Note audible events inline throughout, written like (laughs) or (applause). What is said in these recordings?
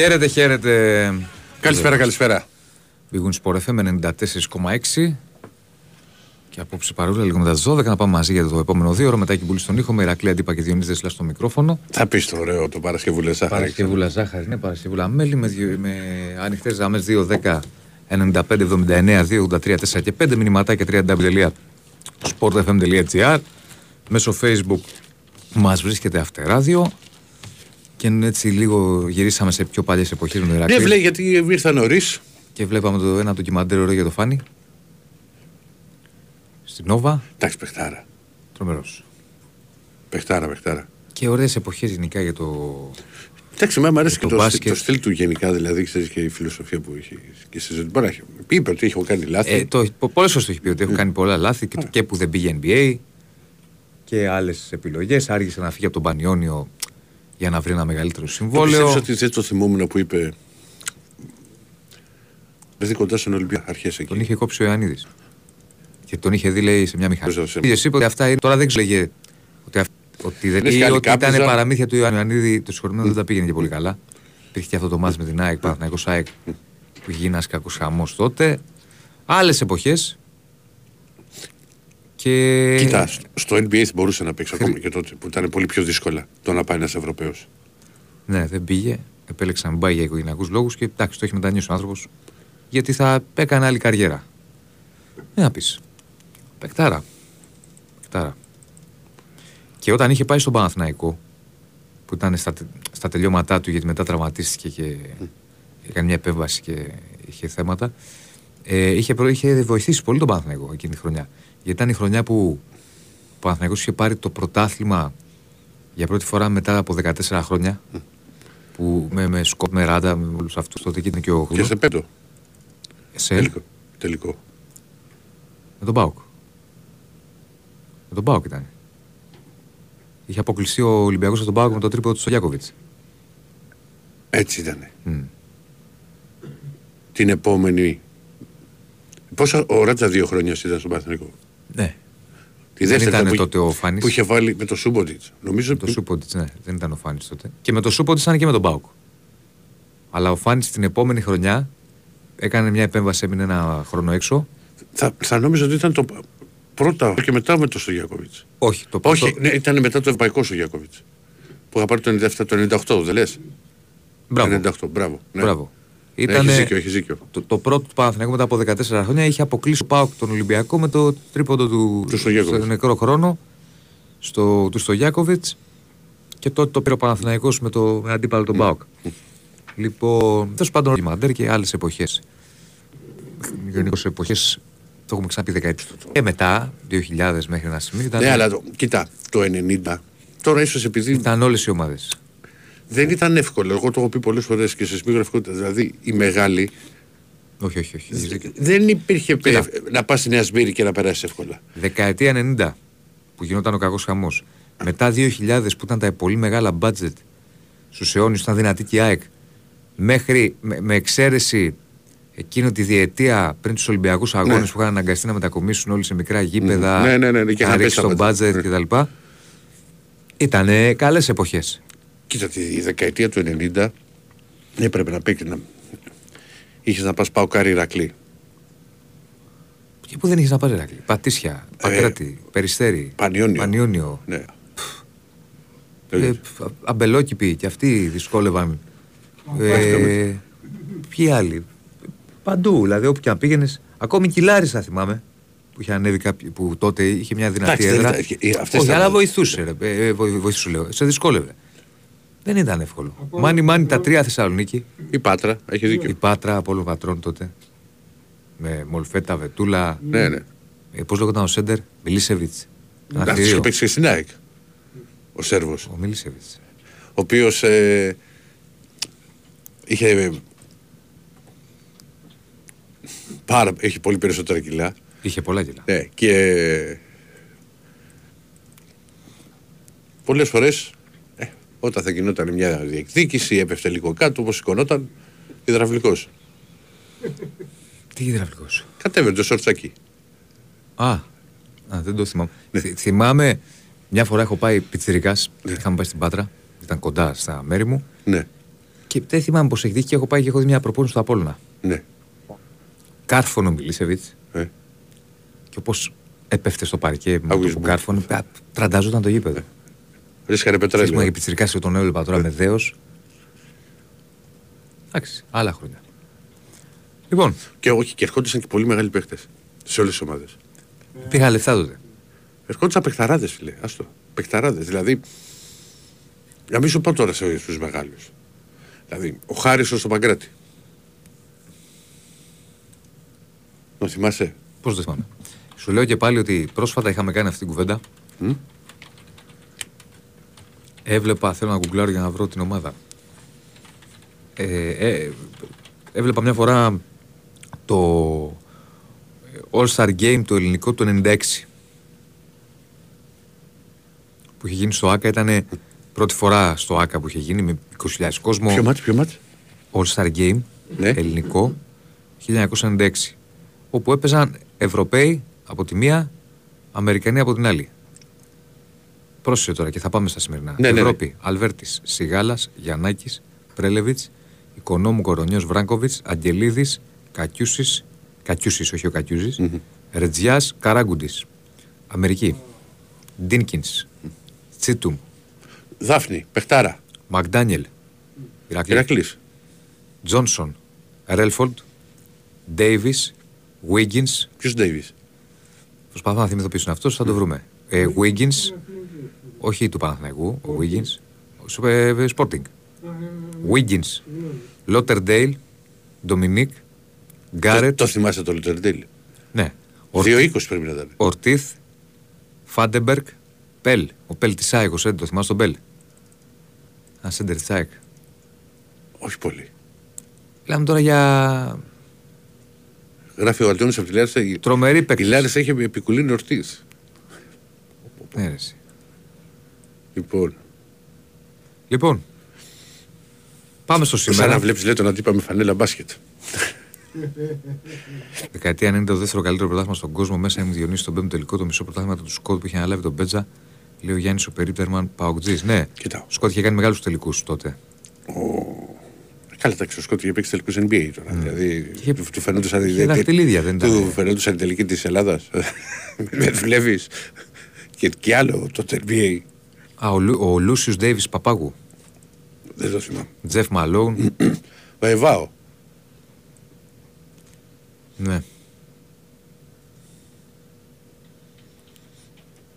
Χαίρετε, χαίρετε. Καλησπέρα, καλησπέρα. Μπήγουν Sport FM 94,6. Και απόψε παρόλα λίγο μετά τι 12 να πάμε μαζί για το επόμενο δύο ώρα μετά και στον ήχο με Ηρακλή Αντίπα και Διονύζε Δεσλά στο μικρόφωνο. Θα πει το ωραίο το Παρασκευούλα Ζάχαρη. Παρασκευούλα Ζάχαρη, ναι, Παρασκευούλα Μέλη με, δυο- με ανοιχτέ γραμμέ 2, 10, 95, 79, 2, 83, 4 και 5 μηνυματάκια www.sportfm.gr μέσω facebook μας βρίσκεται αυτεράδιο και έτσι λίγο γυρίσαμε σε πιο παλιές εποχές με τον Ναι, Ηρακλή βλέπει γιατί ήρθα νωρίς. και βλέπαμε το ένα ντοκιμαντέρ ωραίο για το Φάνη στην Νόβα, Εντάξει, παιχτάρα. τρομερός. Παιχτάρα, παιχτάρα. Και ωραίες εποχές γενικά για το... Εντάξει, εμένα μου αρέσει Το και το, μπάσκετ. το στυλ του γενικά, δηλαδή ξέρεις και η φιλοσοφία που έχει και στη ζωή του. Μπορεί να έχει- Είπε ότι έχω κάνει λάθη. Ε, το, πο- πολλές φορές το έχει πει ότι έχω κάνει πολλά λάθη και, και που δεν πήγε NBA και άλλες επιλογές. Άργησε να φύγει από τον Πανιόνιο για να βρει ένα μεγαλύτερο το συμβόλαιο. πιστεύεις ότι δεν το θυμόμουν που είπε. Δηλαδή κοντά στον Ολυμπιακό, αρχές εκεί. Τον είχε κόψει ο Ιωαννίδης. Και τον είχε δει, λέει, σε μια μηχανή. Βεβαίως, Ο ίδιος είπε ότι αυτά είναι. Τώρα δεν ξέρει ότι, αυ- ότι, δεν, Λες ή και άλλοι ότι ήταν κάπνιζαν. παραμύθια του Ιωαννίδη. Το συγχωρημένο δεν τα πήγαινε και πολύ καλά. Υπήρχε και αυτό το μάτς με την ΑΕΚ, Παναθηναϊκός ΑΕΚ, που είχε γίνει ένα κακός χαμός τότε. Άλλες εποχές. Και... Κοίτα, στο NBA θα μπορούσε να παίξει ακόμα και τότε που ήταν πολύ πιο δύσκολα το να πάει ένας Ευρωπαίος. Ναι, δεν πήγε. Επέλεξε να μην πάει για οικογενειακούς λόγους και εντάξει, το έχει μετανιώσει ο άνθρωπος. Γιατί θα έκανε άλλη καριέρα. Τι να πεις. Πεκτάρα. Πεκτάρα. Και όταν είχε πάει στον Παναθηναϊκό, που ήταν στα, τε- στα τελειώματά του, γιατί μετά τραυματίστηκε και έκανε μια επέμβαση και είχε θέματα, ε, είχε, προ- είχε βοηθήσει πολύ τον Παναθηναϊκό εκείνη τη χρονιά. Γιατί ήταν η χρονιά που ο Παναθηναϊκός είχε πάρει το πρωτάθλημα για πρώτη φορά μετά από 14 χρόνια. Που με, με Σκοπ, με Ράντα, με όλους αυτούς τότε και ήταν και ο Και Χούλο. σε πέτο. Σε, Τελικό. Τελικό. με τον Μπάουκ. Με τον Μπάουκ ήταν. Είχε αποκλειστεί ο Ολυμπιακός από τον Μπάουκ με το τρίπο του Στογιάκοβιτ. Έτσι ήταν. Την επόμενη. Πόσα ο Ράτσα δύο χρόνια ήταν στον Παθηνικό. Ναι. Τη Δεν δεύτερη ήταν που, τότε ο Φάνης. που είχε βάλει με το Σούμποτιτ. Νομίζω Το Σούποντιτ, ναι, δεν ήταν ο Φάνης τότε. Και με το Σούποντιτ ήταν και με τον Μπάουκ. Αλλά ο Φάνης την επόμενη χρονιά έκανε μια επέμβαση, έμεινε ένα χρόνο έξω. θα, θα νόμιζα ότι ήταν το πρώτα και μετά με το Στογιακοβιτ. Όχι, το Όχι, πρώτο- ναι, ήταν μετά το Ευρωπαϊκό Στογιακοβιτ. Που είχα πάρει το 97, το 98, δεν λες; Μπράβο. 98, μπράβο. Ναι. Μπράβο. Ναι, Ήτανε- έχει δίκιο, έχει δίκιο. το, το πρώτο του Παναθηναϊκού μετά από 14 χρόνια είχε αποκλείσει ο Πάοκ τον Ολυμπιακό με το τρίποντο του, Του Στογιάκοβιτς. στο νεκρό χρόνο στο, του Στογιάκοβιτ και τότε το πήρε ο Παναθηναϊκός με, το, με αντίπαλο τον Πάοκ. Λοιπόν, τέλος πάντων, Μαντέρ και άλλες εποχές. Γενικώς εποχές το έχουμε ξαναπεί δεκαετία. Και μετά, 2000 μέχρι ένα σημείο, ήταν, Ναι, αλλά το, κοίτα, το 90. Τώρα ίσως επειδή ήταν όλες οι ομάδες. Δεν ήταν εύκολο. Εγώ το έχω πει πολλές φορές και σε σμίγραφικότητα. Δηλαδή, οι μεγάλοι Όχι, όχι, όχι. έχεις δίκιο. δεν υπήρχε Κοίτα. πε- να πας στη Νέα Σμύρη και να περάσεις εύκολα. Δεκαετία 90 που γινόταν ο κακός χαμός. Μετά 2000 που ήταν τα πολύ μεγάλα budget στους αιώνες ήταν δυνατή και η ΑΕΚ. Μέχρι με, με εξαίρεση εκείνο τη διετία πριν τους Ολυμπιακούς Αγώνες Ναι. που είχαν αναγκαστεί να μετακομίσουν όλοι σε μικρά γήπεδα. Ναι, ναι, ναι, ναι, και να είχαν ρίξει πέσει το τα budget budget. κτλ. Ήταν καλές εποχές. Κοίτα, τη δεκαετία του 90 έπρεπε να παίξει. Να... Είχες να πας πάω κάρι Ηρακλή. Και που δεν είχες να πάρεις Ρακλή; Πατήσια, Πατράτη, Περιστέρι, Πανιόνιο. Πανιόνιο. Ναι. Ε, π- αμπελόκηποι και αυτοί δυσκόλευαν. Ε, ποιοι άλλοι; Παντού, δηλαδή όπου και αν πήγαινες. Ακόμη Κιλάρη θα θυμάμαι. Που είχε ανέβει κάποιο, που τότε είχε μια δυνατή Εντάξει, δεν έδρα. ήταν- ε, αυτές Όχι, ήταν- αλλά βοηθούσε. Ρε, ε, ε, βοη- βοηθούσε, λέω. Σε δυσκόλευε. Δεν ήταν εύκολο. Μάνι μάνι τα τρία Θεσσαλονίκη. Η Πάτρα, έχει δίκιο. Η Πάτρα από όλων πατρών τότε. Με Μολφέτα, Βετούλα. Ναι, ναι. Ε, Πώς λέγονταν ο Σέντερ, Μιλίσεβιτς. Αυτό είχε παίξεις και στην ΑΕΚ. Ο Σέρβος. Ο Μιλίσεβιτς. Ο οποίος ε, είχε. Πάρα, έχει πολύ περισσότερα κιλά. Είχε πολλά κιλά. Ναι, και πολλές φορές ε, όταν θα γινόταν μια διεκδίκηση έπεφτε λίγο κάτω όπως σηκωνόταν υδραυλικός. (laughs) Τι υδραυλικός; Κατέβαινε το σορτσάκι. Α, α, δεν το θυμάμαι. Θυ- θυμάμαι, μια φορά έχω πάει πιτσιρικάς, είχαμε πάει στην Πάτρα, ήταν κοντά στα μέρη μου Ναι. Και δεν θυμάμαι πώς έχει δει και έχω πάει και έχω δει μια προπόνηση στο Απόλυνα. Ναι. Κάρφωνο Μιλίσεβιτς. Ε. Και όπως έπεφτε στο παρκέ με το Άκουσες που μου. κάρφωνε, α, τρανταζόταν το γήπεδο. Ρίσκαρε Ξέρεις, πετρέλαιο. μου είχε πιτσιρικάσει τον έβλεπα τώρα με δέος. Εντάξει, άλλα χρόνια. Λοιπόν, Και όχι, και ερχόντουσαν και πολύ μεγάλοι παίχτε σε όλες τις ομάδες. πήγα λεφτά τότε. Ερχόντουσαν παιχταράδες, φίλε. Άστο. Παιχταράδες. Δηλαδή, να μην σου πω τώρα στου μεγάλους. Δηλαδή, ο Χάριστο στο Παγκράτη. Να θυμάσαι. Πώς δεν θυμάμαι. Σου λέω και πάλι ότι πρόσφατα είχαμε κάνει αυτή την κουβέντα. Μμ. Έβλεπα, θέλω να γκουγκλάρω για να βρω την ομάδα. Ε, ε, έβλεπα μια φορά το All Star Game το ελληνικό το 96 που είχε γίνει στο ΆΚΑ ήταν πρώτη φορά στο ΆΚΑ που είχε γίνει με 20.000 κόσμο Ποιο μάτς, ποιο μάτς; All Star Game Ναι. ελληνικό 1996 όπου έπαιζαν Ευρωπαίοι από τη μία Αμερικανοί από την άλλη Πρόσεχε τώρα και θα πάμε στα σημερινά Ναι, ναι, ναι. Ευρώπη, Αλβέρτης, Σιγάλας, Γιαννάκης, Πρέλεβιτς Οικονόμου Κορονιός Βράγκοβιτς, Αγγελίδης, Κακιούσης Κακιούσης, όχι ο Κακιούζης Μμμ. Ρετζιάς, Καράγκουντης Αμερική Ντίνκινς Τσίτουμ, Δάφνη, παιχτάρα. Μακδάνιελ Ηρακλή, Ηρακλής. Τζόνσον, Ρέλφολντ, Ντέιβις, Wiggins. Ποιος Ντέιβις; Προσπαθώ να θυμηθώ ποιος είναι αυτός, θα το βρούμε. Ε, Wiggins, όχι του Παναθηναϊκού, ο Wiggins, ο ε, ε, Sporting. Wiggins, Lauderdale, Dominic, Το, Garrett, το θυμάσαι το Λουτερντέλ. ναι, 2-20 πρέπει να ήταν. Ορτίθ, Φάντεμπεργκ, Πέλ. Ο Πέλ της ΑΕΚ, ο Σέντερ, το θυμάσαι τον Πέλ. Ένα Σέντερ της ΑΕΚ. Όχι πολύ. Λέμε τώρα για Γράφει ο Αλτιόνη από τη Λάρισα. η- τρομερή Η παίκτης. Λάρισα έχει επικουλίνει ορτή. Ναι, ρε, εσύ. Λοιπόν, Λοιπόν, πάμε στο σαν σήμερα. να βλέπεις λέει τον αντίπα με φανέλα μπάσκετ. Δεκαετία 90 το δεύτερο καλύτερο πρωτάθλημα στον κόσμο. Μέσα ήμουν Διονύσης στον πέμπτο τελικό. Το μισό πρωτάθλημα του Σκότ που είχε αναλάβει τον Μπέτζα. Λέει ο Γιάννης ο περίπτερμαν Παοκτζής. Ναι, Κοιτάω. ο Σκότ είχε κάνει μεγάλους τελικούς τότε. Καλά, εντάξει, ο Σκότ είχε παίξει τελικούς NBA τώρα. Δηλαδή, Είχε- του, του φαινόντουσαν είχε δαχτυλίδια, δεν ήταν. Του φαινόντουσαν η τελική της Ελλάδας. (laughs) Με δουλεύει. Και, και άλλο το NBA. Α, ο, Λου, ο Λούσιου Ντέιβις Παπάγου. Δεν το θυμάμαι. Τζεφ Μαλόουν. Ο Εβάο. ναι.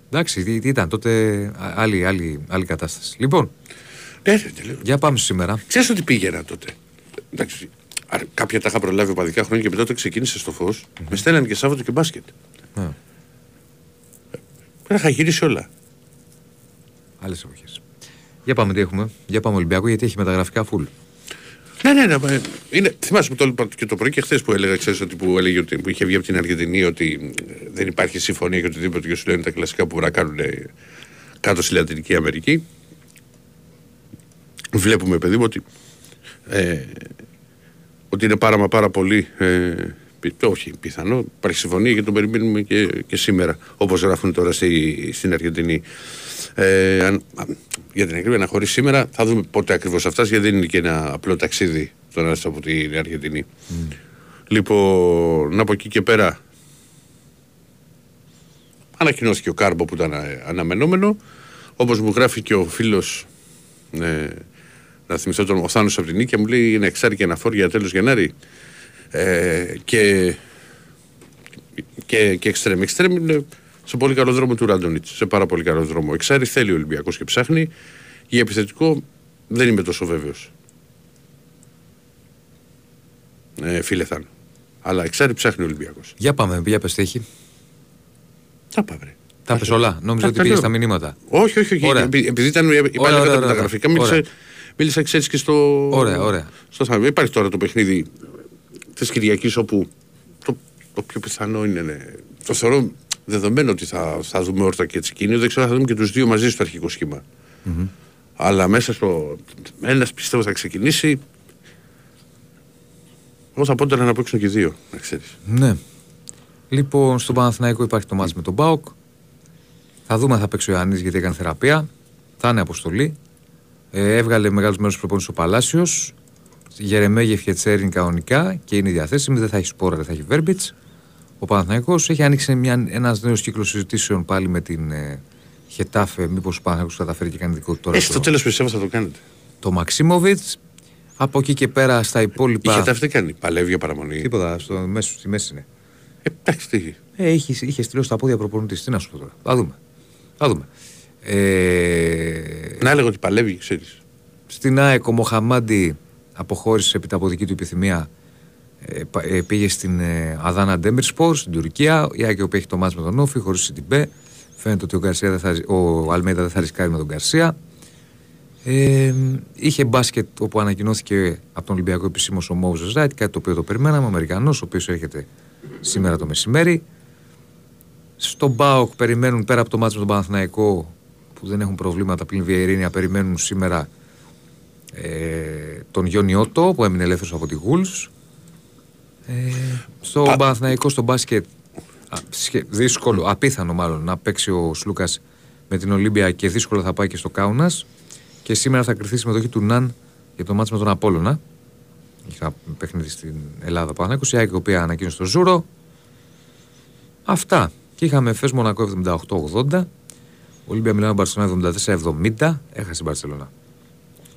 Εντάξει, τι, τι ήταν τότε α- άλλη, άλλη, άλλη κατάσταση. Λοιπόν, Ναι, ρε, τελείω. για πάμε στο σήμερα. Ξέρεις ότι πήγαινα τότε. Εντάξει, α, κάποια τα είχα προλάβει οπαδικά χρόνια και μετά το ξεκίνησε στο φως. Με στέλνανε και Σάββατο και μπάσκετ. Ναι, Τα είχα γυρίσει όλα. Άλλες εποχές. Για πάμε τι έχουμε. Για πάμε Ολυμπιακό γιατί έχει μεταγραφικά full. Ναι, ναι, ναι. μα, Είναι, θυμάσαι που το είπα και το πρωί και χθες που έλεγα, ξέρεις, ότι που έλεγε ότι που είχε βγει από την Αργεντινή ότι ε, δεν υπάρχει συμφωνία και οτιδήποτε και σου λένε τα κλασικά που μπορεί να κάνουν ε, κάτω στη Λατινική Αμερική. Βλέπουμε, παιδί μου, ότι, ε, ότι είναι πάρα μα πάρα πολύ. Ε, πι- όχι πιθανό, υπάρχει συμφωνία και τον περιμένουμε και, και σήμερα, όπως γράφουν τώρα στη, στην Αργεντινή. Ε, αν, α, για την ακρίβεια να χωρίσει σήμερα, θα δούμε πότε ακριβώς θα φτάσει, γιατί δεν είναι και ένα απλό ταξίδι το να έρθει από την Αργεντινή. Λοιπόν, από εκεί και πέρα ανακοινώθηκε ο Κάρμπο που ήταν ε, αναμενόμενο. Όπως μου γράφει και ο φίλος ε, να θυμηθώ τον ο Θάνος από την Νίκαια μου λέει είναι εξάρι και αναφόρ για τέλος Γενάρη ε, και και, και εξτρέμ. Εξτρέμ είναι σε πολύ καλό δρόμο του Ράντονιτ. Σε πάρα πολύ καλό δρόμο. Εξάρι θέλει ο Ολυμπιακός και ψάχνει. Για επιθετικό δεν είμαι τόσο βέβαιος. Ε, φίλε Θάνο. Αλλά εξάρι ψάχνει ο Ολυμπιακός. Για πάμε, για πες τι έχει. Τα πάμε. Τα πες όλα. Νόμιζα Τα- ότι τα πήγες λέω. στα μηνύματα. Όχι, όχι, όχι. Ωραία. Επει- Επειδή ήταν πάλι ωραία, κατά ωραία. τα γραφικά, μίλησα, Ωραία. μίλησα ξέρεις και στο. Ωραία, ωραία. Στο θέμα. Υπάρχει τώρα το παιχνίδι της Κυριακής όπου το, το πιο πιθανό είναι. ναι, το θεωρώ δεδομένο ότι θα, θα δούμε όρτα και Τσικίνιο. Δεν ξέρω αν θα δούμε και τους δύο μαζί στο αρχικό σχήμα. Αλλά μέσα στο. Ένας πιστεύω θα ξεκινήσει. Εγώ θα πω τώρα να παίξουν και δύο, να ξέρεις. Ναι. Λοιπόν, στον Παναθηναϊκό υπάρχει το μάτς με τον Μπάουκ. Θα δούμε αν θα παίξει ο Ιωάννης γιατί έκανε θεραπεία. Θα είναι αποστολή. Ε, έβγαλε μεγάλους μέρους προπόνηση ο Παλάσιος. Γερεμέγεφ και Τσέριν κανονικά και είναι διαθέσιμη, δεν θα έχει σπόρα, δεν θα έχει βέρμπιτς. Ο Παναθηναϊκός έχει ανοίξει ένας νέος κύκλος συζητήσεων πάλι με την ε, Χετάφε. Μήπως ο Παναθηναϊκός καταφέρει και κάνει δικό του τώρα. Ε, στο τέλος πιστεύω θα το κάνετε. Το Μαξίμοβιτς. Από εκεί και πέρα στα υπόλοιπα. Η Χετάφε δεν κάνει. Παλεύει για παραμονή. Τίποτα, στο μέσο, στη μέση είναι. Ε, εντάξει, τι. Ε, είχε, είχε στείλει στα πόδια προπονητής. Τι να σου πω τώρα. Θα δούμε. Θα δούμε. Ε... Να έλεγα ότι παλεύει, ξέρεις. Στην ΑΕΚ ο Μοχαμάντι αποχώρησε επί τα από δική του επιθυμία. Ε, ε, πήγε στην ε, Αδάνα Ντεμίρ στην Τουρκία. Η ΑΕΚ που έχει το ματς με τον ΟΦΗ χωρίς Σιντιμπέ. Φαίνεται ότι ο, Γκαρσία δεν θα, ο Αλμέιδα δεν θα ρισκάρει με τον Γκαρσία. Ε, είχε μπάσκετ όπου ανακοινώθηκε από τον Ολυμπιακό επισήμως ο Μόουζε Ράιτ, κάτι το οποίο το περιμέναμε. Ο Αμερικανός, ο οποίος έρχεται σήμερα το μεσημέρι. Στον Μπάοκ περιμένουν πέρα από το μάτσο με τον Παναθηναϊκό που δεν έχουν προβλήματα πλην Βιερίνια, περιμένουν σήμερα ε, τον Γιόνι Ότο που έμεινε ελεύθερος από τη Γούλς. Ε, στο Α... Παναθηναϊκό, στο μπάσκετ, α, δύσκολο, απίθανο μάλλον να παίξει ο Σλούκας με την Ολύμπια και δύσκολο θα πάει και στο Κάουνας. Και σήμερα θα κριθεί η συμμετοχή του Ναν για το ματς με τον Απόλλωνα. Είχα παιχνίδι στην Ελλάδα πάνω. Η η οποία ανακοίνωσε το Ζούρο. Αυτά. Και είχαμε Εφές Μονακό 78-80. Ολύμπια Μιλάνο Μπαρσελόνα 74-70. Έχασε η Μπαρσελόνα.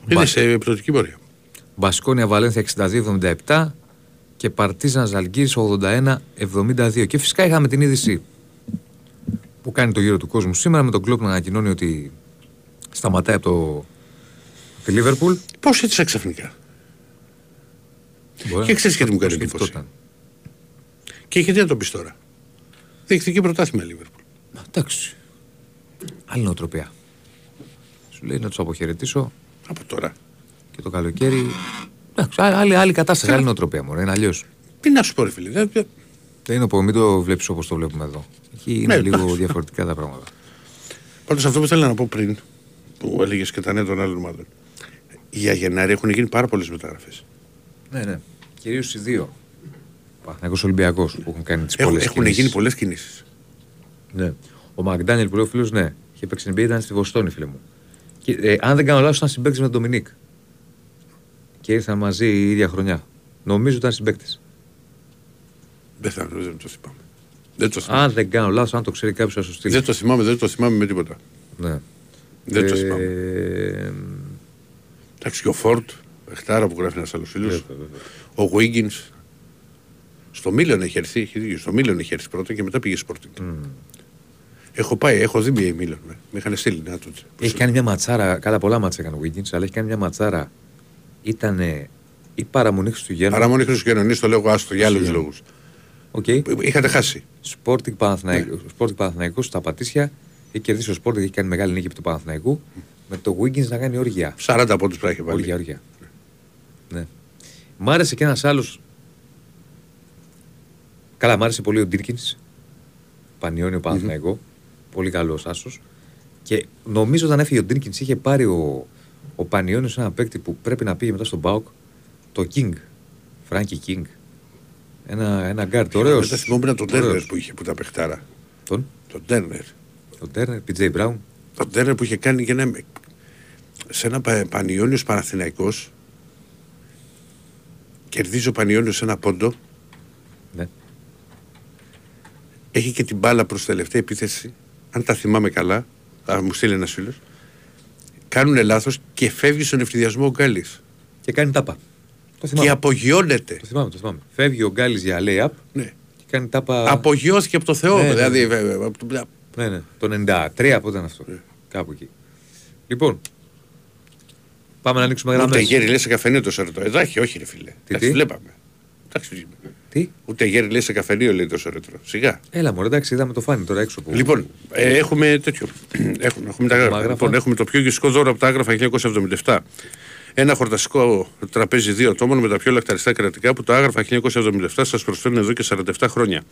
Είναι σε πτωτική πορεία. Μπασκόνια Βαλένθια 62-77 και Παρτίζαν Ζαλγκύρη 81-72. Και φυσικά είχαμε την είδηση που κάνει το γύρο του κόσμου σήμερα με τον κλόπ να ανακοινώνει ότι σταματάει από το τη Λίβερπουλ. Πώς έτσι ξαφνικά; και ξέρεις γιατί μου κάνει εντύπωση. Και γιατί να το πεις τώρα; Διεκτική πρωτάθλημα Λίβερπουλ. Εντάξει. Άλλη νοοτροπία. Σου λέει να τους αποχαιρετήσω. Από τώρα. Και το καλοκαίρι. Εντάξει, άλλη, άλλη κατάσταση, άλλη νοοτροπία μου. Είναι αλλιώς. Τι να σου πω, ρε φίλε. Δεν, είναι από μην το βλέπεις όπως το βλέπουμε εδώ. Εκεί είναι ναι, λίγο διαφορετικά τα πράγματα. Πάντως αυτό που θέλω να πω πριν, που έλεγες και τα νέα των άλλων ομάδων. Για Γενάρη έχουν γίνει πάρα πολλές μεταγραφές. Ναι, ναι. Κυρίως οι δύο. Παναγιώ Ολυμπιακός που έχουν κάνει τις πολλές Έχουν γίνει πολλές κινήσεις. Ναι. Ο Μακδάνιελ που λέει ο φίλος, ναι. Είχε παίξει την ήταν στη Βοστόνη, φίλε μου. Και, ε, αν δεν κάνω λάθος, ήταν συμπαίκτης με τον Ντομινίκ. Και ήρθαν μαζί η ίδια χρονιά. Νομίζω ήταν συμπαίκτης. Δεν θα δεν το θυμάμαι. Δεν το θυμάμαι. Αν δεν κάνω λάθος, αν το ξέρει κάποιος, θα σου στείλει. Δεν το θυμάμαι, δεν το θυμάμαι με τίποτα. Ναι. Δεν ε... το θυμάμαι. Εντάξει, και ο Φόρτ, Εχτάρα που γράφει ένας άλλος φίλος. Ο Wiggins. Στο Μίλιον έχει έρθει, έχει δίκιο. Στο Μίλιον έχει έρθει πρώτα και μετά πήγε Sporting. Mm. Έχω πάει, έχω δει μια Μίλιον. Με είχαν στείλει να το Έχει κάνει μια ματσάρα, κατά πολλά μάτσα έκανε ο Wiggins, αλλά έχει κάνει μια ματσάρα. Ήταν η παραμονή Χριστουγέννων; Παραμονή Χριστουγέννων, στο λέω άστο για άλλους λόγους. Okay. Είχατε χάσει. Sporting Παναθηναϊκός στα Πατήσια. Έχει κερδίσει ο Sporting, έχει κάνει μεγάλη νίκη του Παναθηναϊκού. Με το Wiggins να κάνει όργια. 40 από του πράγει Όργια, όργια. Ναι. Μ' άρεσε και ένας άλλος. Καλά, μ' άρεσε πολύ ο Ντίρκινς. Πανιόνιο Παναθηναϊκό. Mm-hmm. Πολύ καλός άσος. Και νομίζω όταν έφυγε ο Ντίρκινς είχε πάρει ο, ο Πανιόνιος ένα παίκτη που πρέπει να πήγε μετά στον ΠΑΟΚ. Το King. Φράνκι King. Ένα, ένα γκαρντ. Ωραίος. Δεν θυμόμουν τον Τέρνερ που είχε που τα παιχτάρα. Τον; Τον Τέρνερ. Τον Τέρνερ, PJ Brown. Τον Τέρνερ που είχε κάνει και ένα. Σε ένα Πανιόνιος Παναθηναϊκός Κερδίζει ο Πανιόνιος ένα πόντο. Ναι. Έχει και την μπάλα προς τελευταία επίθεση. Αν τα θυμάμαι καλά, θα μου στείλει ένα φίλο. Κάνουν λάθος και φεύγει στον ευθυδιασμό ο Γκάλης. Και κάνει τάπα. Το θυμάμαι. Και απογειώνεται. Το θυμάμαι, το θυμάμαι. Φεύγει ο Γκάλης για lay-up. Ναι. Και κάνει τάπα. Απογειώθηκε από το Θεό. Ναι, δηλαδή, ναι, ναι. ναι, ναι. Το 93 που ήταν αυτό. Ναι. Κάπου εκεί. Λοιπόν, Πάμε να ανοίξουμε γραμμές. Ούτε γέρι λες σε καφενείο το ρετρό. Εδάχει, όχι, ρε φίλε. Τι, τι; βλέπαμε. Εντάξει, τι; Ούτε γέροι λες σε καφενείο λέει τόσο ρετρό. Σιγά. Έλα μου, εντάξει, είδαμε το Φάνη τώρα έξω. Που... Λοιπόν, ε, έχουμε τέτοιο. (clears throat) έχουμε, έχουμε, τα Λοιπόν, έχουμε το πιο γευστικό δώρο από τα άγραφα 1977. Ένα χορταστικό τραπέζι δύο ατόμων με τα πιο λακταριστά κρεατικά που το άγραφα 1977 σας προσφέρουν εδώ και 47 χρόνια.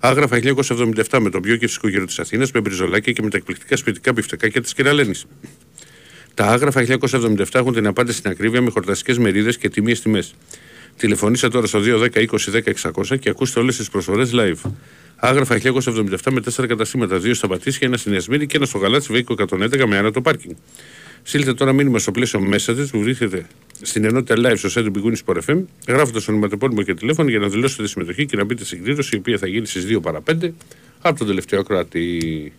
Άγραφα 1977 με τον πιο γευστικό γύρο της Αθήνας με μπριζολάκια και με τα εκπληκτικά σπιτικά μπιφτεκάκια της κυρα-Λένης. Τα άγραφα 1977 έχουν την απάντηση στην ακρίβεια με χορταστικές μερίδες και τίμιες τιμές. Τηλεφωνήστε τώρα στο 210 20 και ακούστε όλες τις προσφορές live. Άγραφα 1977 με 4 καταστήματα, 2 στα Πατήσια, ένα στην Ιασμίνη και ένα στο Γαλάτσι Βέικο 111 με άνατο πάρκινγκ. Στείλτε τώρα μήνυμα στο πλαίσιο μέσα της που βρίσκεται στην ενότητα live στο site του Big Sport FM, γράφοντας το ονοματεπώνυμο και τηλέφωνο για να δηλώσετε τη συμμετοχή και να μπείτε στην εκδήλωση η οποία θα γίνει στις 2 παρα 5 από τον τελευταίο ακροατή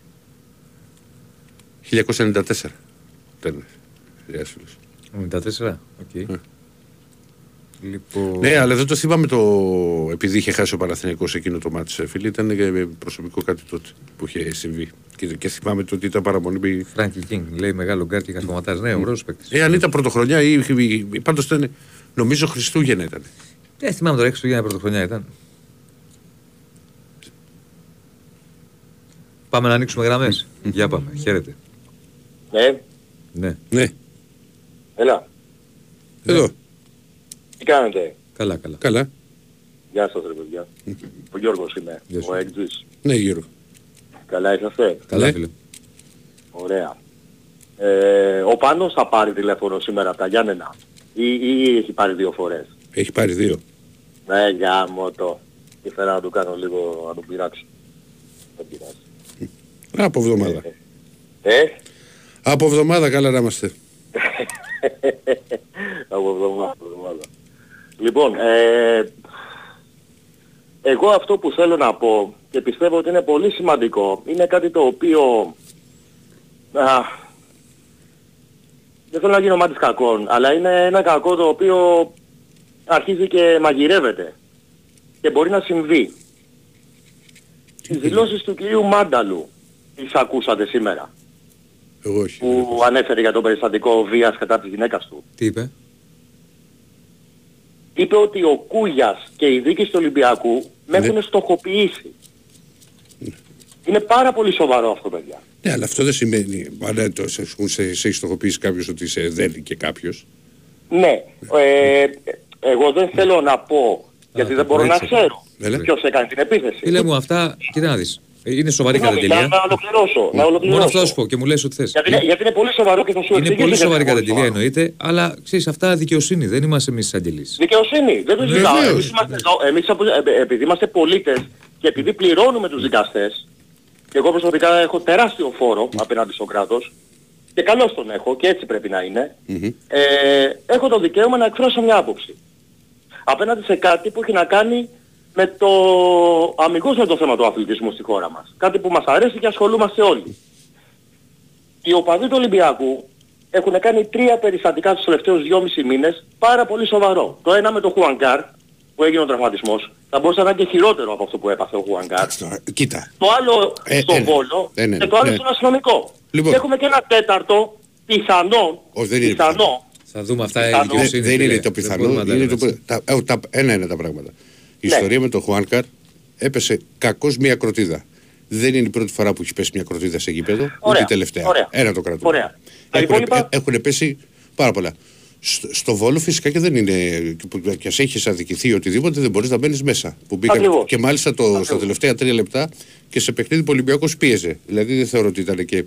1994. Ήταν. 94, οκ. Λοιπόν... Ναι, αλλά δεν το θυμάμαι το. Επειδή είχε χάσει ο Παναθηναϊκός εκείνο το μάτι σε φίλη, ήταν ε, προσωπικό κάτι τότε που είχε συμβεί. Και, και θυμάμαι το ότι ήταν παραμονή. Φράγκη Κίνγκ, λέει μεγάλο γκάρ και κακοματά. Ναι, ωραίος παίκτης. Ε, αν ήταν πρωτοχρονιά ή. Πάντως ήταν. Νομίζω Χριστούγεννα ήταν. Ε, θυμάμαι τώρα Χριστούγεννα πρωτοχρονιά ήταν. Πάμε να ανοίξουμε γραμμές. Για πάμε. Χαίρετε. Ναι. Ναι. Ναι. Έλα. Εδώ. Τι κάνετε; Καλά, καλά. Καλά. Γεια σας ρε παιδιά. Ο Γιώργος είμαι. Γεια σου. Ο Έκτζης. Ναι, γύρω. Καλά είσαστε; Καλά, Ναι. φίλε. Ωραία. Ε, ο Πάνος θα πάρει τηλέφωνο σήμερα από τα Γιάννενα. Ή, ή έχει πάρει δύο φορές; Έχει πάρει δύο. Ναι, γάμο το. Ήθελα να του κάνω λίγο, να του πειράξω. Δεν πειράζει. Α, Από εβδομάδα. Ε, Από εβδομάδα καλά να είμαστε. (laughs) από εβδομάδα, από εβδομάδα. Λοιπόν, ε, εγώ αυτό που θέλω να πω και πιστεύω ότι είναι πολύ σημαντικό είναι κάτι το οποίο α, δεν θέλω να γίνω μάτις κακών, αλλά είναι ένα κακό το οποίο αρχίζει και μαγειρεύεται και μπορεί να συμβεί. Τις δηλώσεις του κυρίου Μάνταλου τις ακούσατε σήμερα Εγώ όχι. που ανέφερε για το περιστατικό βίας κατά της γυναίκας του. Τι είπε; Είπε ότι ο Κούγιας και οι δίκες του Ολυμπιακού με Ναι. έχουν στοχοποιήσει. Είναι πάρα πολύ σοβαρό αυτό παιδιά. Ναι, αλλά αυτό δεν σημαίνει. Αν το σε, σε, σε έχει στοχοποιήσει κάποιος ότι σε δένει και κάποιος. Ναι, ε, εγώ δεν θέλω να πω, γιατί το δεν μπορώ να έτσι. ξέρω Έλα. ποιος έκανε την επίθεση. Φίλε μου, αυτά, κοίτα να δεις. Ε, Είναι σοβαρή Συγγνώμη, καταγγελία. Να, να ολοκληρώσω, να Μόνο ολοκληρώσω. αυτό θα σου πω και μου λες ό,τι θες. Γιατί, είναι- γιατί είναι πολύ σοβαρό και θα σου Είναι εξηγήσω πολύ γιατί σοβαρή πολύ καταγγελία σοβαρό. εννοείται, αλλά ξέρεις αυτά δικαιοσύνη, δεν είμαστε εμείς εισαγγελείς. Δικαιοσύνη, δεν το Βεβαίως. ζητάω. Εμείς, είμαστε εδώ, εμείς απο- ε, ε, επειδή είμαστε πολίτες και επειδή πληρώνουμε τους δικαστές, και εγώ προσωπικά έχω τεράστιο φόρο απέναντι στο κράτος, και καλώς τον έχω και έτσι πρέπει να είναι, ε, έχω το δικαίωμα να εκφράσω μια άποψη. Απέναντι σε κάτι που έχει να κάνει με το αμυγός με το θέμα του αθλητισμού στη χώρα μας. Κάτι που μας αρέσει και ασχολούμαστε όλοι. Οι οπαδοί του Ολυμπιακού έχουν κάνει τρία περιστατικά τους τελευταίους δυόμισι μήνες πάρα πολύ σοβαρό. Το ένα με το Χουανκάρ που έγινε ο τραυματισμός. Θα μπορούσε να είναι και χειρότερο από αυτό που έπαθε ο Χουανκάρ. Κοίτα. Το άλλο Ε, στο ε, ναι. Βόλο Ε, ναι, και το άλλο ναι. στον αστυνομικό. Λοιπόν. Και έχουμε και ένα τέταρτο πιθανό, Όχι, δεν είναι πιθανό, Θα δούμε αυτά η Πιθανό. Δεν, δικαιοσύνη. δεν φίλε. είναι το Δεν πιθανό. μπορούμε να τα Είναι λέμε το, έτσι. τα, ε, τα, ένα είναι τα πράγματα. Η Ναι. ιστορία με τον Χουάνκαρ έπεσε κακώς μία κροτίδα. Δεν είναι η πρώτη φορά που έχει πέσει μια κροτίδα σε γήπεδο, ούτε Ωραία, η τελευταία. ωραία. Ένα το κρατούμε. Ωραία. Τα Έχουν, υπόλοιπα- ε, έχουν πέσει πάρα πολλά. Στο, στο Βόλο φυσικά και δεν είναι. που- Και ας έχεις αδικηθεί οτιδήποτε, δεν μπορείς να μπαίνεις μέσα. Που μπήκαν, Ακριβώς. και μάλιστα το, στα τελευταία τρία λεπτά και σε παιχνίδι που ο Ολυμπιακός πίεζε. Δηλαδή δεν θεωρώ ότι ήταν και,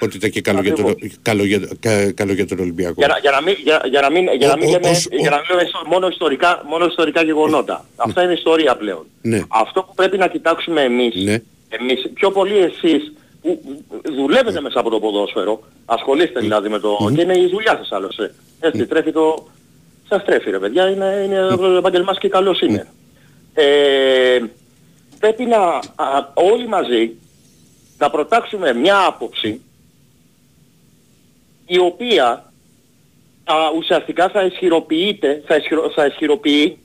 ότι ήταν και καλό, για τον, Ακριβώς. καλό, για, κα- καλό για τον Ολυμπιακό. Για να, για να μην, για, για να μην, για να μην, Ο- ο- λέμε, ως- ο- για να μην λέμε ιστο- μόνο, ιστορικά, μόνο ιστορικά γεγονότα. Αυτά είναι ιστορία πλέον. Ναι. Αυτό που πρέπει να κοιτάξουμε εμείς, Ναι. εμείς πιο πολύ εσείς που δουλεύετε μέσα από το ποδόσφαιρο, ασχολείστε δηλαδή με το... και είναι η δουλειά σας άλλωστε. Έτσι τρέφει το... Σας τρέφει ρε παιδιά, είναι, είναι το επάγγελμά σας και καλώς είναι. Ε, πρέπει να α, όλοι μαζί να προτάξουμε μια άποψη η οποία α, ουσιαστικά θα ισχυροποιείται, θα, ισχυρο, θα ισχυροποιεί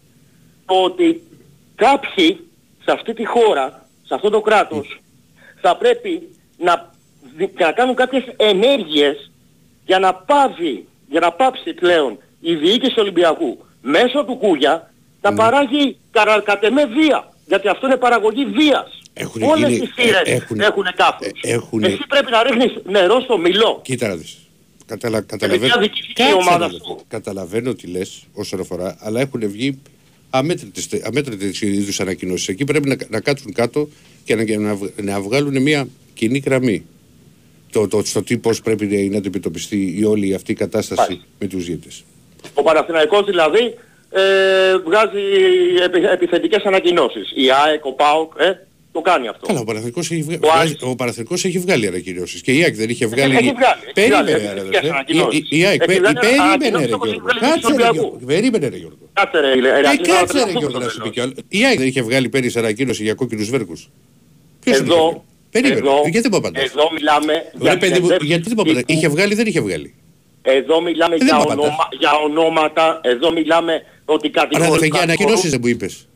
το ότι κάποιοι σε αυτή τη χώρα, σε αυτό το κράτος, θα πρέπει να, δι- να κάνουν κάποιες ενέργειες για να πάψει, για να πάψει πλέον η διοίκηση του Ολυμπιακού μέσω του Κούγια να παράγει κατ' κατ' εμέ βία. Γιατί αυτό είναι παραγωγή βίας. Έχουν Όλες γίνει- οι θύρες ε, έχουν- έχουν κάφρους. ε, έχουν- Εσύ πρέπει να ρίχνεις νερό στο μιλό. Κοίτα να δεις. Καταλα, καταλαβαίνω, παιδιά δικηθεί η Κάτσε ομάδα να δεις. σου. καταλαβαίνω τι λες όσον αφορά, αλλά έχουν βγει αμέτρητες, αμέτρητες είδους ανακοινώσεις. Εκεί πρέπει να, να κάτσουν κάτω και να, να, βγ- να βγάλουν μια κοινή γραμμή. Το, το, στο τι πώς πρέπει να αντιμετωπιστεί η όλη αυτή η κατάσταση Μάλιστα. με τους γήτες. Ο Παναθηναϊκός δηλαδή ε, βγάζει επι, επιθετικές ανακοινώσεις. Η ΑΕΚ, ο ΠΑΟΚ, ε, Το κάνει αυτό. Καλά, ο Παναθηνικός έχει, βγα... Ο βγάζει- Άρης. ο Παναθηνικός έχει βγάλει ανακοινώσεις και η ΑΕΚ δεν είχε βγάλει... Έχει βγάλει, έχει Περίμενε, βγάλει, ρε, έχει αδερφέ. βγάλει ανακοινώσεις. Η- η- η ΑΕΚ, Έχει πε- βγάλει περίμενε ρε ανακοινώσεις όπως Γιώργο. έχει βγάλει Κάτσε του ρε Ολυμπιακού. Γιώργο. Περίμενε ρε Γιώργο. Κάτσε ρε, ρε, Ε, ρε, κάτσε ρε αυτό Γιώργο το να σου θέλω. πει κι άλλο. Η ΑΕΚ δεν είχε βγάλει πέρυσι ανακοίνωση για κόκκινους βέρκους. Ποιος την είχε βγάλει; Εδώ, Περίμενε. εδώ, Γιατί δεν μου απαντάς. εδώ μιλάμε Ρε παιδί μου, συνεντεύξεις γιατί δεν μου απαντάς. τύπου. Είχε βγάλει ή δεν είχε βγάλει; Εδώ μιλάμε δεν για, μου απαντάς. ονόμα, για ονόματα, εδώ μιλάμε ότι Άρα αδερφέ κατηγορούν, για ανακοινώσεις δεν μου είπες.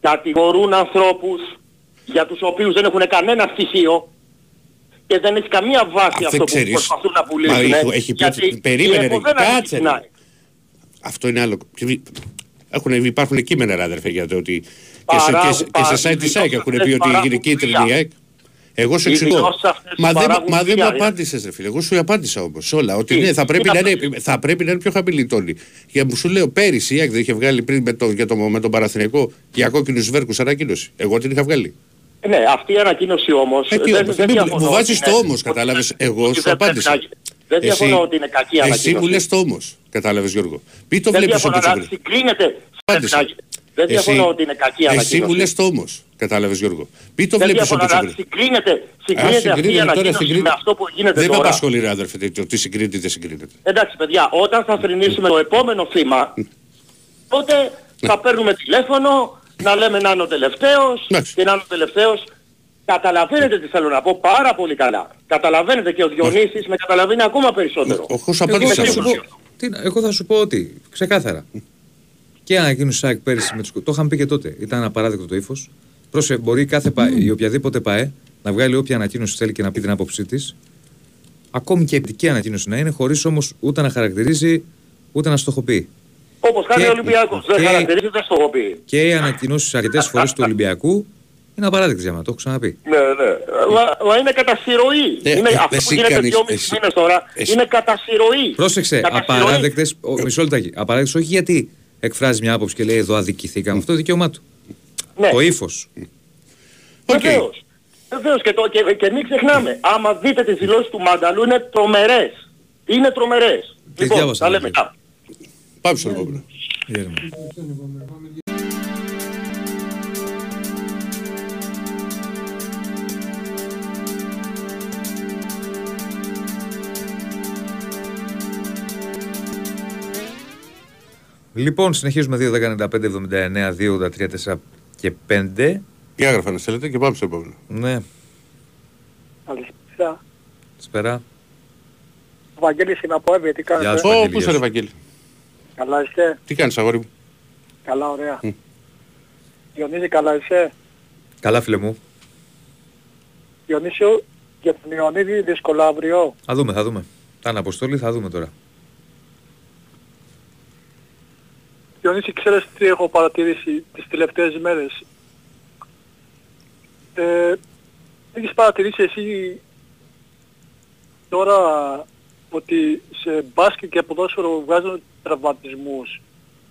κατηγορούν ανθρώπους για τους οποίους δεν έχουν κανένα στοιχείο και δεν έχει καμία βάση δεν αυτό που ξέρεις. προσπαθούν να Μα πουλήσουν. έχει- έχει πει ότι- περίμενε, ρε, κάτσε, ρε. Αυτό είναι άλλο. Έχουν, υπάρχουν κείμενα, ρε αδερφέ, για το ότι και σε, και, σε- και σε site της ΑΕΚ έχουν πει ότι έγινε κίτρινη η ΑΕΚ. Εγώ σου Οι εξηγώ. δηλώσεις αυτές Μα δεν, παράγουν μα δεν μου βία, απάντησες ρε φίλε. Εγώ σου απάντησα όμως σε όλα. Ότι Τι, ναι, θα τι πρέπει, να να πω. είναι, θα πρέπει να είναι πιο χαμηλή η τόνη. Για που σου λέω πέρυσι η ΑΕΚ δεν είχε βγάλει πριν με, το, για το, με τον Παραθυνιακό για κόκκινους βέρκους ανακοίνωση. Εγώ την είχα βγάλει. Ναι, αυτή η ανακοίνωση όμως Ε, τι δεν, όμως, δεν μην- διαφωνώ μου ότι βάζεις είναι- το όμως, κατάλαβες. Εγώ ότι σου δεν πρέπει απάντησα. να γίνει. Δεν Εσύ- διαφωνώ ότι είναι κακή ανακοίνωση. Εσύ μου λες το όμως, κατάλαβες Γιώργο. Μην το δεν βλέπεις διαφωνώ, όπως αλλά το συγκρίνεται. Απάντησα. πρέπει να γίνει. Δεν Εσύ- διαφωνώ ότι είναι κακή ανακοίνωση. Εσύ μου λες το όμως, κατάλαβες Γιώργο. Μην το δεν βλέπεις διαφωνώ, όπως αλλά το συγκρίνεται, Α, συγκρίνεται αυτή η συγκρίνεται τώρα, ανακοίνωση συγκρίνεται. με αυτό που γίνεται Δεν με τώρα. απασχολεί ρε αδερφέ το τι συγκρίνεται ή δεν συγκρίνεται. Εντάξει παιδιά, όταν θα θρηνήσουμε το επόμενο θύμα, τότε Ναι. θα παίρνουμε τηλέφωνο να λέμε να είναι ο τελευταίος Εντάξει. και να είναι ο τελευταίος. Καταλαβαίνετε τι θέλω να πω πάρα πολύ καλά. Καταλαβαίνετε και ο Διονύσης με καταλαβαίνει ακόμα περισσότερο. Ο- Εγώ σου Εγώ απάντησα θα σε σου αυτός. πω- Τι, να- εγώ θα σου πω ότι ξεκάθαρα. Και ανακοίνωση ΣΑΚ πέρυσι με τους... Το είχαν πει και τότε. Ήταν απαράδεκτο το ύφος. Πρόσε, μπορεί κάθε πα... η οποιαδήποτε ΠΑΕ να βγάλει όποια ανακοίνωση θέλει και να πει την άποψή της. Ακόμη και επιτική ανακοίνωση να είναι, χωρίς όμως ούτε να χαρακτηρίζει ούτε να στοχοποιεί. Όπως κάνει Και- ο Ολυμπιακός. Δεν και- χαρακτηρίζει, δεν στο έχω πει. Και οι ανακοινώσεις αρκετές φορές του Ολυμπιακού είναι απαράδεκτες για μένα, το έχω ξαναπεί. Ναι, ναι. Μα, μα είναι κατά συρροή. Ε, είναι, ε, αυτό εσύ που γίνεται κάνεις- δυόμισι εσύ- μήνες τώρα εσύ- είναι κατά συρροή. Πρόσεξε, Κατά συρροή. απαράδεκτες. Μισό λεπτάκι. Απαράδεκτες όχι γιατί εκφράζει μια άποψη και λέει εδώ αδικηθήκαμε. Αυτό είναι δικαίωμά του. Ναι. Το ύφος. Οκ. Βεβαίως. Βεβαίως και, το, και, και μην ξεχνάμε. Άμα δείτε τις δηλώσεις του Μάνταλου είναι τρομερές. Είναι τρομερές. Λοιπόν, διάβασα, τα λέμε ναι. μετά. Πάμε στο επόμενο. Λοιπόν, συνεχίζουμε 2, 10, 95, 79, 2, 83, 4 και 5. Τι άγραφα να στέλνετε και πάμε στο επόμενο. Ναι, Καλησπέρα. σπέρα. Ο Βαγγέλης είμαι από Εύη, τι Γεια κάνετε. σου. Ω, Ευαγγελία πού είσαι σου. ρε Βαγγέλη; Καλά είστε. Τι κάνεις αγόρι μου; Καλά, ωραία. Μμ. Διονύση, καλά είσαι; Καλά, φίλε μου. Διονύσιο, για τον Ιωαννίδη δύσκολα αύριο. Θα δούμε, θα δούμε. Τα αναποστόλη θα δούμε τώρα. Διονύση, ξέρεις τι έχω παρατηρήσει τις τελευταίες μέρες; Ε, έχεις παρατηρήσει εσύ τώρα ότι σε μπάσκετ και ποδόσφαιρο βγάζουν τραυματισμούς;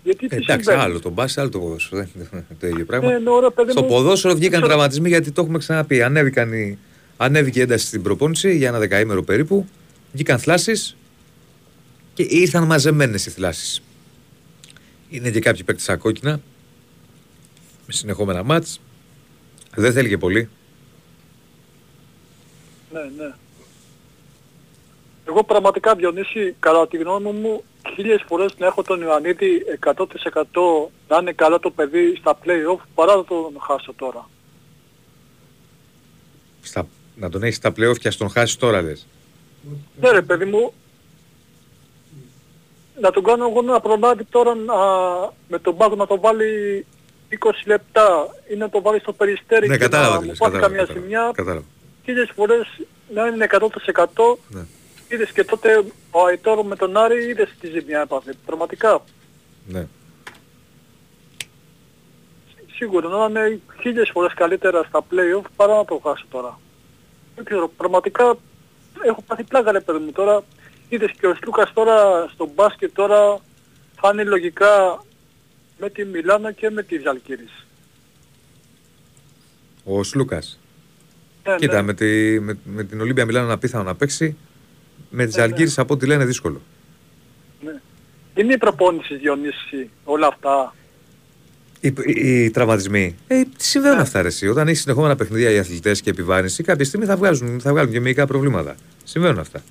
Γιατί τι Ε, εντάξει, συμβαίνει; άλλο το μπάσκετ, άλλο το ποδόσφαιρο. Δεν είναι (laughs) το ίδιο πράγμα. Ε, ναι, ωραία, παιδί Στο μου. ποδόσφαιρο βγήκαν Ξέρω- τραυματισμοί γιατί το έχουμε ξαναπεί. Ανέβηκαν οι... Ανέβηκε η ένταση στην προπόνηση για ένα δεκαήμερο περίπου. Βγήκαν θλάσεις και ήρθαν μαζεμένες οι θλάσεις. Είναι και κάποιοι παίκτες στα κόκκινα με συνεχόμενα μάτς. Δεν θέλει και πολύ. Ναι, ναι. Εγώ πραγματικά Διονύση, κατά τη γνώμη μου, χίλιες φορές να έχω τον Ιωαννίδη 100% να είναι καλά το παιδί στα play-off παρά να τον χάσω τώρα. Στα... Να τον έχεις στα playoff και ας τον χάσεις τώρα λες. Ναι ρε παιδί μου, να τον κάνω εγώ να προλάβει τώρα να, με τον πάγο να το βάλει 20 λεπτά ή να το βάλει στο περιστέρι Ναι, και κατάλαβα να τι μου λες. πάθει Κατάλαβα, καμιά κατάλαβα. σημεία, κατάλαβα. χίλιες φορές να είναι 100% Ναι. Είδες και τότε ο Αϊτόρ με τον Άρη είδες τι ζημιά έπαθε. Πραγματικά. Ναι. Σίγουρα να είναι χίλιες φορές καλύτερα στα play-off παρά να το χάσω τώρα. Δεν ξέρω. Πραγματικά έχω πάθει πλάκα ρε παιδί μου τώρα. Είδες και ο Σλούκας τώρα στο μπάσκετ τώρα θα είναι λογικά με τη Μιλάνα και με τη Ζαλκύρης. Ο Σλούκας. Ναι, Κοίτα, ναι. με, τη, με, με την Ολύμπια Μιλάνο να πίθανο να παίξει. Με τις Ναι, ναι. Αλγύρες από ό,τι λένε δύσκολο. ναι. Είναι η προπόνηση Διονύση όλα αυτά; Οι, οι, οι τραυματισμοί. Ε, συμβαίνουν αυτά ρε, εσύ; Όταν έχει συνεχόμενα παιχνίδια οι αθλητές και επιβάρυνση, κάποια στιγμή θα, βγάζουν, θα βγάλουν και μερικά προβλήματα. Συμβαίνουν αυτά.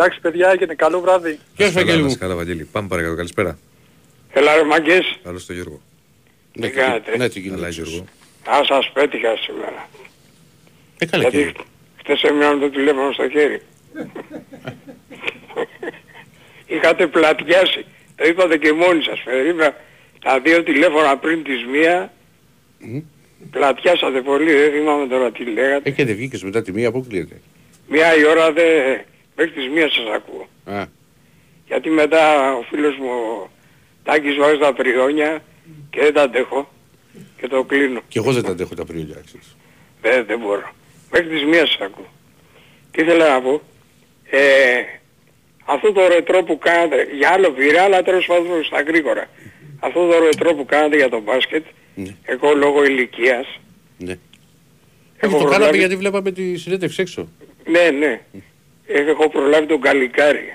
Εντάξει παιδιά, έγινε καλό βράδυ. Ποιος Καλά, Βαγγέλη να μου. είσαι καλά, Βαγγέλη. Πάμε παρακάτω. Καλησπέρα. Έλα ρε μαγκές, Καλώ το Γιώργο. Ναι, Τι κάνετε; Ναι, τι Καλά, γίνεται. Γιώργο. α σας πέτυχα σήμερα. Ε, καλά Γιατί και... χτες έμεινα με το τηλέφωνο στο χέρι. Είχατε πλατιάσει. Το είπατε και μόνοι σας. Περίμενα τα δύο τηλέφωνα πριν τις μία. Πλατιάσατε πολύ, δεν θυμάμαι τώρα τι λέγατε. Ε, και δεν βγήκες μετά τη μία, αποκλείεται. Μία η ώρα δεν... Μέχρι τις μία σας ακούω. Α, Γιατί μετά ο φίλος μου ο Τάκης βάζει τα πριόνια και δεν τα αντέχω. Και το κλείνω. και εγώ δεν τα αντέχω τα πριολιά, ξέρεις. Δεν, δεν μπορώ. Μέχρι τις μία σας ακούω. Τι ήθελα να πω; Ε, αυτό το ρετρό που κάνατε, για άλλο πήρα, αλλά τέλος πάντων στα γρήγορα. Αυτό το ρετρό που κάνατε για το μπάσκετ, Ναι. εγώ λόγω ηλικίας, Ναι. Έχω Όχι, το κάναμε προλάβει- γιατί βλέπαμε τη συνέντευξη έξω. ναι, ναι, έχω προλάβει τον Καλικάρι.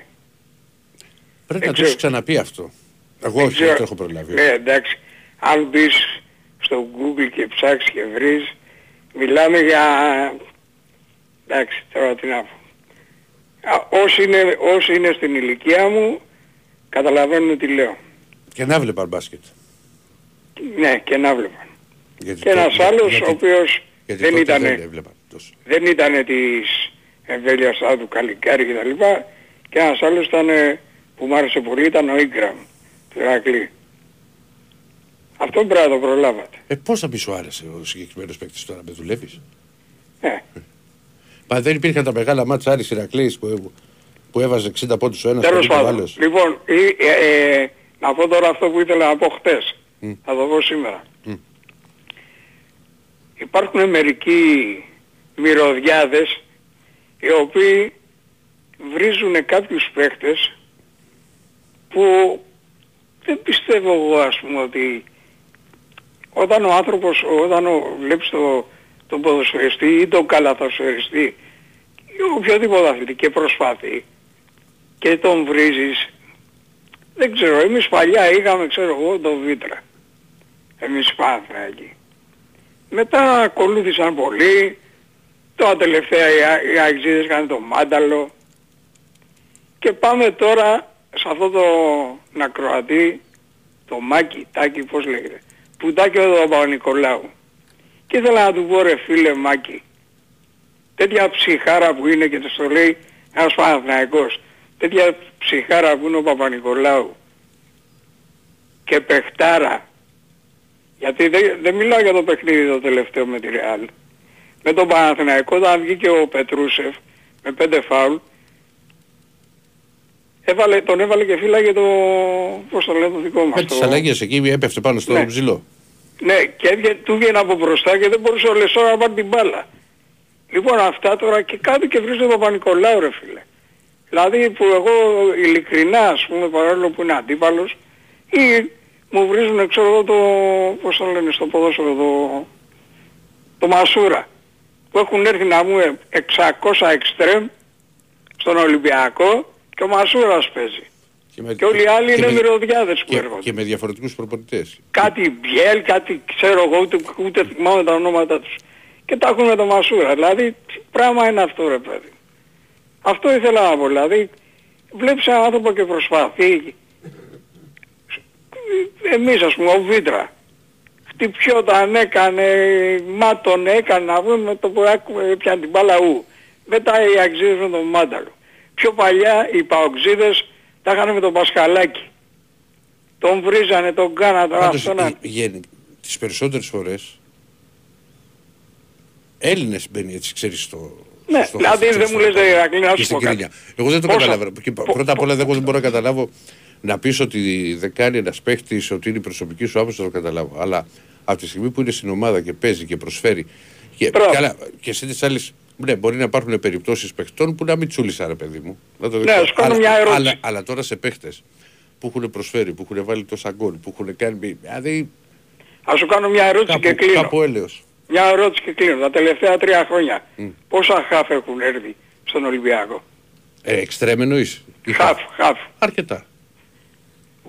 Πρέπει Δεν να το ξέρω. έχεις ξαναπεί αυτό. Εγώ Δεν όχι, ξέρω. δεν το έχω προλάβει. Ναι, εντάξει. Αν μπεις στο Google και ψάξεις και βρεις, μιλάμε για... Εντάξει, τώρα τι να πω. Α, Όσοι είναι, όσοι είναι στην ηλικία μου, καταλαβαίνουν τι λέω. Και να βλέπα μπάσκετ. Ναι, και να βλέπαν. Γιατί Και το- ένας για- άλλος γιατί- ο οποίος γιατί δεν τότε ήταν, Δεν έβλεπα τόσο. δεν ήταν της εμβέλειας του Καλικάρι και τα λοιπά, και ένας άλλος ήταν, ε, που μου άρεσε πολύ ήταν ο Ίγκραμ του Ηρακλή. Αυτό πρέπει να το προλάβατε. Ε, πώς θα πεις σου άρεσε ο συγκεκριμένος παίκτης τώρα, με δουλεύεις; Ναι. Μα δεν υπήρχαν τα μεγάλα μάτσα Άρης Ηρακλής που, που έβαζε 60 πόντους ο ένας Τέλος και ο πάντων. άλλος. Λοιπόν, ή- ε, ε, να πω τώρα αυτό που ήθελα να πω χτες. Μμ. Θα το πω σήμερα. Μμ. Υπάρχουν μερικοί μυρωδιάδες οι οποίοι βρίζουν κάποιους παίχτες που δεν πιστεύω εγώ ας πούμε ότι όταν ο άνθρωπος, όταν ο, βλέπεις το, τον ποδοσφαιριστή ή τον καλαθοσφαιριστή ή οποιοδήποτε αθλητή και προσπάθει και τον βρίζεις δεν ξέρω, εμείς παλιά είχαμε ξέρω εγώ τον Βίτρα εμείς εκεί. Μετά ακολούθησαν πολλοί, τώρα τελευταία οι, Α- οι Αεξίδες κάνουν το Μάνταλο και πάμε τώρα σε αυτό το Νακροατή, το Μάκη, Τάκη, πώς λέγεται, που Τάκη ο Παπα-Νικολάου. Και ήθελα να του πω ρε φίλε Μάκη, τέτοια ψυχάρα που είναι και το λέει ένας Παναθηναϊκός, τέτοια ψυχάρα που είναι ο Παπα-Νικολάου και παιχτάρα, γιατί δεν, δεν μιλάω για το παιχνίδι το τελευταίο με τη Ρεάλ. Με τον Παναθηναϊκό όταν βγήκε ο Πετρούσεφ με πέντε φάουλ, έβαλε, τον έβαλε και φύλαγε το, πώς το λένε το δικό μας. Με τις το- αλλαγές εκεί έπεφτε πάνω στο Ναι. ψηλό. ναι, και έβγαινε, του βγαίνει από μπροστά και δεν μπορούσε ο Λεσόρα να πάρει την μπάλα. Λοιπόν αυτά τώρα και κάτι και βρίσκεται τον Παπα-Νικολάου ρε φίλε. Δηλαδή που εγώ ειλικρινά ας πούμε παρόλο που είναι αντίπαλος ή μου βρίζουν ξέρω εγώ το, πώς το λένε στο ποδόσφαιρο το, το Μασούρα που έχουν έρθει να μου 600 εξτρέμ στον Ολυμπιακό και ο Μασούρας παίζει. με, Και όλοι οι άλλοι και είναι με- μυρωδιάδες που και, έρχονται. και με διαφορετικούς προπονητές. Κάτι Μπιέλ, κάτι ξέρω εγώ, ούτε, ούτε θυμάμαι τα ονόματα τους. Και τα έχουν με το Μασούρα. Δηλαδή, τι πράγμα είναι αυτό ρε παιδί. Αυτό ήθελα να πω. Δηλαδή, βλέπεις έναν άνθρωπο και προσπαθεί. Εμείς ας πούμε, ο Βίτρα. Χτυπιόταν, έκανε, μα τον έκανε, να βρούμε με το που άκουμε, πιάνε την μπάλα ου. Μετά οι αξίδες με τον Μάνταλο. Πιο παλιά οι παοξίδες τα είχαν με τον Πασχαλάκη. Τον βρίζανε, τον κάνανε, τώρα Πάντως, αυτό να... η- γέννη- τις περισσότερες φορές Έλληνες μπαίνει έτσι, ξέρεις, στο... Ναι, στο δηλαδή χαρτί, δεν στο- μου λες, ρε Ηρακλή, να και σου στην πω κάτι. κρίνια. Εγώ δεν το Πόσα- καταλαβαίνω. Και πο- Πρώτα απ' όλα πο- εγώ δεν μπορώ να καταλάβω να πεις ότι δεν κάνει ένας παίχτης ότι είναι η προσωπική σου άποψη, δεν το καταλάβω. Αλλά από τη στιγμή που είναι στην ομάδα και παίζει και προσφέρει και, Μπράβο. καλά, και σε τις άλλες ναι, μπορεί να υπάρχουν περιπτώσεις παιχτών που να μην τσούλησαν ρε παιδί μου. Να το Ναι, δεχτώ. σου κάνω αλλά, μια ερώτηση. Αλλά, αλλά τώρα σε παίχτες που έχουν προσφέρει, που έχουν βάλει τόσα γκολ, που έχουν κάνει. Δηλαδή Θα σου κάνω μια ερώτηση και κάπου, κλείνω. κάπου έλεος. Μια ερώτηση και κλείνω. Τα τελευταία τρία χρόνια πόσα χαφ έχουν έρθει στον Ολυμπιακό; Ε, εξτρέμ εννοείς. Ή Χαφ, χαφ. Αρκετά.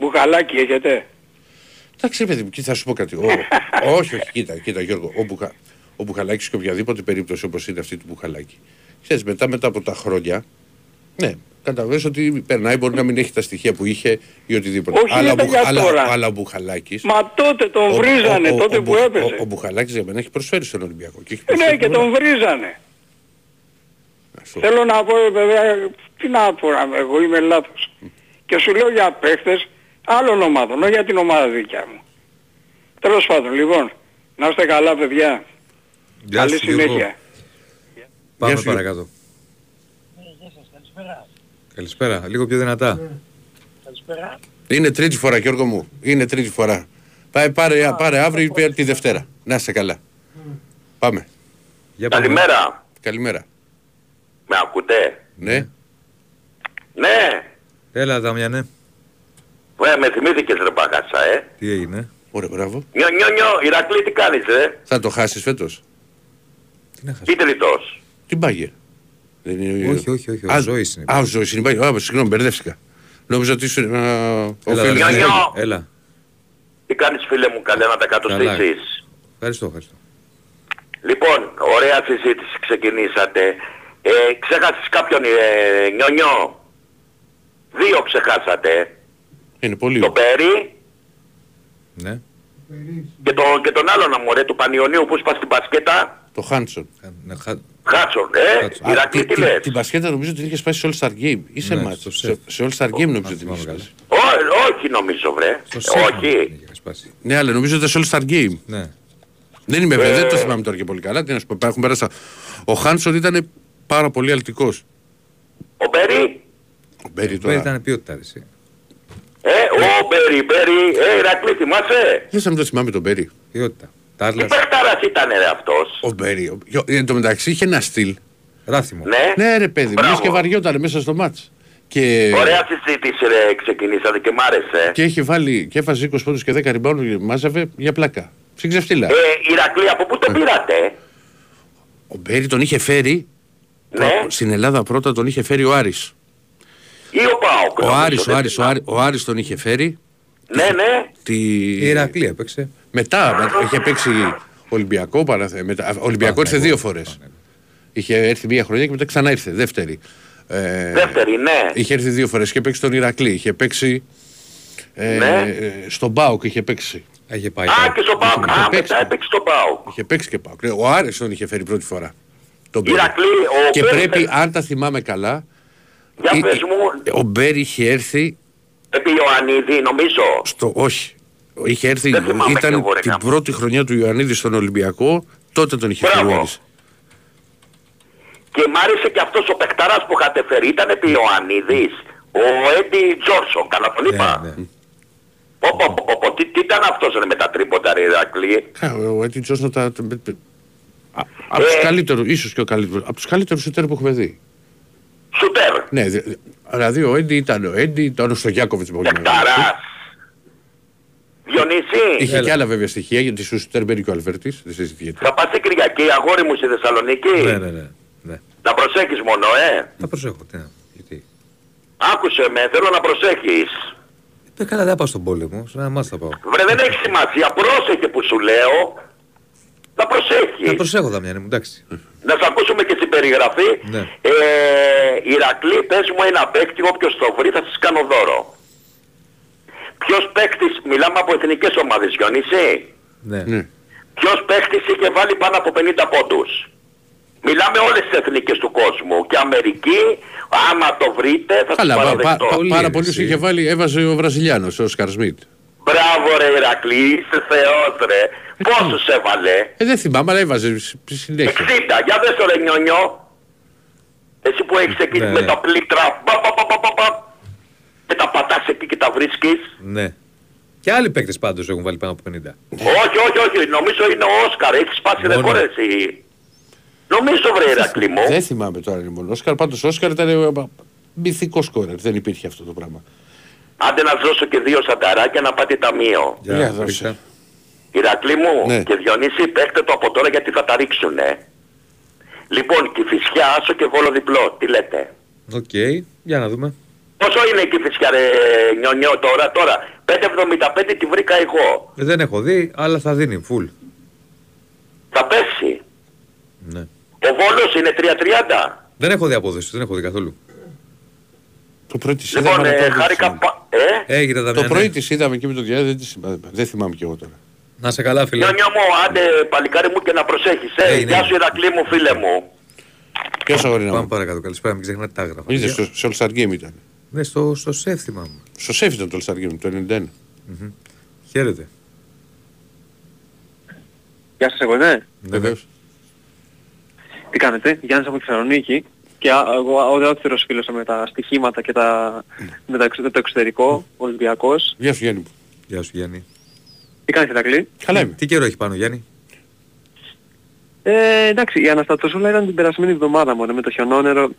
Μπουχαλάκι έχετε; Εντάξει, ρε παιδί μου, και θα σου πω κάτι. Ο, (laughs) όχι, όχι, κοίτα, κοίτα Γιώργο. Ο, Μπουχα, ο Μπουχαλάκης και οποιαδήποτε περίπτωση όπως είναι αυτή του Μπουχαλάκη. Ξέρεις, μετά, μετά από τα χρόνια, ναι, καταλαβαίνεις ότι περνάει, μπορεί να μην έχει τα στοιχεία που είχε ή οτιδήποτε. Όχι, αλλά, δεν ο, για αλλά, τώρα. αλλά ο Μπουχαλάκης... Μα τότε τον βρίζανε, τότε που Μπου- έπεσε. Ο, ο Μπουχαλάκης για μένα έχει προσφέρει στον Ολυμπιακό. Και έχει Ε, Ναι, προσφέρει και πολλά. τον βρίζανε. Αυτό. Θέλω να πω, ε, βέβαια, τι να πω, να- εγώ είμαι λάθος. Και σου λέω για παίχτες άλλων ομάδων, όχι για την ομάδα δικιά μου. Τέλος πάντων, λοιπόν, να είστε καλά παιδιά. Γεια Καλή σου, Γιώργο. συνέχεια. Πάμε Γεια σου, Γιώργο. παρακάτω. Καλησπέρα. Λίγο πιο δυνατά. Είναι τρίτη φορά Γιώργο μου. Είναι τρίτη φορά. Πάει, πάρε, πάρε αύριο ή πάρε τη Δευτέρα. Να είσαι καλά. Πάμε. Για πάμε. Καλημέρα. Καλημέρα. Με ακούτε; Ναι. Ναι. Έλα, Δαμιανέ. Ε, με θυμήθηκες ρε μπαγάσα, ε. Τι έγινε; Ωραία, μπράβο. Νιω, νιω, νιω. Ηρακλή τι κάνεις, ε. Θα το χάσεις φέτος. Τι να χάσω; Τι τριτός. Την Μπάγκερ. Δεν είναι... Όχι, όχι, όχι, ο Α, Ζώης είναι. Α, ο Ζώης είναι η Μπάγκερ. Α, συγγνώμη, μπερδεύτηκα. Νόμιζα ότι ήσουν ένα... Ο Έλα, φίλος Νιω, μου. νιω. Έλα. Τι κάνεις φίλε μου, καλέ να τα Καλά. κατοστήσεις. Ευχαριστώ, ευχαριστώ. Λοιπόν, ωραία συζήτηση ξεκινήσατε. Ε, ξέχασες κάποιον ε, νιονιό. Δύο ξεχάσατε. Είναι πολύ. Το Πέρι Ναι. και, το, και τον άλλον αμορέ του Πανιωνίου που είπα στην μπασκέτα. Το Χάντσον. Να χα- Χάτσον, ε. Χάτσον. Ηρακλή τη- τι τη- λες; Την μπασκέτα νομίζω ότι είχε σπάσει σε All Star Game. Ή σε Ναι, μάτς. στο Σε, σεφ. σε All Star Game νομίζω αν ότι την θυμάμαι είχε καλά. σπάσει. Ω, όχι νομίζω βρε. Στο Ε, σεφ όχι. είχε σπάσει. Ναι, αλλά νομίζω ότι ήταν σε All Star Game. Ναι. Δεν είμαι βέβαιο, Ε. δεν το θυμάμαι τώρα και πολύ καλά. Τι να σου πω, έχουν πέρασα. Ο Χάνσον ήταν πάρα πολύ αλτικός. Ο Μπέρι. Ο Μπέρι Πέρι τώρα. ήταν ποιότητας, ρε, εσύ. Ε, ο Μπέρι, Μπέρι. Ε, Ηρακλή θυμάσαι; Δεν θα μην το θυμάμαι τον Μπέρι; Ποιότητα. Τι Τάρλας, παιχτάρας ήταν ρε αυτός; Ο Μπέρι. ο- ο- Εν τω μεταξύ είχε ένα στυλ. ράθιμο. Ναι. Ναι, ρε παιδί, Μπράβο. μου και βαριόταν μέσα στο μάτς. Και, Ωραία συζήτηση ρε ξεκινήσατε και μ' άρεσε. και είχε βάλει και έφαζε 20 πόντους και 10 rebound μάζευε για πλάκα. Στην ξεφτύλα. Ε, Ηρακλή, από πού τον πήρατε; Ο Μπέρι τον είχε φέρει. Ναι. Στην Ελλάδα πρώτα τον είχε φέρει ο Άρης. Ή ο Πάοκ. Ο νομίζω, Άρης, ο δεν Άρης, ο θυμάμαι. Άρης, ο Άρης τον είχε φέρει. Ναι, ναι. Τη... Η Ηρακλή έπαιξε. Μετά με- είχε παίξει Ολυμπιακό, παραθε... μετά... α, Ολυμπιακό ήρθε δύο φορές. Είχε έρθει μία χρονιά και μετά ξανά ήρθε, δεύτερη. Ε, Δεύτερη, ναι. Είχε έρθει δύο φορές, είχε παίξει τον Ηρακλή, είχε παίξει ε, Ναι. ε, στον Μπάουκ, είχε παίξει. Είχε πάει. Α, πάει. και στο Πάοκ. είχε Α, παίξει. μετά έπαιξε στο Πάοκ. Είχε παίξει και Πάουκ. Ναι, Ο Άρης τον είχε φέρει πρώτη φορά. Τον Μπέρι. Ηρακλή, ο Και Μπέρι, πρέπει, αν τα θυμάμαι καλά, Για ε, πες ε, μου, ο Μπέρι είχε έρθει επί Ιωαννίδη, νομίζω. στο... Όχι. Είχε έρθει, Δεν θυμάμαι κι ήταν εγώ, ρε, την γάμο. πρώτη χρονιά του Ιωαννίδη στον Ολυμπιακό, τότε τον είχε φέρει ο Μπράβο. Άρης. Και μ' άρεσε και αυτός ο παιχταράς που είχατε φέρει. Ήταν επί Ιωαννίδης. Ο Έντι Τζόρσον, καλά τον είπα. Ναι, ναι. Πω, πω, πω, πω, τι, τι ήταν αυτός ρε, με τα τρίποτα ρε Ηρακλή. Α, Ο Έτιν Τζόνσον τα... Από τους Ε. καλύτερους, ίσως και ο καλύτερος, από τους καλύτερους σουτέρ που έχουμε δει. Σουτέρ. Ναι, δη- δηλαδή ο Έντι ήταν ο Έντι, ήταν ο Στογιάκοβιτς πολύ μεγάλος. Παιχταράς. Διονύση. Είχε Έλα. και άλλα βέβαια στοιχεία, γιατί σου σουτέρ μπαίνει και ο Αλβέρτης, δεν συζητιέται. Θα πας την Κυριακή, αγόρι μου στη Θεσσαλονίκη; Ναι, ναι, ναι. ναι. Να προσέχεις μόνο, ε. Θα προσέχω. Τι να. Γιατί. Άκουσε με, θέλω να προσέχεις. Ε, καλά, δεν θα πάω στον πόλεμο. Σε ένα μάτς θα πάω. Βρε δεν έχει σημασία, πρόσεχε που σου λέω. Να Θα προσέχεις. προσέχω, Δαμιανέ μου, εντάξει. Να σε ακούσουμε και στην περιγραφή. Ναι. Ε, Ηρακλή, πες μου ένα παίκτη, όποιος το βρει θα σας κάνω δώρο. Ποιος παίκτης, μιλάμε από εθνικές ομάδες, Γιονύση. Ναι. Ναι. Ποιος παίκτης είχε βάλει πάνω από 50 πόντους; Μιλάμε όλες τις εθνικές του κόσμου. Και Αμερική, άμα το βρείτε θα Καλά, σας πα- παραδεχτώ. πα- Πολύ πάρα είναι, πολλούς εσύ. είχε βάλει, έβαζε ο Βραζιλιάνος, ο Σκαρ Σμιτ. Μπράβο ρε Ηρακλή, είσαι θεός ρε. Πόσους έβαλε; Ε, δεν θυμάμαι, αλλά έβαζε σ- συνέχεια. 60, για δες το ρε νιονιό. Εσύ που έχεις εκεί Ναι, με ναι. τα πλήκτρα, πα, πα, πα, πα, πα, πα, και τα πατάς εκεί και τα βρίσκεις. ναι. Και άλλοι παίκτες πάντως έχουν βάλει πάνω από 50. όχι, όχι, όχι, νομίζω είναι ο Όσκαρ, έχεις σπάσει Μόνο. ρεκόρ εσύ. Νομίζω βρε Ηρακλή μου. Δεν θυμάμαι τώρα είναι μόνο. Ο Όσκαρ, πάντως ο Όσκαρ ήταν ε, μυθικός σκόρερ, δεν υπήρχε αυτό το πράγμα. Άντε να σας δώσω και δύο σανταράκια να πάτε ταμείο. Για Για δώσε. Ρίξτε. Ηρακλή μου Ναι. και Διονύση παίχτε το από τώρα γιατί θα τα ρίξουνε. Λοιπόν, και Κηφισιά άσο και Βόλο διπλό, τι λέτε. Οκ, για να δούμε. Ω, Πόσο είναι η Κηφισιά ρε νιονιό τώρα, τώρα; 5,75 τη βρήκα εγώ. Ε, Δεν έχω δει, αλλά θα δίνει full. Θα πέσει. Ναι. Ο Βόλος είναι 3,30. Δεν έχω δει απόδοση, δεν έχω δει καθόλου. Το πρωί της Λοιπόν, είδαμε. ε, αλλά τώρα δεν χάρηκα... θυμάμαι. πα- Ε, Έγινε τα Το μια, πρωί ναι. της είδαμε και με το διάδειο, δεν, τη θυμάμαι. δεν θυμάμαι κι εγώ τώρα. Να σε καλά, φίλε. νιονιό μου, άντε παλικάρι μου και να προσέχεις. Ε, Έγινε, γεια σου έγινε. Ηρακλή μου φίλε μου. Ποιος αγορίνα Πάμε μου. παρακάτω. Καλησπέρα, μην ξεχνάτε τα άγραφα. Είδες, παιδιά. στο, στο All Star Game ήταν. Ναι, στο, στο σεφ θυμάμαι. Στο σεφ ήταν το All Star Game, το 91. Χαίρετε. Γεια σας εγώ, ναι. Ναι, Βεβαίως. Τι κάνετε, Γιάννης από τη Θεσσαλονίκη. Και α- εγώ ο δεύτερος φίλος με τα στοιχήματα και τα, με, τα, εξ- με το εξωτερικό, Ολυμπιακός. Γεια σου Γιάννη μου. Γεια σου, Γιάννη. Τι κάνεις Ηρακλή; Καλά είμαι. Τι καιρό έχει πάνω, Γιάννη; Ε, εντάξει, η Αναστατοσούλα ήταν την περασμένη εβδομάδα μόνο με το χιονόνερο,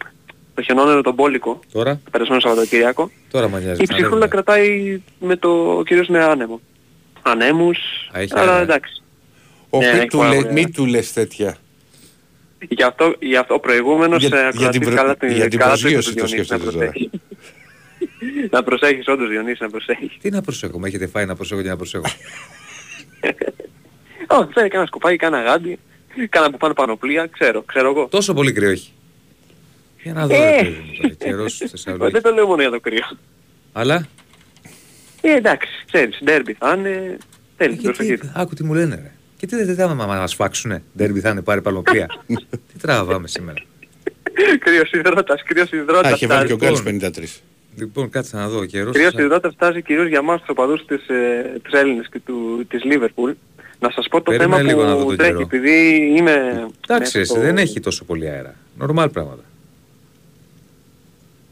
το χιονόνερο τον Πόλικο, Τώρα, το περασμένο Σαββατοκύριακο. τώρα μα νοιάζει. Η ξανά ψυχούλα έρχεται. κρατάει με το κυρίως με άνεμο. Ανέμους, Α, έχει αλλά αέρα. εντάξει. Ο, Ναι, μη, έχει του πάρα λέ- ωραία. μη του λες τέτοια. Γι' αυτό, γι αυτό ο προηγούμενος Για- ε, για ακροατής την προ- καλά την, για την καλά προσγείωση του το Διονύσης, να σκέφτεται τώρα. προσέχεις. (laughs) να προσέχεις όντως Διονύση, να προσέχεις. Τι να προσέχω, με έχετε φάει να προσέχω και να προσέχω. (laughs) (laughs) Όχι, φέρει κανένα σκουπάκι, κάνα γάντι, κάνα που πάνε πανοπλία, ξέρω, ξέρω εγώ. Τόσο πολύ κρύο έχει. Για να δω, Ε. ρε παιδί μου, τώρα, καιρός στη (laughs) Ε, Θεσσαλονίκη. Δεν το λέω μόνο για το κρύο. Αλλά, Ε, εντάξει, ξέρεις, ντέρμπι θα είναι, θέλει την και τι, προσοχή. άκου τι μου λένε, ρε. Και τι δεν θα μα μας φάξουνε. Ντέρμπι θα είναι πάρει παλοπλία. (laughs) τι τραβάμε σήμερα. κρύος υδρότας, κρύος Α, υδρότας είχε βάλει και ο φτάζει. Γκάλης Λοιπόν. 53. Λοιπόν, κάτσε να δω. Καιρός Κρύος θα- υδρότας φτάζει κυρίως για μας τους οπαδούς της, ε, της Έλληνες και του, της Λίβερπουλ. Να σας πω το Περίμενε θέμα λίγο να δω που τον τρέχει, καιρό. επειδή είμαι... Εντάξει, μέσα εσύ, στο- δεν έχει τόσο πολύ αέρα. Νορμάλ πράγματα.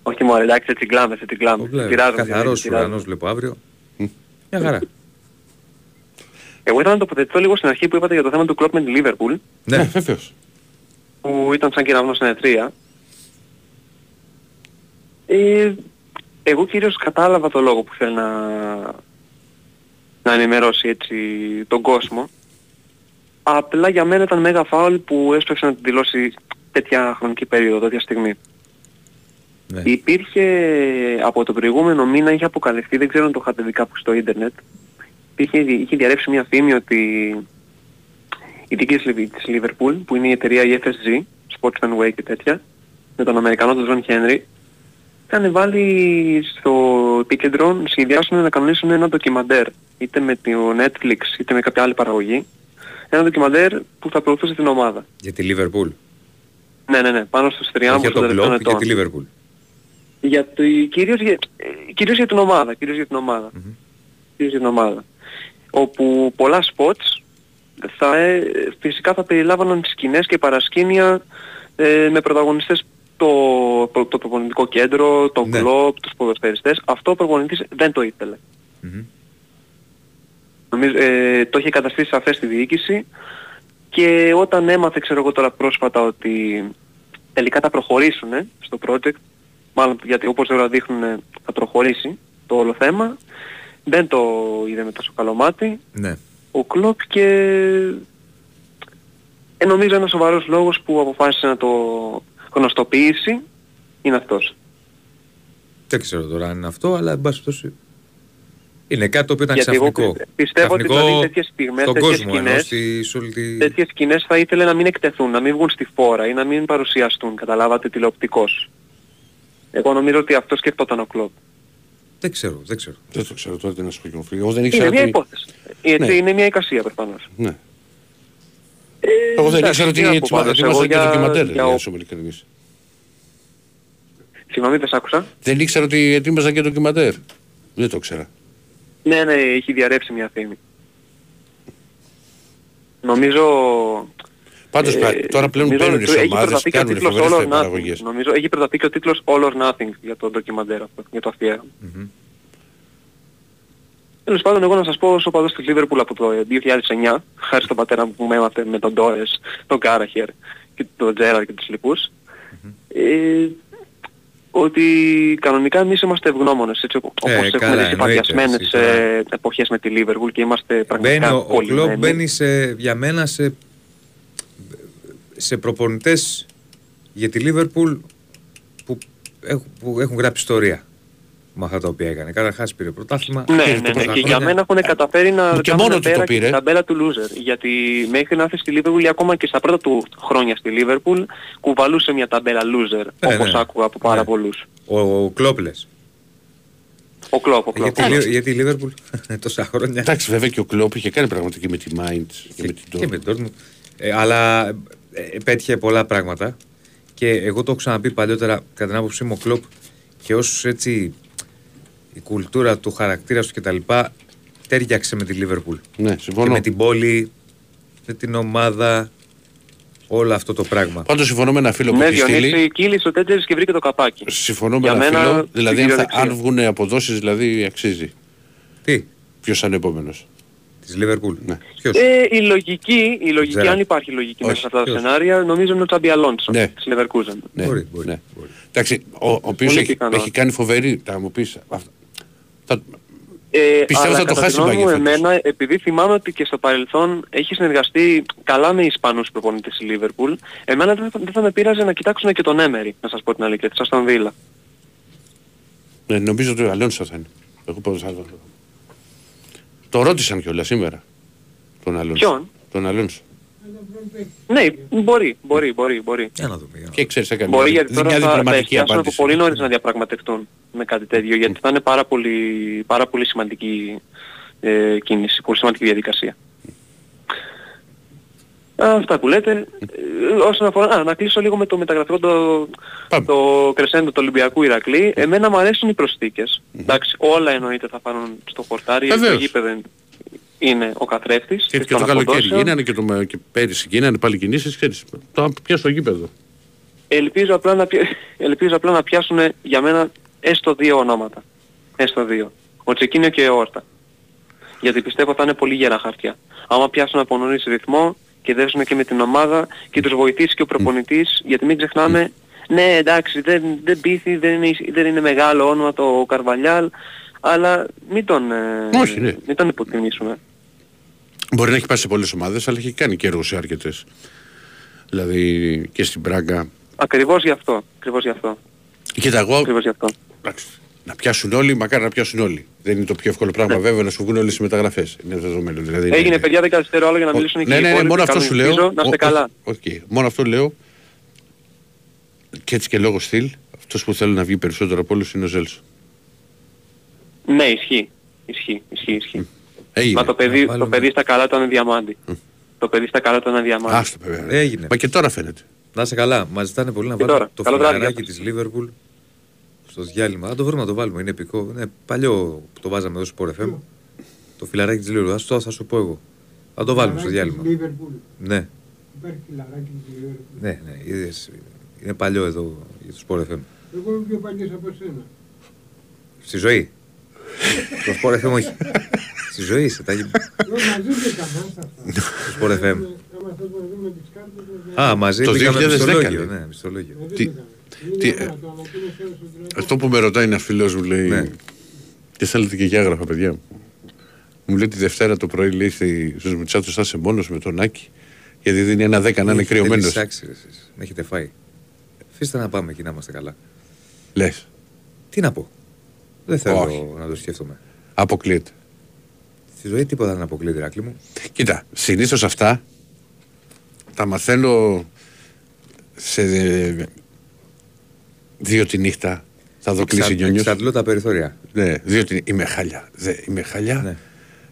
Όχι μόνο, εντάξει, έτσι κλάμε, έτσι κλάμε. Το βλέπω. Πειράζομαι, Καθαρός Διονύση, πειράζομαι. ουρανός βλέπω αύριο. Μια χαρά. Εγώ ήθελα να τοποθετηθώ λίγο στην αρχή που είπατε για το θέμα του κλόπ με τη Λίβερπουλ, Ναι, Ναι, βέβαιος. που ήταν σαν κεραυνός στην ετρία. Ε, εγώ κυρίως κατάλαβα το λόγο που θέλει να, να ενημερώσει έτσι τον κόσμο. Απλά για μένα ήταν μέγα φάουλ που έσπευσε να την δηλώσει τέτοια χρονική περίοδο, τέτοια στιγμή. ναι. Υπήρχε από το προηγούμενο μήνα είχε αποκαλυφθεί, δεν ξέρω αν το είχατε δει κάπου στο ίντερνετ, είχε, είχε διαρρεύσει μια φήμη ότι η δική της Λιβ- της Liverpool, που είναι η εταιρεία η FSG, Sportsman Way και τέτοια, με τον Αμερικανό τον Τζον Χένρι, είχαν βάλει στο επίκεντρο να σχεδιάσουν να κανονίσουν ένα ντοκιμαντέρ, είτε με το Netflix είτε με κάποια άλλη παραγωγή, ένα ντοκιμαντέρ που θα προωθούσε την ομάδα. Για τη Λίβερπουλ. Ναι, ναι, ναι, πάνω στους Όχι τριάμβους για των τον τελευταίων Κλόπ, για ετών. τη Λίβερπουλ. Για το, κυρίως, για, ε, κυρίως για την ομάδα, κυρίως για την ομάδα. Κυρίως για την ομάδα. Όπου πολλά spots θα, ε, φυσικά θα περιλάμβαναν σκηνές και παρασκήνια ε, με πρωταγωνιστές το, το, το προπονητικό κέντρο, τον Ναι. κλόπ, τους ποδοσφαιριστές. Αυτό ο προπονητής δεν το ήθελε. Μμμ. Νομίζω, ε, το είχε καταστήσει σαφές στη διοίκηση και όταν έμαθε ξέρω εγώ τώρα πρόσφατα ότι τελικά θα προχωρήσουν ε, στο project, μάλλον γιατί όπως τώρα δείχνουν ε, θα προχωρήσει το όλο θέμα, δεν το είδε με τόσο καλό μάτι Ναι. ο Κλόπ και ε, νομίζω ένας σοβαρός λόγος που αποφάσισε να το γνωστοποιήσει είναι αυτός. Δεν ξέρω τώρα αν είναι αυτό, αλλά εν πάση περιπτώσει είναι κάτι το οποίο ήταν Γιατί εγώ ξαφνικό. πιστεύω ότι Ξαφνικό δηλαδή τέτοιες στιγμές, στον τέτοιες κόσμο ενώ σκηνές, στη, σε όλη τη... τέτοιες σκηνές θα ήθελε να μην εκτεθούν, να μην βγουν στη φόρα ή να μην παρουσιαστούν, καταλάβατε, τηλεοπτικώς. Εγώ νομίζω ότι αυτός σκεφτόταν ο Κλόπ. Δεν ξέρω, δεν ξέρω. Δεν το ξέρω τώρα τι να σου πω και μου Εγώ δεν Είναι ήξερα μια ότι... υπόθεση. Έτσι Ναι. είναι μια εικασία προφανώς. Ναι. Ε, Εγώ δεν εντάξει, ήξερα τι να ότι πω ετοιμα- πάντως, ετοιμάζαν εγώ και για- ντοκιμαντέρ, για για ο- να σου είμαι ειλικρινής. Συγγνώμη, δεν σ' άκουσα; Δεν ήξερα ότι ετοίμαζαν και ντοκιμαντέρ. Δεν το ξέρα. Ναι, ναι, έχει διαρρεύσει μια φήμη. Νομίζω... Πάντως ε, τώρα πλέον νομίζω παίρνουν οι ότι έχει ομάδες, προταθεί και ο κάνουν τίτλος φοβερές All or Nothing. παραγωγές. Νομίζω έχει προταθεί και ο τίτλος All or Nothing για το ντοκιμαντέρ αυτό, για το αφιέρωμα. Μμμ. Τέλος πάντων, εγώ να σας πω ως οπαδός της Liverpool από το 2009, χάρη στον πατέρα μου που με έμαθε με τον Ντόρες, τον Κάραχερ και τον Τζέραρ και τους λοιπους ε, ότι κανονικά εμείς είμαστε ευγνώμονες, έτσι οπ- Ε, όπως καλά, έχουμε δει σε εννοείται, παθιασμένες εσύ τώρα. ε, εποχές με τη Liverpool και είμαστε Μπαίνει, πραγματικά ο, ο πολύ Κλόπ μπαίνει σε, για μένα σε, σε προπονητές για τη Λίβερπουλ που, έχουν, που έχουν γράψει ιστορία. Με αυτά τα οποία έκανε. Καταρχάς πήρε πρωτάθλημα. Ναι, πήρε ναι, το ναι. Και πρωτάθλημα. για μένα έχουν καταφέρει να Και κάνουν μόνο του το πέρα και πήρε. την ταμπέλα του loser. Γιατί μέχρι να έρθει στη Liverpool ή ακόμα και στα πρώτα του χρόνια στη Liverpool κουβαλούσε μια ταμπέλα loser, Ναι, όπως ναι. άκουγα από πάρα Ναι. πολλούς. Ο, ο Κλόπλες. Ο Κλόπ, ο Κλόπ. Γιατί, η Λι- γιατί η Λίβερπουλ (laughs) τόσα χρόνια Εντάξει, βέβαια και ο Κλόπ είχε κάνει πράγματα και με τη Mainz και με την και Dortmund. με την Dortmund. Ε, αλλά ε, πέτυχε πολλά πράγματα και εγώ το έχω ξαναπεί παλιότερα κατά την άποψή μου ο Κλόπ και ως έτσι η κουλτούρα του, χαρακτήρα του κτλ. τέριαξε με τη Λίβερπουλ. Ναι, Και συμφωνώ. με την πόλη, με την ομάδα, όλο αυτό το πράγμα. Πάντως συμφωνώ με ένα φίλο που Ναι, έχει στείλει. Διονύση, κύλησε ο Τέτζερης και βρήκε το καπάκι. Συμφωνώ με Για ένα μένα, φίλο. Δηλαδή, αν, θα, κυριολεξία. αν βγουν αποδόσεις, δηλαδή αξίζει. Τι, Ποιος θα είναι επόμενος; της Λίβερπουλ; Ναι. Ποιος; Ε, η λογική, η λογική Ξέρω. αν υπάρχει λογική Όχι. μέσα σε αυτά τα Ποιος; σενάρια, νομίζω είναι ο Τσάμπι Αλόνσο Ναι. της Leverkusen. Ναι, Μπορεί, μπορεί, ναι. μπορεί. Εντάξει, ο, ο οποίος Πολύ έχει, πιθανό. έχει κάνει φοβερή, θα μου πεις, αυτά. Θα, Ε, Πιστεύω αλλά θα το κατά χάσει τη η γνώμη μου, Bayern φέτος. εμένα, επειδή θυμάμαι ότι και στο παρελθόν έχει συνεργαστεί καλά με Ισπανούς προπονητές η Liverpool, εμένα δεν θα, δεν θα με πείραζε να κοιτάξουν και τον Έμερι, να σας πω την αλήθεια, της Αστον Βίλα. ναι, νομίζω ότι ο Αλόνσο θα είναι. Εγώ πώς θα... Το ρώτησαν κιόλας σήμερα. Τον Αλόνσο. Ποιον; Τον Αλόνσο. Ναι, μπορεί, μπορεί, μπορεί, μπορεί. Για να δούμε. για να δούμε. Και ξέρεις, έκανε Μπορεί μια, γιατί τώρα μια θα, θα διπλωματική εστιάσουν από απάντηση. πολύ νωρίς να διαπραγματευτούν με κάτι τέτοιο, γιατί θα είναι πάρα πολύ, πάρα πολύ σημαντική ε, κίνηση, πολύ σημαντική διαδικασία. Αυτά που λέτε. Ε, όσον αφορά... Α, να κλείσω λίγο με το μεταγραφικό το, Πάμε. το κρεσέντο του Ολυμπιακού Ηρακλή. Εμένα μου αρέσουν οι προσθήκες. Εντάξει, όλα εννοείται θα πάνουν στο χορτάρι. Το Βεβαίως. γήπεδο είναι ο καθρέφτης. Και, εκ και το των καλοκαίρι αποδόσεων. γίνανε και, το, και πέρυσι γίνανε πάλι κινήσεις, ξέρεις. Το πια στο γήπεδο. Ελπίζω απλά να, πια- (laughs) ελπίζω απλά να πιάσουν για μένα έστω δύο ονόματα. Έστω δύο. Ο Τσεκίνιο και ο Όρτα. Γιατί πιστεύω θα είναι πολύ γερά χαρτιά. Άμα πιάσουν από νωρίς ρυθμό και δέσουν και με την ομάδα και τους βοηθήσει και ο προπονητής, γιατί μην ξεχνάμε, ναι εντάξει δεν, δεν πείθει, δεν είναι, δεν είναι μεγάλο όνομα το Καρβαλιάλ, αλλά μην τον, ε, Όχι, ναι. μην τον υποτιμήσουμε. Μπορεί να έχει πάει σε πολλές ομάδες, αλλά έχει κάνει και έργο σε αρκετές. Δηλαδή και στην Πράγκα. Ακριβώς γι' αυτό. Ακριβώς γι' αυτό. Κοίτα, εγώ Ακριβώς γι' αυτό. εντάξει, να πιάσουν όλοι, μακάρι να πιάσουν όλοι. Δεν είναι το πιο εύκολο πράγμα βέβαια να σου βγουν όλες οι μεταγραφές. Είναι δεδομένο. Δηλαδή, είναι- Έγινε παιδιά δεν καθυστερώ άλλο για να μιλήσουν και Ναι, οι ναι, ναι, υπόλοιποι. μόνο αυτό Καλώς σου λέω. ελπίζω, Να είστε Ο- καλά. Οκ, μόνο αυτό λέω. Και έτσι και λόγω στυλ, αυτός που θέλω να βγει περισσότερο από όλους είναι ο Ζέλσον. Ναι, ισχύει. Ισχύει, ισχύει, ισχύει. Έγινε. Μα το παιδί, Να το βάλουμε- παιδί στα καλά ήταν διαμάντι. Το παιδί στα καλά ήταν διαμάντι. Άστο βέβαια. Έγινε. Μα και τώρα φαίνεται. Να είσαι καλά. Μας ζητάνε πολύ να Και βάλουμε τώρα. το Καλό βράδυ, φιλαράκι για της Λίβερπουλ στο διάλειμμα. Αν το βρούμε να το βάλουμε. Είναι επικό. Είναι παλιό που το βάζαμε εδώ στο Sport FM. Το φιλαράκι της Λίβερπουλ. Αυτό θα σου πω εγώ. Θα το βάλουμε στο διάλειμμα. Λίβερπουλ. Ναι, Υπάρχει φιλαράκι της Λίβερπουλ. ναι, ναι. Είδες, είναι παλιό εδώ για το Sport FM. Εγώ είμαι πιο παλιός από σένα. Στη ζωή; Το Sport FM όχι. Στη ζωή είσαι. Τα... Εγώ μαζί δεν καμάς αυτά. στο Sport FM. Άμα θες να δούμε τις κάρτες μας, να- Α, μαζί Το μπήκαμε 2010 μισθολόγιο. λέει. Ναι, μισθολόγιο. να τι- δείτε κανένα. Είναι τι- ένα, το ανακοίνωσε ο Σωτηράκος. Αυτό που με ρωτάει ένα φίλος μου λέει. Ναι. Και θέλετε και για έγραφα, παιδιά μου. Μου λέει τη Δευτέρα το πρωί λέει στη- στους Μουτσάτους θα είσαι μόνος με τον Άκη. Γιατί δίνει ένα δέκα να είναι Έχετε κρυωμένος. λυσάξει, ρε, εσείς. Με έχετε φάει. Αφήστε να πάμε εκεί να είμαστε καλά. Λες. Τι να πω. Δεν θέλω Όχι. να το σκέφτομαι. Αποκλείεται. Στη ζωή τίποτα δεν αποκλείεται, Ηράκλη μου. Κοίτα, συνήθως αυτά τα μαθαίνω σε δύο τη νύχτα. Θα δω κλείσει Εξα- νιόνιος. Εξαντλώ τα περιθώρια. Ναι, δύο τη Είμαι χάλια. Δε, είμαι χάλια. Ναι.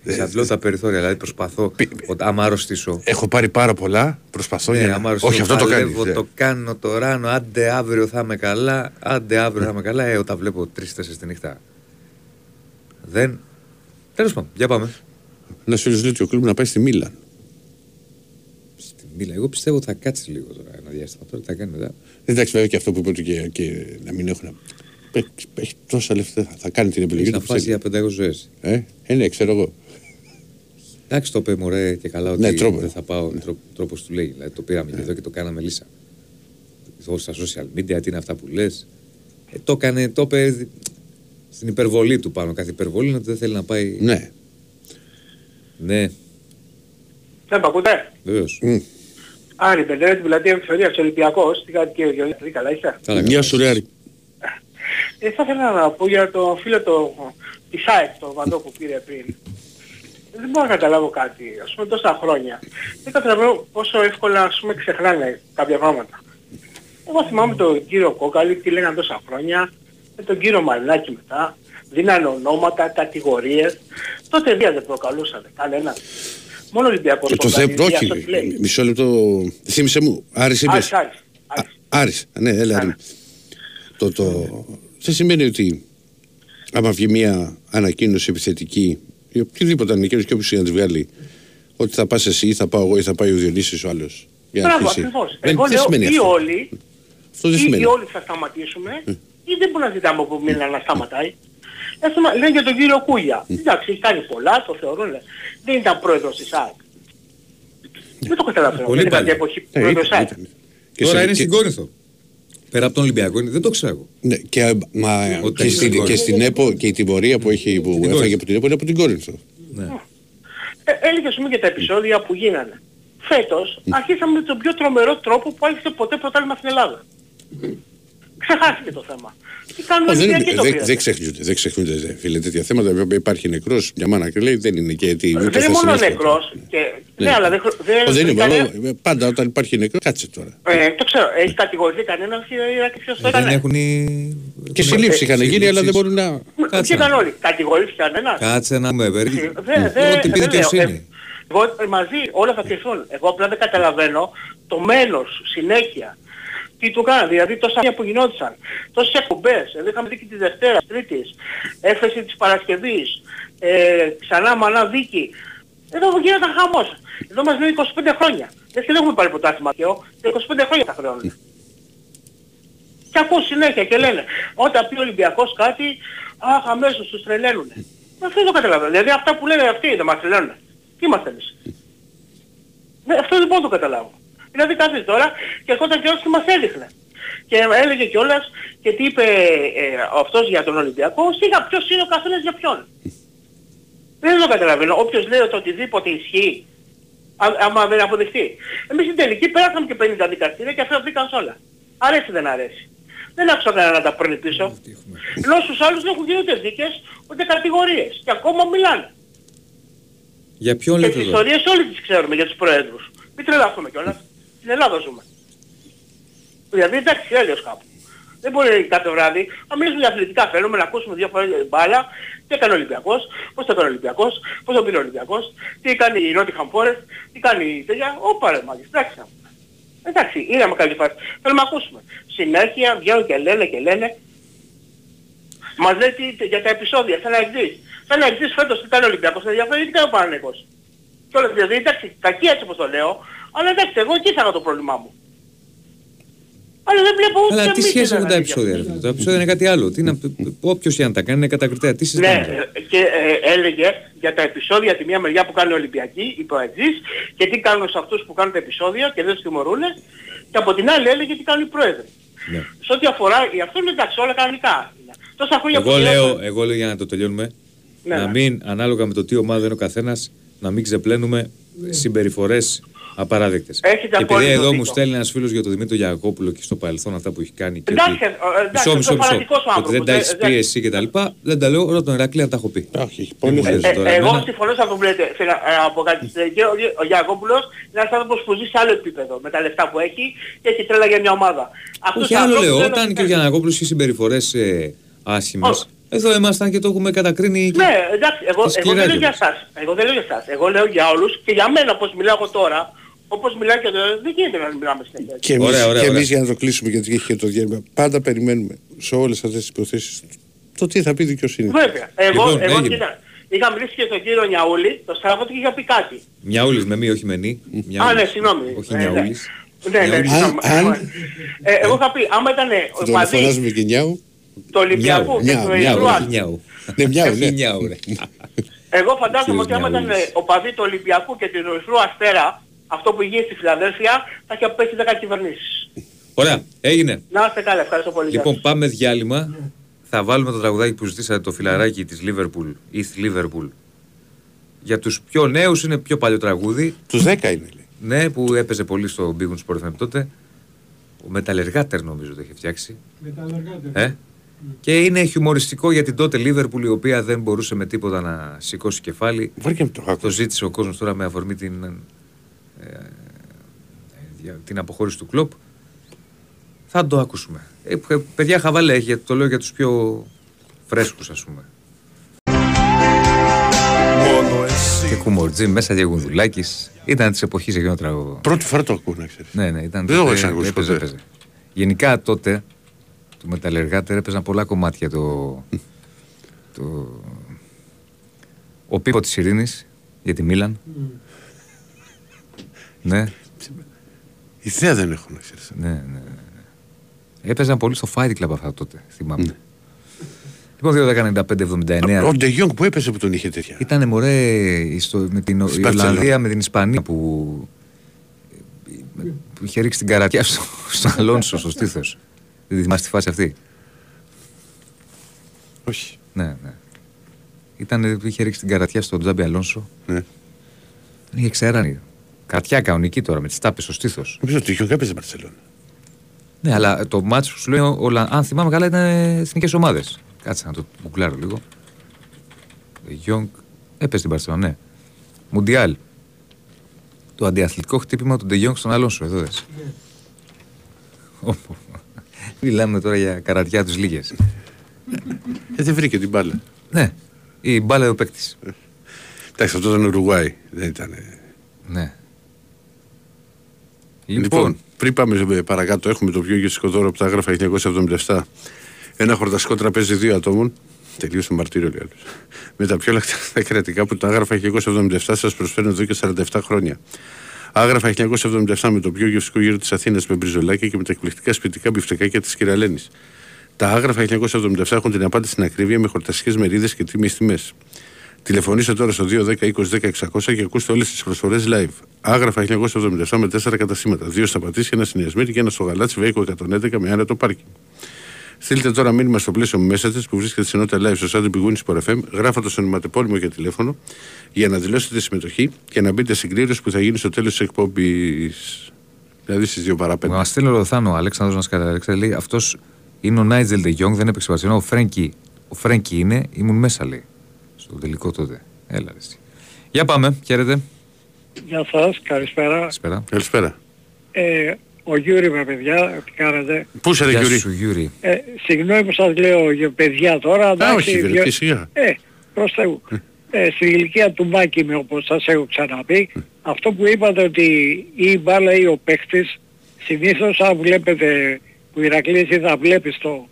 Ε, Εξαντλώ τα περιθώρια. Δηλαδή προσπαθώ. Πι- Ότι άμα αρρωστήσω. Έχω πάρει πάρα πολλά. Προσπαθώ Ναι, για να... άμα αρρωστήσω, Όχι, αυτό το κάνεις. παλεύω, Το κάνω, το ράνω. Άντε αύριο θα είμαι καλά. Άντε αύριο θα είμαι καλά. Ε, όταν βλέπω τρει-τέσσερι τη νύχτα. Δεν. Τέλος πάντων, για πάμε. Ένα φίλο λέει ότι ο Κλοπ να πάει στη Μίλαν. Στη Μίλαν. Εγώ πιστεύω ότι θα κάτσει λίγο τώρα ένα διάστημα. Τώρα τι θα κάνει μετά. Εντάξει, βέβαια και αυτό που είπε ότι και, και να μην έχουν. Έχει, έχει τόσα λεφτά. Θα, θα κάνει την επιλογή Έχεις του. να που φάσει θέλει. για 500 ζωές. Ε, ε, ναι, ξέρω εγώ. Εντάξει, το είπε μωρέ και καλά ότι Ναι, τρόπο. δεν θα πάω τρόπο, τρόπος του λέει. Δηλαδή το πήραμε και εδώ και το κάναμε λύσα. Εδώ στα social media, τι είναι αυτά που λες. Ε, το έκανε, το είπε δι- στην υπερβολή του πάνω. Κάθε υπερβολή είναι ότι δεν θέλει να πάει. Ναι. Ναι, Δεν με ακούτε; βεβαίως. Μμ. Άρη, πεντέρα την πλατεία Βικτωρίας, Ολυμπιακός. Τι κάτι κύριε Διονύση, καλά είστε; Γεια σου, ρε Άρη. Ε, θα ήθελα να πω για το φίλο το, της ΑΕΚ, το Βαντό που πήρε πριν. Δεν μπορώ να καταλάβω κάτι, ας πούμε τόσα χρόνια. Δεν καταλαβαίνω πόσο εύκολα ας πούμε ξεχνάνε κάποια πράγματα. Εγώ θυμάμαι τον κύριο Κόκαλη, τι λέγανε τόσα χρόνια, με τον κύριο Μαρινάκη μετά, δίνανε ονόματα, κατηγορίες. Τότε βία δεν προκαλούσαν κανένα. Μόνο ο Ολυμπιακός Το, το προκαλεί, θέμα, βία όχι, στο τι λέει. μισό λεπτό, θύμισε μου, Άρης είπες. Άρης, Άρης, Άρης. Άρης, ναι, έλα. ρε. Το, το, δεν σημαίνει ότι άμα βγει μια ανακοίνωση επιθετική ή οποιοδήποτε ανακοίνωση και όποιος για να τη βγάλει ότι θα πας εσύ ή θα πάω εγώ ή θα πάει ο Διονύσης ο άλλος. Για να Μπράβο, αρχίσει. ακριβώς. Δεν, Εγώ δεν λέω σημαίνει ή αυτό. όλοι, Αυτό δεν ή, σημαίνει. ή όλοι θα σταματήσουμε ή δεν μπορούμε να ζητάμε από μήνα να σταματάει. Ας πούμε, λένε για τον κύριο Κούγια. Εντάξει, έχει κάνει πολλά, το θεωρούν. Δεν ήταν πρόεδρος της ΑΕΚ. Δεν το καταλαβαίνω. Πολύ Δεν ήταν παλιά. εποχή Ε, πρόεδρος της ήταν, ΑΕΚ. ήταν. Και Τώρα σε- είναι και- στην Κόρινθο. Πέρα από τον Ολυμπιακό είναι, δεν το ξέρω εγώ. Ναι, και, μα, Ότι και, είναι στην, στην και στην ΕΠΟ και η τιμωρία που, έχει, που έφαγε Κόρινθο. από την ΕΠΟ είναι από την Κόρινθο. Ναι. Ε, έλεγε ας πούμε για τα επεισόδια που γίνανε. Φέτος αρχίσαμε με τον πιο τρομερό τρόπο που άρχισε ποτέ πρωτάθλημα στην Ελλάδα. Ξεχάστηκε το θέμα. Τι κάνουν Ω, οι δεν, είναι- Ολυμπιακοί το δεν, πήραν. δεν ξεχνιούνται, δεν ξεχνιούνται δε, φίλε τέτοια θέματα. Υπάρχει νεκρός, μια μάνα και λέει δεν είναι και τι. Δεν είναι μόνο νεκρός. Και... Ναι, αλλά δεν, χρο- δεν, Ω, δεν είναι κανένα- μόνο, ε, πάντα όταν υπάρχει νεκρός, κάτσε τώρα. Ε, το ξέρω. Έχει κατηγορηθεί κανένας ή και ποιος το Ε, Δεν έκανε. έχουν οι... Και έχουν- συλλήψεις είχαν γίνει, αλλά δεν συλλήψεις. μπορούν να... Ποιοι Κάτσε ήταν να- όλοι. Κατηγορήθηκε κανένας. Κάτσε να με βέρει. Ε, δε- δε- Ότι πει δεν λέω. δικαιοσύνη. Ε, Εγώ ε, μαζί όλα θα κρυφθούν. Εγώ απλά δεν καταλαβαίνω το μένος συνέχεια. Τι του κάνανε, δηλαδή τόσα χρόνια που γινόντουσαν, τόσες εκπομπές, εδώ είχαμε δίκη της Δευτέρας, Τρίτης, έφεση της Παρασκευής, ε, ξανά μανά δίκη. Εδώ γίνονταν χαμός. Εδώ μας λένε 25 χρόνια. Δεν δεν έχουμε πάρει πρωτάθλημα και 25 χρόνια τα χρεώνουν. Και ακούω συνέχεια και λένε, όταν πει ο Ολυμπιακός κάτι, αχ αμέσως τους τρελαίνουν. Αυτό δεν το καταλαβαίνω. Δηλαδή αυτά που λένε αυτοί δεν μας τρελαίνουν. Τι είμαστε εμείς. Ναι, αυτό δεν μπορώ να το καταλάβω. Δηλαδή κάθεσαι τώρα και ερχόταν και και μας έδειχνε. Και έλεγε κιόλας και τι είπε ε, αυτός για τον Ολυμπιακό, σίγα ποιος είναι ο καθένας για ποιον. Δεν το καταλαβαίνω. Όποιος λέει ότι οτιδήποτε ισχύει, α- άμα δεν αποδεχτεί. Εμείς στην τελική πέρασαμε και 50 δικαστήρια και αυτά βγήκαν σε όλα. Αρέσει δεν αρέσει. Δεν άκουσα κανένα να τα παίρνει πίσω. Ενώ στους άλλους δεν έχουν γίνει ούτε δίκες, ούτε κατηγορίες. Και ακόμα μιλάνε. Για ποιον Και λέτε τις εδώ; ιστορίες όλες τις ξέρουμε για τους προέδρους. Μην τρελαθούμε κιόλας. Στην Ελλάδα ζούμε. Δηλαδή εντάξει έλεος κάπου. Δεν μπορεί κάθε βράδυ να μιλήσουμε για αθλητικά θέλουμε να ακούσουμε δύο φορές για την μπάλα. Τι έκανε ο Ολυμπιακός, πώς το έκανε ο Ολυμπιακός, πώς το πήρε ο Ολυμπιακός, τι κάνει η Nottingham Forest, τι κάνει η τέτοια. Όπα ρε μάγκες, εντάξει. να πούμε. Εντάξει, είδαμε καλή φάση. Θέλουμε να ακούσουμε. Συνέχεια βγαίνουν και λένε και λένε. Μας λέει τι, για τα επεισόδια, σαν να εξής. Σαν να εξής φέτος τι ήταν ο Ολυμπιακός, είναι διαφορετικά ο Παναγικός. Και όλα δηλαδή, εντάξει, κακή έτσι όπως το λέω, αλλά εντάξει, εγώ εκεί θα είχα το πρόβλημά μου. Αλλά δεν βλέπω ούτε Αλλά τι μύτη σχέση να έχουν τα ανήκει επεισόδια. αυτό. ρε φίλε. Τα επεισόδια είναι κάτι άλλο. Τι να- Όποιος και αν τα κάνει είναι κατακριτέα. Τι Ναι, συζητάμε; ε, και ε, έλεγε για τα επεισόδια τη μία μεριά που κάνει ο Ολυμπιακή, είπε ο Αετζής, και τι κάνουν σε αυτούς που κάνουν τα επεισόδια και δεν τους τιμωρούν, και από την άλλη έλεγε τι κάνουν οι πρόεδροι. Ναι. Σε ό,τι αφορά, η αυτό είναι εντάξει, όλα κανονικά. είναι. Τόσα χρόνια Εγώ που λέω, γινόταν- εγώ λέω για να το τελειώνουμε, Ναι, να ναι. μην, ανάλογα με το τι ομάδα είναι ο καθένας, να μην ξεπλένουμε συμπεριφορές απαράδεκτες. Έχετε και επειδή απόλυτο εδώ μου δίκιο. στέλνει ένας φίλος για τον Δημήτρη Γιακόπουλο και στο παρελθόν αυτά που έχει κάνει και Εντάξει, ότι- ε, ε, εντάξει, Μισό, μισό, είναι μισό. φανατικός ο Ότι δεν άνθρωπος, τα ε, έχεις ε, πει εσύ και τα λοιπά, δεν τα λέω, ρώτα τον Ηρακλή αν τα έχω πει. Όχι, έχει Μη πολύ μου θες. λες Ε, τώρα εγώ εμένα. συμφωνώ σε αυτό που λέτε. Φίλε, ε, από κάτι και ο, ο Γιακόπουλος είναι ένας άνθρωπος που ζει σε άλλο επίπεδο με τα λεφτά που έχει και έχει τρέλα για μια ομάδα. Αυτούς Όχι τους άλλο ανθρώπους λέω, δεν όταν τους και ο Γιανακόπουλος έχει συμπεριφορές ε, άσχημες, Όχι. εδώ ήμασταν και το έχουμε κατακρίνει και- Ναι, εντάξει, εγώ, Και εγώ δεν λέω σκληρά για κιόλας. εσάς. Εγώ δεν λέω για εσάς. Εγώ λέω για όλους και για μένα όπως μιλάω εγώ τώρα, όπως μιλάω και τώρα, δεν γίνεται να μιλάμε συνέχεια. Και εμείς, Ωραία, ωραία, και ωραία. εμείς για να το κλείσουμε γιατί έχει και το διάλειμμα, πάντα περιμένουμε σε όλες αυτές τις υποθέσεις το τι θα πει η δικαιοσύνη. Βέβαια. Εγώ, Λοιπόν, εγώ έγινε. κοίτα, είχα μιλήσει και στον κύριο Νιαούλη το Σάββατο και είχα πει κάτι. Μιαούλης με μη, όχι με νη. Α, Μιαούλης. ναι, συγγνώμη. Όχι Ε, ναι. Νιαούλης. Ναι, ναι, Νιαούλης. συγγνώμη. Αν- αν- Ε, εγώ είχα πει, άμα ήταν ο Τον παδί φωνάζουμε και νιάου. του Ολυμπιακού και Μιαου, του μιαου, Ερυθρού Όχι Άστρα, Νιαού. Ναι, μιαου, Όχι ναι. Νιαού, ρε. Εγώ φαντάζομαι Κύριος ότι άμα ήταν Νιαούλης. ο παδί του Ολυμπιακού και του Ερυθρού Αστέρα, αυτό που γίνει στη Φιλαδέλφια, θα είχε πέσει 10 κυβερνήσεις. Ωραία, έγινε. Να είστε καλά, ευχαριστώ πολύ. Γεια Λοιπόν, σας. πάμε διάλειμμα. Θα βάλουμε το τραγουδάκι που ζητήσατε το φιλαράκι της Liverpool, East Liverpool. Για τους πιο νέους είναι πιο παλιό τραγούδι. Τους 10 είναι. λέει. Ναι, που έπαιζε πολύ στο Big Sport FM τότε. Ο Μεταλλεργάτερ νομίζω το είχε φτιάξει. Μεταλλεργάτε. Ε; Και είναι χιουμοριστικό για την τότε Λίβερπουλ η οποία δεν μπορούσε με τίποτα να σηκώσει κεφάλι. Μπορεί και με το Το άκου. ζήτησε ο κόσμος τώρα με αφορμή την, ε, για την αποχώρηση του κλοπ. Θα το ακούσουμε. Ε, ε, παιδιά χαβαλέ, έχει, γιατί το λέω για τους πιο φρέσκους ας πούμε. Και κουμορτζή μέσα και γουνδουλάκης. Ήταν της εποχής εκείνο το τραγούδι. Πρώτη φορά το ακούω να ξέρεις. Ναι, ναι, ήταν. Δεν το έχω τότε- ξανακούσει έπαιζε, ποτέ. έπαιζε. Γενικά τότε του Μεταλλεργάτερ έπαιζαν πολλά κομμάτια το. (laughs) το ο Πίπο της Ειρήνης για τη Μίλαν. Ναι, Ιδέα δεν έχω να ξέρεις. ναι, ναι. ναι. Έπαιζαν πολύ στο Fight Club αυτά τότε, θυμάμαι. Ναι. Λοιπόν, 2-10-95-79. Ο Ντε Jong που έπεσε που τον είχε τέτοια. Ήταν μωρέ στο, με την Στην η Ολλανδία Μπαρτσελόνα. με την Ισπανία που, που είχε ρίξει την καρατιά στο, στο Αλόνσο στο στήθος. Δεν τη θυμάσαι τη φάση αυτή; Όχι. Ναι, ναι. Ήταν, είχε ρίξει την καρατιά στον Τζάμπι Αλόνσο. Ναι. Δεν είχε ξέρανει. Καρατιά κανονική τώρα με τις τάπες στο στήθος. Νομίζω ότι ο Jong έπαιζε Μπαρσελόνα. Ναι, αλλά το μάτς που σου λέω, όλα, αν θυμάμαι καλά, ήταν εθνικές ομάδες. Κάτσε να το μπουκλάρω λίγο. Γιόγκ έπεσε στην Παρσελόνα, ναι. Μουντιάλ. Το αντιαθλητικό χτύπημα του Ντεγιόγκ στον Αλόνσο, εδώ δες. Όπο. Μιλάμε τώρα για καρατιά τους λίγες. Ε, δεν βρήκε την μπάλα. ναι, η μπάλα ο παίκτης. Εντάξει, αυτό ήταν Ουρουγουάη. Δεν ήταν. Ναι. Λοιπόν, πριν πάμε ε, παρακάτω, έχουμε το πιο γευστικό δώρο που τα έγραφα 1977. Ένα χορταστικό τραπέζι δύο ατόμων. Τελείωσε το μαρτύριο, λέει άλλος. Με τα πιο λακτικά (laughs) κρατικά που τα άγραφα 1977 σας προσφέρουν εδώ και 47 χρόνια. Άγραφα 1977 με το πιο γευστικό γύρο της Αθήνας με μπριζολάκια και με τα εκπληκτικά σπιτικά μπιφτεκάκια της κυρα-Λένης. Τα άγραφα 1977 έχουν την απάντηση στην ακρίβεια με χορταστικές μερίδες και τιμε τιμές. Τηλεφωνήστε τώρα στο 210 20 10 600 και ακούστε όλες τις προσφορές live. Άγραφα 1977 με 4 καταστήματα. Δύο στα Πατήσια, ένα στην Ιασμίτη και ένα στο Γαλάτσι Βέικο 111 με άνετο πάρκινγκ. Στείλτε τώρα μήνυμα στο πλαίσιο messages που βρίσκεται στην ενότητα live στο site του bwin Sport FM, γράφοντας το ονοματεπώνυμο και τηλέφωνο για να δηλώσετε συμμετοχή και να μπείτε στην κλήρωση που θα γίνει στο τέλος της εκπομπής. Δηλαδή στις 2 παρα 5. Μα στείλει ο Ροθάνο, ο Αλέξανδρος να σκαταλέξει, λέει αυτός είναι ο Νάιτζελ Ντε Γιόγκ, δεν έπαιξε Παρσελόνα. Ο Φρέγκι, ο Φρέγκι είναι, ήμουν μέσα λέει. Στο τελικό τότε. Έλα, ρε, εσύ. Για πάμε, χαίρετε. Γεια σας, καλησπέρα. Καλησπέρα. Καλησπέρα. Ε, ο Γιούρι με παιδιά, τι κάνετε; Πού είσαι, ρε Γεια Γιουρί. σου, Γιούρι. Ε, συγγνώμη που σας λέω για παιδιά τώρα. Α, εντάξει, όχι, δυο- βρε, σιγά. Ε, προς Θεού. Ε, στην ηλικία του Μάκη είμαι όπως σας έχω ξαναπεί. Αυτό που είπατε ότι ή η μπάλα ή ο παίχτης, συνήθως αν βλέπετε που η Ηρακλής ή θα βλέπεις το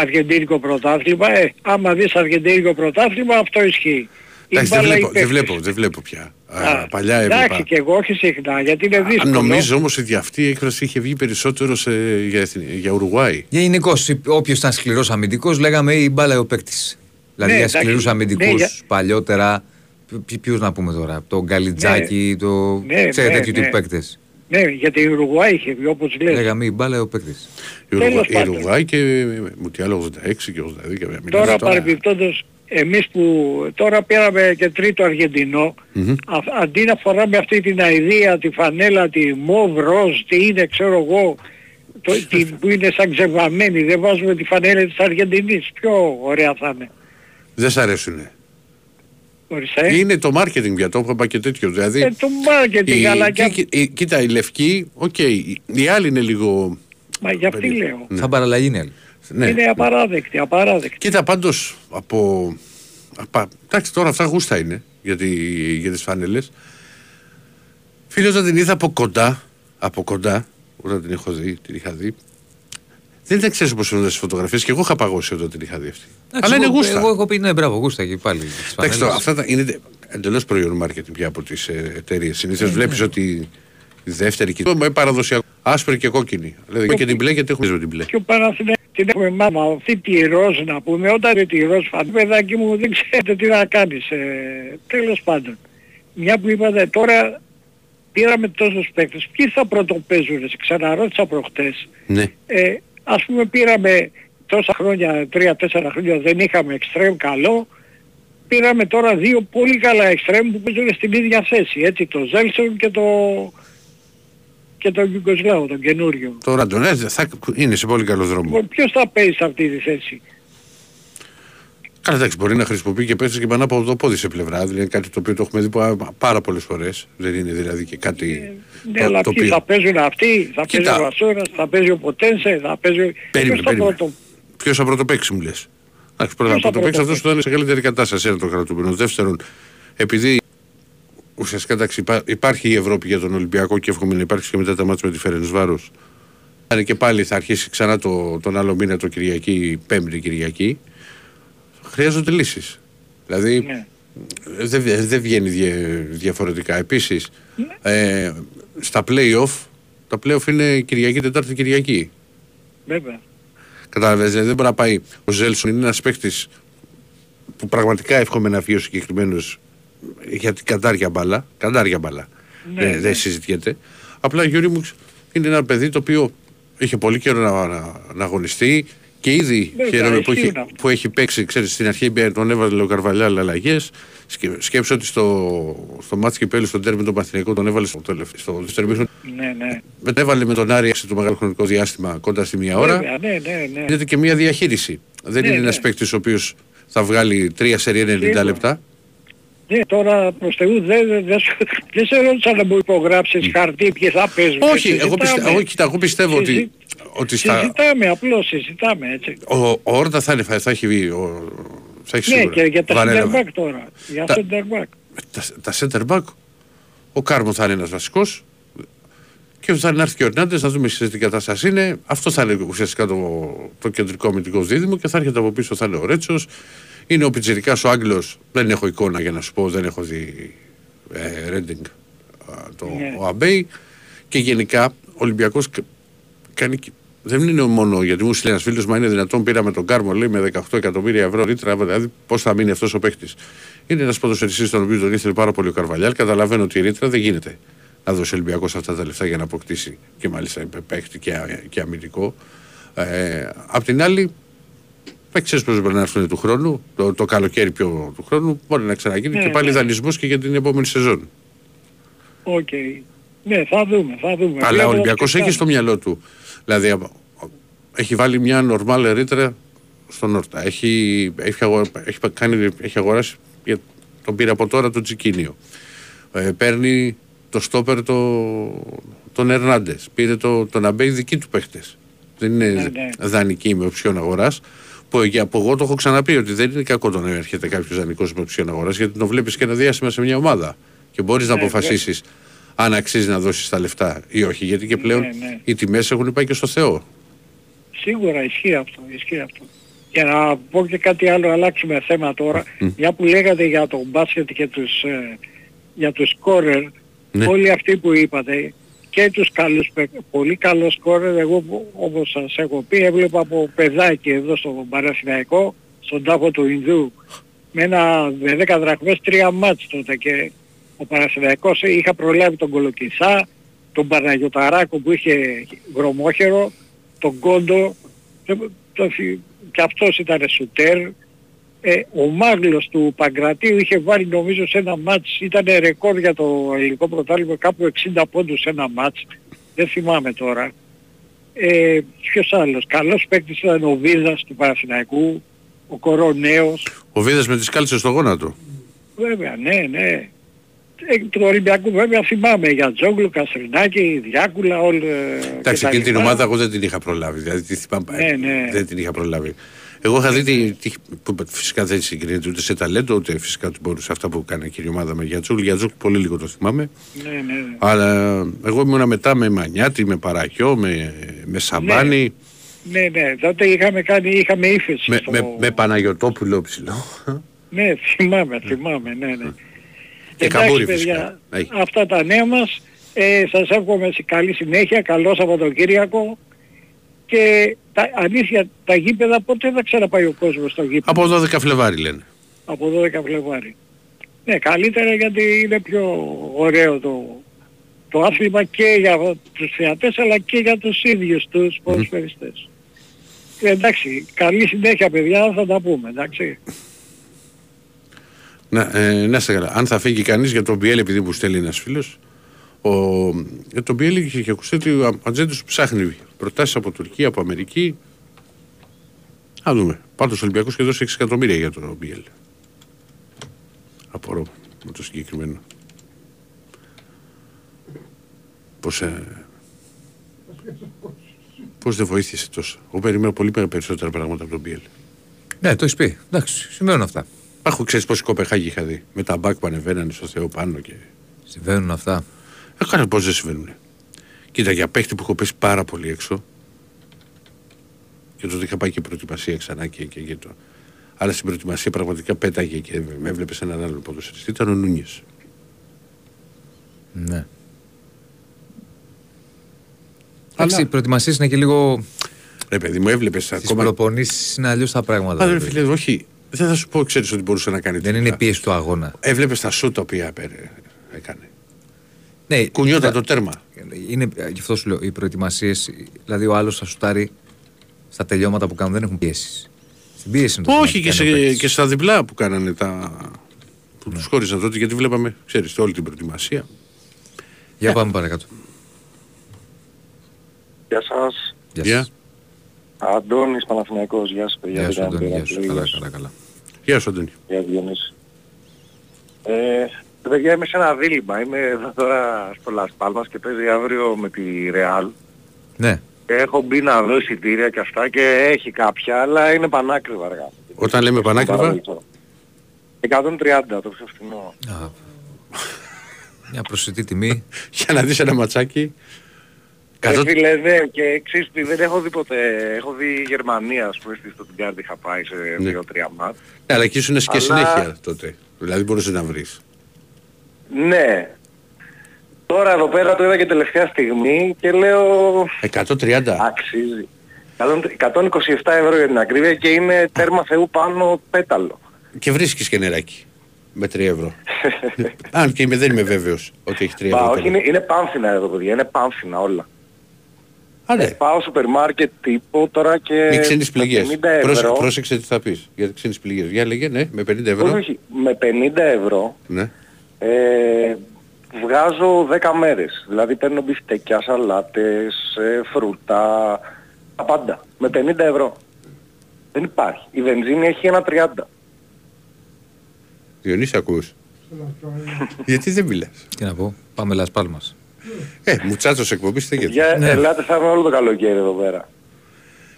αργεντίνικο πρωτάθλημα, ε, άμα δεις αργεντίνικο πρωτάθλημα αυτό ισχύει. Η Εντάξει, δεν μπάλα ή βλέπω, δεν παίχτης. βλέπω, δεν βλέπω πια. Α, Α, παλιά Εντάξει έβλεπα. και εγώ όχι συχνά γιατί είναι Α, δύσκολο. Νομίζω όμως ότι αυτή η έκφραση είχε βγει περισσότερο σε, για, εθνι- για Ουρουγουάη. Γενικώς, όποιος ήταν σκληρός αμυντικός, λέγαμε η μπάλα ο παίκτης. Δηλαδή Ναι, για εντάξει. σκληρούς αμυντικούς Ναι, για- παλιότερα. Ποιους να πούμε τώρα, τον Γκαλιτζάκη, το. Ναι, ξέρετε ναι, τέτοιου ναι. τύπου παίκτες. Ναι, γιατί η Ουρουγουάη είχε βγει όπως λες. Λέγαμε η μπάλα ο παίκτης. Η Ουρουγουάη- Η πάντων. Ουρουγουάη και μου τι άλλο 86 και 82 και μιλάμε Τώρα παρεμπιπτόντως εμείς που τώρα πήραμε και τρίτο Αργεντινό, α- αντί να φοράμε αυτή την αηδία, τη φανέλα, τη μοβ, ροζ, τι είναι ξέρω εγώ, το, την, που είναι σαν ξεβαμένη, δεν βάζουμε τη φανέλα της Αργεντινής, πιο ωραία θα είναι. Δεν σ' αρέσουνε. Ορίστε. Είναι το marketing πια, το είπα και τέτοιο. Δηλαδή, Ε, το marketing, η- αλλά και... κοί- η- κοίτα, η λευκή, οκ, η η άλλη είναι λίγο... Μα γι' αυτή περίεργη. λέω. Ναι. Θα παραλλαγή είναι άλλη. Ναι. Είναι απαράδεκτη, απαράδεκτη. Κοίτα πάντως από... απα- Εντάξει τώρα αυτά γούστα είναι για, τη, για τις φάνελες. Φίλος όταν την είδα από κοντά, από κοντά, όταν την έχω δει, την είχα δει, δεν ήταν ξέρεις πώς φαίνονταν στις φωτογραφίες και εγώ είχα παγώσει όταν την είχα δει αυτή. Αλλά είναι εγώ, γούστα. Εγώ έχω πει ναι, μπράβο, γούστα και πάλι. τις Εντάξει τώρα, φανέλες. αυτά τα, είναι εντελώς προϊόν marketing πια από τις ε, εταιρείες. Συνήθως βλέπεις ότι η δεύτερη και με παραδοσιακό, άσπρη και κόκκινη. Δηλαδή και την μπλε γιατί έχουμε με την μπλε. Και ο Παναθηναϊκός την έχουμε μάμα, αυτή τη ροζ να πούμε, όταν είναι τη ροζ φαν, παιδάκι μου δεν ξέρετε τι να κάνεις. Ε, τέλος πάντων. Μια που είπατε τώρα πήραμε τόσους παίκτες, ποιοι θα πρωτοπαίζουν, σε ξαναρώτησα προχτές. Ναι. Ε, ας πούμε πήραμε τόσα χρόνια, τρία-τέσσερα χρόνια δεν είχαμε εξτρέμ καλό, πήραμε τώρα δύο πολύ καλά εξτρέμ που παίζουν στην ίδια θέση, έτσι, το Ζέλσον και το και τον Γιουγκοσλάβο, τον καινούριο. Τώρα τον ναι, θα είναι σε πολύ καλό δρόμο. Λοιπόν, ποιος θα παίζει σε αυτή τη θέση; Καλά, εντάξει, μπορεί να χρησιμοποιεί και παίχτε και πάνω από το πόδι σε πλευρά. Δηλαδή κάτι το οποίο το έχουμε δει πα- πάρα πολλές φορές. Δεν είναι δηλαδή και κάτι. Ναι, αλλά το, το ποιοι θα παίζουν αυτοί, θα Κοίτα. παίζει ο Βασούρας, θα παίζει ο Ποτένσε, θα παίζει... Περίμενε, Ποιος θα περίμενε. πρώτο- Ποιος θα πρωτοπαίξει, μου λες. Εντάξει, πρώτα Ποιος θα θα πρωτοπαίξει αυτός πρωτοπαίξει. που θα είναι σε καλύτερη κατάσταση, ένα το κρατούμενο. Δεύτερον, επειδή ουσιαστικά εντάξει, υπά- υπάρχει η Ευρώπη για τον Ολυμπιακό και εύχομαι να υπάρξει και μετά τα μάτια με τη Φέρενς Βάρος. Αν και πάλι θα αρχίσει ξανά το, τον άλλο μήνα το Κυριακή, Πέμπτη Κυριακή. Χρειάζονται λύσεις. Δηλαδή Ναι. δεν δεν βγαίνει δια- διαφορετικά. Επίσης, Ναι. ε, στα play-off, τα play-off είναι Κυριακή, Τετάρτη, Κυριακή. Βέβαια. Κατάλαβες, δεν μπορεί να πάει. Ο Ζέλσον είναι ένας παίκτης που πραγματικά εύχομαι να βγει ο συγκεκριμένος για την καντάρια μπάλα. Καντάρια μπάλα. Ναι, δεν, ναι. δεν συζητιέται. Απλά ο Γιώργη μου είναι ένα παιδί το οποίο είχε πολύ καιρό να, να, να αγωνιστεί και ήδη Βέβαια, χαίρομαι που ισχύει έχει, αυτό. που έχει παίξει. Ξέρεις, στην αρχή μπε- τον έβαλε ο Καρβαλιάλ αλλαγές. Σκέψω ότι στο, στο μάτι κυπέλου, στον τέρμι τον Παθηνικό, τον έβαλε στο, τελευταίο- στο δεύτερο μήχρονο. Ναι, ναι. Μετά έβαλε με τον Άρη σε το μεγάλο χρονικό διάστημα κοντά στη μία ώρα Βέβαια, ναι, ναι, ναι. γίνεται και μια διαχείριση. Δεν Ναι, είναι ναι. ένα παίκτης ο οποίος θα βγάλει τρία σερή 90 Σίγουρα. λεπτά. Ναι, τώρα προς Θεού δεν, δεν, δεν, σου- δεν σε ρώτησα να μου υπογράψεις χαρτί ποιοι θα παίζουν. Όχι, εγώ, Συζητάμε. πιστε, εγώ, κοίτα, εγώ πιστεύω ότι, Συζη- ότι στα, Συζητάμε, απλώς συζητάμε έτσι. ο, ο Όρτα θα, είναι, θα, θα έχει βγει. Ο, θα έχει Ναι, σίγουρα. και για τα Βαρέλα. center back τώρα. Για Τα- center back. τα, τα center back, ο Κάρμο θα είναι ένας βασικός και θα είναι να έρθει και ο Ερνάντες να δούμε σε τι κατάσταση είναι. Αυτό θα είναι ουσιαστικά το, το κεντρικό αμυντικό δίδυμο και θα έρχεται από πίσω θα είναι ο Ρέτσος. Είναι ο Πιτσιρικάς ο Άγγλος, δεν έχω εικόνα για να σου πω, δεν έχω δει ε, Ρέντινγκ το, Ναι. ο Αμπέι και γενικά ο Ολυμπιακός κα- κάνει και- δεν είναι μόνο γιατί μου στείλει ένας φίλος, μα είναι δυνατόν πήραμε τον Κάρμο λέει, με 18 εκατομμύρια ευρώ ρήτρα, δηλαδή πώς θα μείνει αυτός ο παίχτη. Είναι ένας ποδοσφαιριστής τον οποίος τον ήθελε πάρα πολύ ο Καρβαλιάλ. Καταλαβαίνω ότι η ρήτρα δεν γίνεται να δώσει ο Ολυμπιακός αυτά τα λεφτά για να αποκτήσει και μάλιστα παίχτη και, α- και αμυντικό. Ε, απ' την άλλη, δεν ξέρεις πώς μπορεί να έρθουν του χρόνου, το, το καλοκαίρι πιο του χρόνου, μπορεί να ξαναγίνει Ναι, και πάλι ναι. δανεισμός και για την επόμενη σεζόν. Οκ. Ναι, θα δούμε, θα δούμε. Αλλά ο Βλέπω Ολυμπιακός τι έχει κάνει. στο μυαλό του. Δηλαδή, απ- έχει βάλει μια νορμάλ ρήτρα στον Όρτα. Έχει, έχει, αγο- έχει, πα- κάνει, έχει αγοράσει, για- τον πήρε από τώρα το Τσικίνιο. Ε, παίρνει το στόπερ το, τον Ερνάντες. Πήρε το, τον Αμπέι δικοί του παίχτες. Δεν είναι Ναι, ναι. δανεική με οψιόν αγοράς. Που, για- που εγώ το έχω ξαναπεί ότι δεν είναι κακό το να έρχεται κάποιος δανεικός με οψιόν αγοράς γιατί τον βλέπεις και ένα διάστημα σε μια ομάδα. Και μπορείς να Ναι, αποφασίσεις αν αξίζει να δώσεις τα λεφτά ή όχι. Γιατί και πλέον Ναι, ναι. οι τιμές έχουν πάει και στο Θεό. Σίγουρα ισχύει αυτό, ισχύει αυτό. Για να πω και κάτι άλλο, αλλάξουμε θέμα τώρα. Μια που λέγατε για το μπάσκετ και τους, ε, για τους σκόρερ, Ναι. όλοι αυτοί που είπατε, και τους καλούς, παίκ- πολύ καλός σκόρερ, εγώ που- όπως σας έχω πει, έβλεπα από παιδάκι εδώ στο Παραθυναϊκό, στον τάφο του Ινδού, με ένα με 10 δραχμές τρία μάτς τότε και ο Παναθηναϊκός είχα προλάβει τον Κολοκυθά, τον Παναγιωταράκο που είχε βρωμόχερο, τον Κόντο, το, το, φι- και αυτός ήταν σουτέρ. Ε, ο Μάγλος του Παγκρατίου είχε βάλει νομίζω σε ένα μάτς, ήταν ρεκόρ για το ελληνικό πρωτάθλημα κάπου 60 πόντους σε ένα μάτς, δεν θυμάμαι τώρα. Ε, ποιος άλλος, καλός παίκτης ήταν ο Βίδας του Παναθηναϊκού, ο Κορονέος, Ο Βίδας με τις κάλτσες στο γόνατο. Βέβαια, ναι, ναι. Ε, του Ολυμπιακού βέβαια θυμάμαι για Τζόγλου, Καστρινάκη, Διάκουλα, όλοι. Εντάξει, εκείνη την ομάδα εγώ δεν την είχα προλάβει. Δηλαδή, τη θυμάμαι, Ναι, ναι. δεν την είχα προλάβει. Εγώ είχα δει τι, τι- που φυσικά δεν συγκρίνεται ούτε σε ταλέντο, ούτε φυσικά του μπορούσε αυτά που κάνει εκείνη η ομάδα με Γιατζούκ. Γιατζούκ πολύ λίγο το θυμάμαι. Ναι, ναι. Αλλά εγώ ήμουνα μετά με Μανιάτη, με Παραχιό, με, με Σαμπάνη, Ναι, ναι. Τότε είχαμε κάνει, είχαμε ύφεση. με, στο- με, με Παναγιωτόπουλο ψηλό. Ναι, θυμάμαι, θυμάμαι, ναι, ναι. Και Εντάξει, καμπούρι παιδιά, φυσικά. Έχει. αυτά τα νέα μας. Ε, σας εύχομαι σε καλή συνέχεια, καλό Σαββατοκύριακο. Και τα, αλήθεια, τα γήπεδα πότε θα ξαναπάει ο κόσμος στο γήπεδο. Από 12 Φλεβάρι λένε. από 12 Φλεβάρι. Ναι, καλύτερα γιατί είναι πιο ωραίο το, το άθλημα και για τους θεατές αλλά και για τους ίδιους τους ποδοσφαιριστές. Ε, εντάξει, καλή συνέχεια παιδιά, θα τα πούμε, εντάξει. Να, ε, να είστε καλά. Αν θα φύγει κανείς για τον Μπιέλ, επειδή μου στέλνει ένας φίλος, για τον Μπιέλ είχε ακουστεί ότι ο ατζέντη του ψάχνει προτάσεις από Τουρκία, από Αμερική. Να δούμε. Πάντως ο Ολυμπιακός και δώσει 6 εκατομμύρια για τον Μπιέλ. Απορώ με το συγκεκριμένο. Πώς. Ε... Πώς δεν βοήθησε τόσο. Εγώ περιμένω πολύ περισσότερα πράγματα από τον Μπιέλ. Ναι, το έχεις πει. Εντάξει, συμβαίνουν αυτά. Έχω ξέρεις πόση Κοπεχάγη είχα δει. Με τα μπακ που ανεβαίνανε στο Θεό πάνω και. Συμβαίνουν αυτά; Έκανε πώς δεν συμβαίνουν. Κοίτα, για παίχτη που έχω πέσει πάρα πολύ έξω. Και τότε είχα πάει και προετοιμασία ξανά και, και, και το. Αλλά στην προετοιμασία πραγματικά πέταγε και με έβλεπες έναν άλλο ποδοσφαιριστή. Ήταν ο Νούνιες. Ναι. Εντάξει, οι προετοιμασίες είναι και λίγο. Ρε παιδί μου, έβλεπες Στις ακόμα. προπονήσεις είναι αλλιώς τα πράγματα. Α, ρε δηλαδή. φίλε, όχι. Δεν θα σου πω, ξέρεις ότι μπορούσε να κάνει. Δεν είναι πίεση του αγώνα. Έβλεπες τα σου τα οποία πέρε- έκανε. Ναι, Κουνιόταν κοίτα, το τέρμα. Είναι, γι' αυτό σου λέω, οι προετοιμασίες, δηλαδή ο άλλος θα σουτάρει στα τελειώματα που κάνουν, δεν έχουν πίεση. Στην πίεση είναι το Όχι και, θέμα που κάνει ο σε, παίκτης. και στα διπλά που κάνανε τα. που Ναι. του χώρισαν τότε γιατί βλέπαμε, ξέρεις, όλη την προετοιμασία. Για πάμε παρακάτω. Γεια σας. Γεια Γεια. σας. Αντώνης Παναθηναϊκός. Γεια σας παιδιά. Γεια σου, Δεν Αντώνη. κάνω Γεια σου. πειρά, Καλά, πλήρως. καλά, καλά. Γεια σου, Αντώνη. Γεια Διονύση. Ε, παιδιά είμαι σε ένα δίλημα. Είμαι εδώ τώρα στο Las Palmas και παίζει αύριο με τη Real. Ναι, Και έχω μπει να δω εισιτήρια και αυτά και έχει κάποια, αλλά είναι πανάκριβα αργά. Όταν λέμε πανάκριβα, 130 το πιο φθηνό. Α, μια προσιτή τιμή. (laughs) για να δεις ένα ματσάκι. Ε, Κατώ... φίλε, ναι, και ξέρεις τι, δεν έχω δει ποτέ. Έχω δει Γερμανία, ας πούμε, στη Stuttgart είχα πάει σε Ναι. 2-3 μάτς. Ναι, αλλά εκεί ήσουν και Αλλά- συνέχεια τότε. Δηλαδή μπορούσες να βρεις. Ναι. Τώρα εδώ πέρα το είδα και τελευταία στιγμή και λέω 130. αξίζει. 127 ευρώ για την ακρίβεια και είναι τέρμα θεού πάνω πέταλο. Και βρίσκεις και νεράκι. Με 3 ευρώ. (laughs) Αν και είμαι, δεν είμαι βέβαιος ότι έχει 3 Μα ευρώ. όχι, τέλος. είναι, είναι πάμφινα εδώ παιδιά, είναι πάμφινα όλα. Α, ναι. Πάω σούπερ μάρκετ τύπο τώρα και Με ξένες με πληγές. 50 ευρώ. Πρόσεξε, πρόσεξε τι θα πεις. Για ξένες πληγές. Για λέγε, ναι, με 50 ευρώ. Όχι, όχι, με 50 ευρώ Ναι. ε, βγάζω 10 μέρες. Δηλαδή παίρνω μπιφτεκιά, σαλάτες, ε, φρούτα, τα πάντα. Με 50 ευρώ. Δεν υπάρχει. Η βενζίνη έχει ένα 30. Διονύση ακούς. Γιατί δεν μιλάς; Τι να πω, πάμε Λας Πάλμας. Ε, μουτσάτσος εκπομπής στέκεται. Για, Ναι. Ελάτε θα είμαι όλο το καλοκαίρι εδώ πέρα.